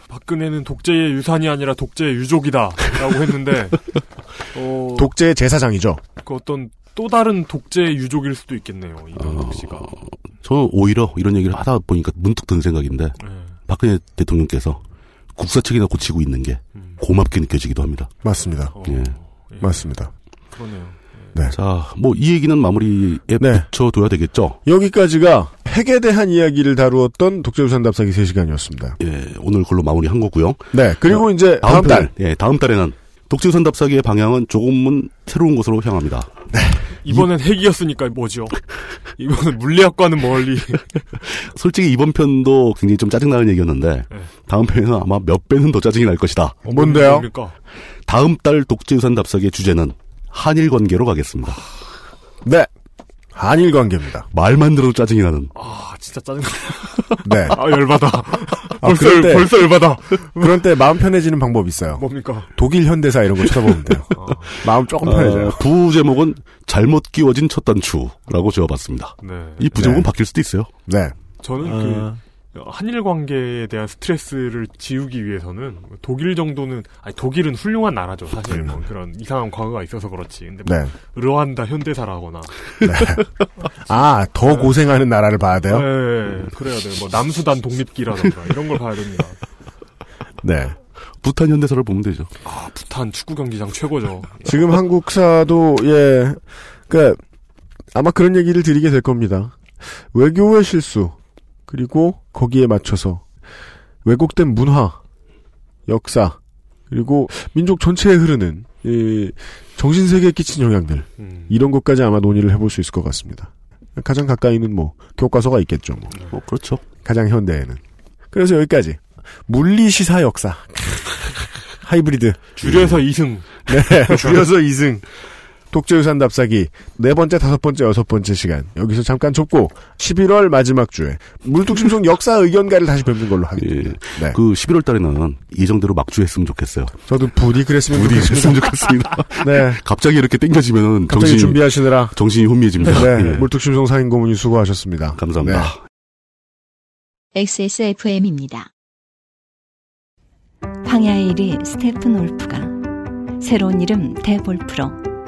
박근혜는 독재의 유산이 아니라 독재의 유족이다라고 했는데 어, 독재의 제사장이죠. 그 어떤 또 다른 독재의 유족일 수도 있겠네요. 이명박 씨가. 저는 오히려 이런 얘기를 하다 보니까 문득 든 생각인데 네. 박근혜 대통령께서 국사 책이나 고치고 있는 게 음. 고맙게 느껴지기도 합니다. 맞습니다. 예. 맞습니다. 그러네요. 네. 자, 뭐 이 얘기는 마무리에 붙여둬야 되겠죠. 여기까지가 핵에 대한 이야기를 다루었던 독재유산 답사기 3시간이었습니다. 예, 오늘 걸로 마무리한 거고요. 네, 그리고 이제 다음 달. 편, 예, 다음 달에는 독재유산 답사기의 방향은 조금은 새로운 곳으로 향합니다. 이번엔 핵이었으니까 뭐죠? 이번엔 물리학과는 멀리. 솔직히 이번 편도 굉장히 좀 짜증나는 얘기였는데 네. 다음 편에는 아마 몇 배는 더 짜증이 날 것이다. 뭔데요? 뭡니까? 다음 달 독재유산 답사기의 주제는 한일 관계로 가겠습니다. 네. 한일 관계입니다. 말만 들어도 짜증이 나는. 아, 진짜 짜증나. 네. 아, 열받아. 아, 벌써, 그럴 때- 벌써 열받아. 그런 때 마음 편해지는 방법이 있어요. 뭡니까? 독일 현대사 이런 거 쳐다보면 돼요. 마음 조금 편해져요. 어, 부제목은 잘못 끼워진 첫 단추라고 지어봤습니다. 네. 이 부제목은 네. 바뀔 수도 있어요. 네. 저는 어. 그 한일 관계에 대한 스트레스를 지우기 위해서는 독일 정도는 아니 독일은 훌륭한 나라죠 사실. 뭐 그런 이상한 과거가 있어서 그렇지. 근데 뭐 네. 르완다 현대사라거나. 아, 더 고생하는 나라를 봐야 돼요? 네 그래야 돼요. 뭐 남수단 독립기라던가 이런 걸 봐야 됩니다. 네. 부탄 현대사를 보면 되죠. 아 부탄 축구 경기장 최고죠. 지금 한국사도, 예, 그 아마 그런 얘기를 드리게 될 겁니다. 외교의 실수, 그리고 거기에 맞춰서 왜곡된 문화, 역사, 그리고 민족 전체에 흐르는, 이, 정신 세계에 끼친 영향들, 음. 이런 것까지 아마 논의를 해볼 수 있을 것 같습니다. 가장 가까이는 뭐, 교과서가 있겠죠, 뭐. 뭐 그렇죠. 가장 현대에는. 그래서 여기까지. 물리 시사 역사. 하이브리드. 줄여서 2승 네, 줄여서 2승. 독재유산 답사기 네 번째, 다섯 번째, 여섯 번째 시간 여기서 잠깐 접고 11월 마지막 주에 물뚝심송 역사 의견가를 다시 뵙는 걸로 하겠습니다. 네. 그 11월 달에는 예정대로 막주했으면 좋겠어요. 저도 부디 그랬으면 부디 좋겠습니다. 그랬으면 좋겠습니다. 네. 갑자기 이렇게 땡겨지면은 갑자기 정신이 준비하시느라 정신이 혼미해집니다. 네, 예. 물뚝심송 상인 고문이 수고하셨습니다. 감사합니다. XSFM입니다. 황야의 1위 스테픈 올프가 새로운 이름 대볼프로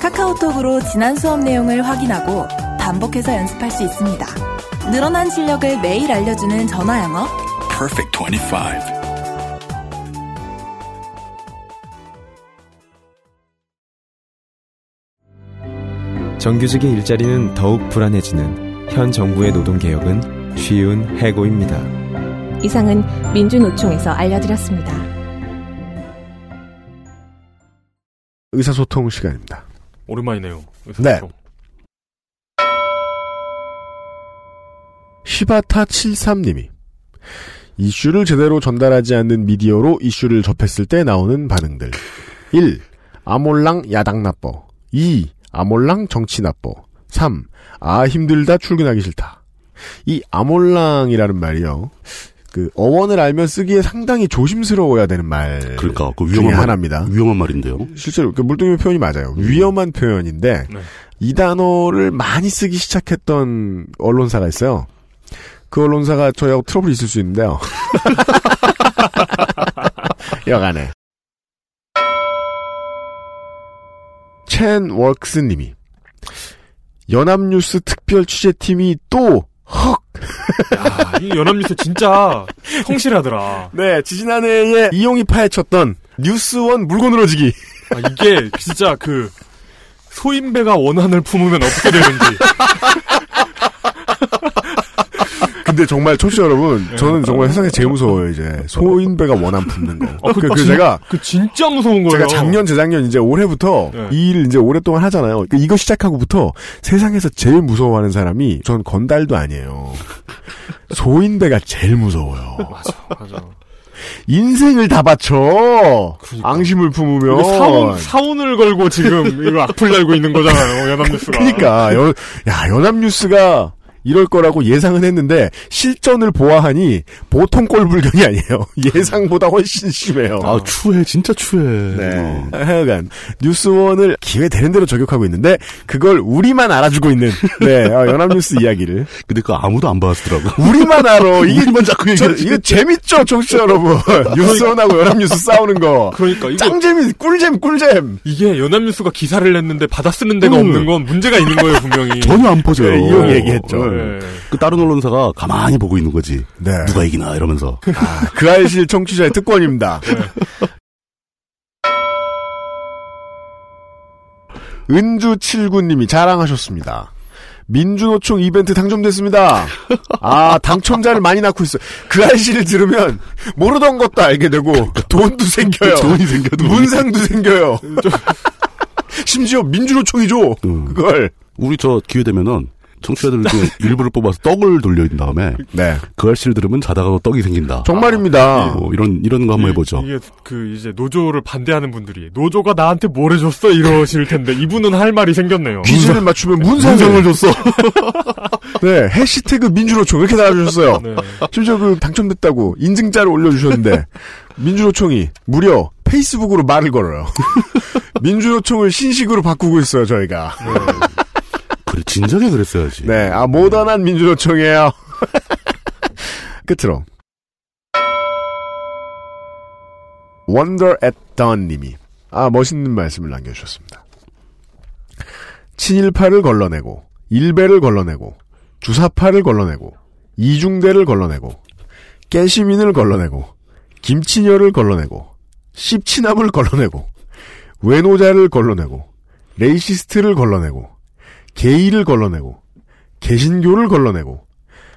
카카오톡으로 지난 수업 내용을 확인하고 반복해서 연습할 수 있습니다. 늘어난 실력을 매일 알려주는 전화 영어. Perfect 25. 정규직의 일자리는 더욱 불안해지는 현 정부의 노동 개혁은 쉬운 해고입니다. 이상은 민주노총에서 알려드렸습니다. 의사소통 시간입니다. 오랜만이네요 네. 시바타73님이 이슈를 제대로 전달하지 않는 미디어로 이슈를 접했을 때 나오는 반응들. 1. 아몰랑 야당 나뻐. 2. 아몰랑 정치 나뻐. 3. 아 힘들다 출근하기 싫다. 이 아몰랑이라는 말이요. 그 어원을 알면 쓰기에 상당히 조심스러워야 되는 말. 그러니까 그 위험한 말- 하나입니다. 위험한 말인데요. 실제로 그 물동이 표현이 맞아요. 위험한 표현인데 이 단어를 많이 쓰기 시작했던 언론사가 있어요. 그 언론사가 저희하고 트러블이 있을 수 있는데요. 여간에 첸 월크스님이 연합뉴스 특별 취재팀이 또 헉! 야, 이 연합뉴스 진짜 성실하더라. 네, 지지난해에 이용이 파헤쳤던 뉴스원 물고 늘어지기. 아, 이게 진짜 그 소인배가 원한을 품으면 어떻게 되는지. 근데 정말 청취자 여러분, 저는 정말 세상에 제일 무서워요, 이제. 소인배가 원한 품는 거. 어, 그 그, 그 진- 제가, 그 진짜 무서운 거예요. 제가 작년, 재작년, 이제 올해부터 네. 이 일을 이제 오랫동안 하잖아요. 그 이거 시작하고부터 세상에서 제일 무서워하는 사람이 전 건달도 아니에요. 소인배가 제일 무서워요. 맞아, 맞아. 인생을 다 바쳐! 앙심을 품으면. 이거 사온, 사온을 걸고 지금 이거 악플 달고 있는 거잖아요, 연합뉴스가. 그러니까 연, 야 연합뉴스가 이럴 거라고 예상은 했는데 실전을 보아하니 보통 꼴불견이 아니에요. 예상보다 훨씬 심해요. 아 추해 진짜 추해. 네. 하여간 뉴스원을 기회 되는 대로 저격하고 있는데 그걸 우리만 알아주고 있는 네 어, 연합뉴스 이야기를. 근데 그 아무도 안 봐주더라고. 우리만 알아. 이게 우리만 자꾸 저, 얘기하지. 이거 재밌죠, 청취자 여러분. 뉴스원하고 연합뉴스 싸우는 거. 그러니까 이거 짱 재미, 꿀잼, 꿀잼. 이게 연합뉴스가 기사를 냈는데 받아 쓰는 데가 음. 없는 건 문제가 있는 거예요, 분명히. 전혀 안 퍼져요. 네, 이용 얘기했죠. 네. 그 다른 언론사가 가만히 보고 있는 거지. 네. 누가 이기나 이러면서. 그 알실 청취자의 특권입니다. 은주79님이 자랑하셨습니다. 민주노총 이벤트 당첨됐습니다. 아, 당첨자를 많이 낳고 있어요. 그 알씨를 들으면 모르던 것도 알게 되고 돈도 생겨요. 돈이 생겨도 문상도 생겨요. 심지어 민주노총이죠. 그걸. 우리 저 기회 되면은 청취자들 중에 일부를 뽑아서 떡을 돌려인 다음에 네. 그 알씨를 들으면 자다가 떡이 생긴다. 정말입니다. 뭐 이런 이런 거 한번 해보죠. 이게 그 이제 노조를 반대하는 분들이 노조가 나한테 뭘 해줬어 이러실 텐데 이분은 할 말이 생겼네요. 퀴즈를 맞추면 문상을 줬어. 네, 해시태그 민주노총 이렇게 달아주셨어요. 네. 심지어 그 당첨됐다고 인증자를 올려주셨는데 민주노총이 무려 페이스북으로 말을 걸어요. 민주노총을 신식으로 바꾸고 있어요 저희가. 그래 진작에 그랬어야지. 네, 아 모던한 민주노총이에요. 끝으로 Wonder at Dawn님이 아 멋있는 말씀을 남겨주셨습니다. 친일파를 걸러내고 일베를 걸러내고 주사파를 걸러내고 이중대를 걸러내고 깨시민을 걸러내고 김치녀를 걸러내고 씹치남을 걸러내고 외노자를 걸러내고 racist를 걸러내고 게이를 걸러내고 개신교를 걸러내고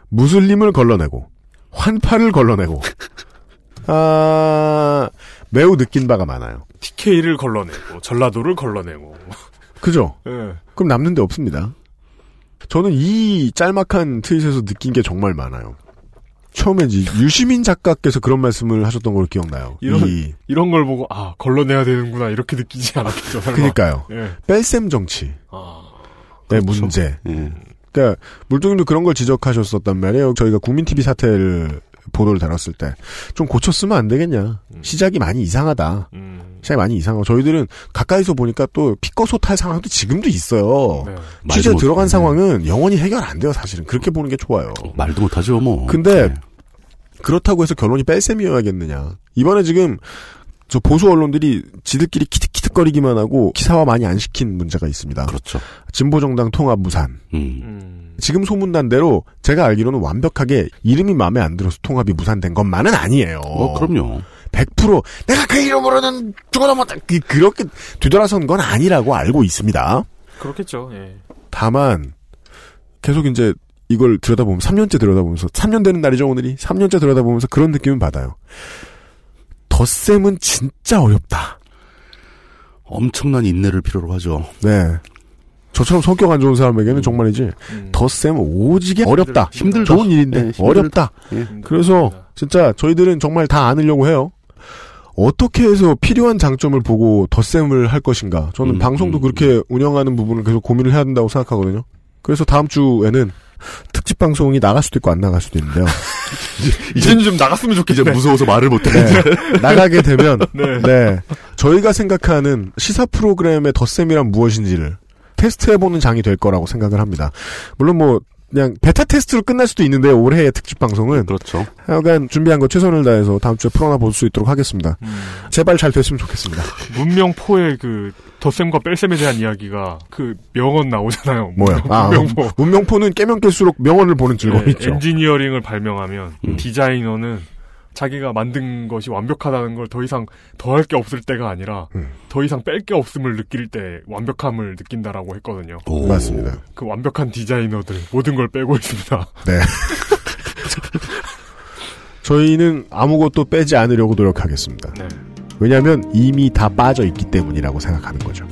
무슬림을 걸러내고 환빠를 걸러내고 아 매우 느낀 바가 많아요. TK를 걸러내고 전라도를 걸러내고. 그죠? 예. 그럼 남는 데 없습니다. 저는 이 짤막한 트윗에서 느낀 게 정말 많아요. 처음에 유시민 작가께서 그런 말씀을 하셨던 걸로 기억나요. 이런 이 이런 걸 보고 아 걸러내야 되는구나 이렇게 느끼지 않았겠죠. 설마. 그니까요. 예. 뺄셈 정치. 아, 의 그렇죠. 문제. 예. 그러니까 물뚱님도 그런 걸 지적하셨었단 말이에요. 저희가 국민 TV 사태를 보도를 다뤘을 때 좀 고쳤으면 안 되겠냐. 시작이 많이 이상하다. 음. 시작이 많이 이상하고 저희들은 가까이서 보니까 또 피꺼소 탈 상황도 지금도 있어요. 네. 취재 들어간 못- 상황은 영원히 해결 안 돼요. 사실은 그렇게 보는 게 좋아요. 말도 못하죠 뭐. 근데 그렇다고 해서 결론이 뺄셈이어야겠느냐. 이번에 지금 저 보수 언론들이 지들끼리 키득키득거리기만 하고 기사화 많이 안 시킨 문제가 있습니다. 그렇죠. 진보정당 통합 무산. 음. 지금 소문난 대로 제가 알기로는 완벽하게 이름이 마음에 안 들어서 통합이 무산된 것만은 아니에요. 어, 그럼요. 100% 내가 그 이름으로는 죽어도 못해 그- 그렇게 뒤돌아선 건 아니라고 알고 있습니다. 그렇겠죠. 예. 다만 계속 이제 이걸 들여다보면 3년째 들여다보면서 3년 되는 날이죠 오늘이 3년째 들여다보면서 그런 느낌은 받아요. 덧셈은 진짜 어렵다. 엄청난 인내를 필요로 하죠. 네. 저처럼 성격 안 좋은 사람에게는 정말이지 덧셈은 오지게 어렵다. 힘들다. 좋은 일인데 예, 힘들다. 어렵다. 예. 그래서 진짜 저희들은 정말 다 안으려고 해요. 어떻게 해서 필요한 장점을 보고 덧셈을 할 것인가. 저는 음, 방송도 그렇게 운영하는 부분을 계속 고민을 해야 된다고 생각하거든요. 그래서 다음 주에는 특집 방송이 나갈 수도 있고 안 나갈 수도 있는데요. 이제는 좀 나갔으면 좋겠네. 이제 무서워서 말을 못해. 네. 나가게 되면 네. 네. 저희가 생각하는 시사 프로그램의 덧셈이란 무엇인지를 테스트해보는 장이 될 거라고 생각을 합니다. 물론 뭐 그냥 베타 테스트로 끝날 수도 있는데요. 올해의 특집 방송은 그렇죠. 하여간 준비한 거 최선을 다해서 다음 주에 풀어나 볼 수 있도록 하겠습니다. 음. 제발 잘 됐으면 좋겠습니다. 문명포의 그 덧셈과 뺄셈에 대한 이야기가 그 명언 나오잖아요. 뭐요? 아, 문명포. 문명포는 깨면 깰수록 명언을 보는 즐거움이 네, 있죠. 엔지니어링을 발명하면 음. 디자이너는 자기가 만든 것이 완벽하다는 걸 더 이상 더할 게 없을 때가 아니라 음. 더 이상 뺄 게 없음을 느낄 때 완벽함을 느낀다라고 했거든요. 오. 맞습니다. 그 완벽한 디자이너들 모든 걸 빼고 있습니다. 네. 저희는 아무것도 빼지 않으려고 노력하겠습니다. 네. 왜냐하면 이미 다 빠져 있기 때문이라고 생각하는 거죠.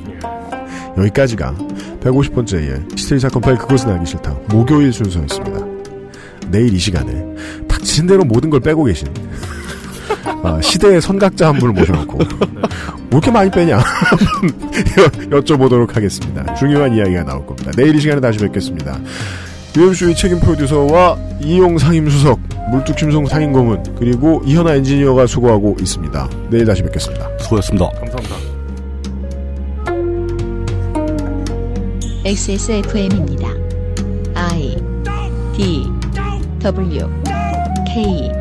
여기까지가 150번째의 시스테리 사건 파일 그것은 알기 싫다. 목요일 순서였습니다. 내일 이 시간에 닥친 대로 모든 걸 빼고 계신 아, 시대의 선각자 한 분을 모셔놓고 뭐 이렇게 많이 빼냐 여- 여쭤보도록 하겠습니다. 중요한 이야기가 나올 겁니다. 내일 이 시간에 다시 뵙겠습니다. UMC의 책임 프로듀서와 이용 상임수석, 물뚝심송 상임고문, 그리고 이현아 엔지니어가 수고하고 있습니다. 내일 다시 뵙겠습니다. 수고하셨습니다. 감사합니다. XSFM입니다. I D W K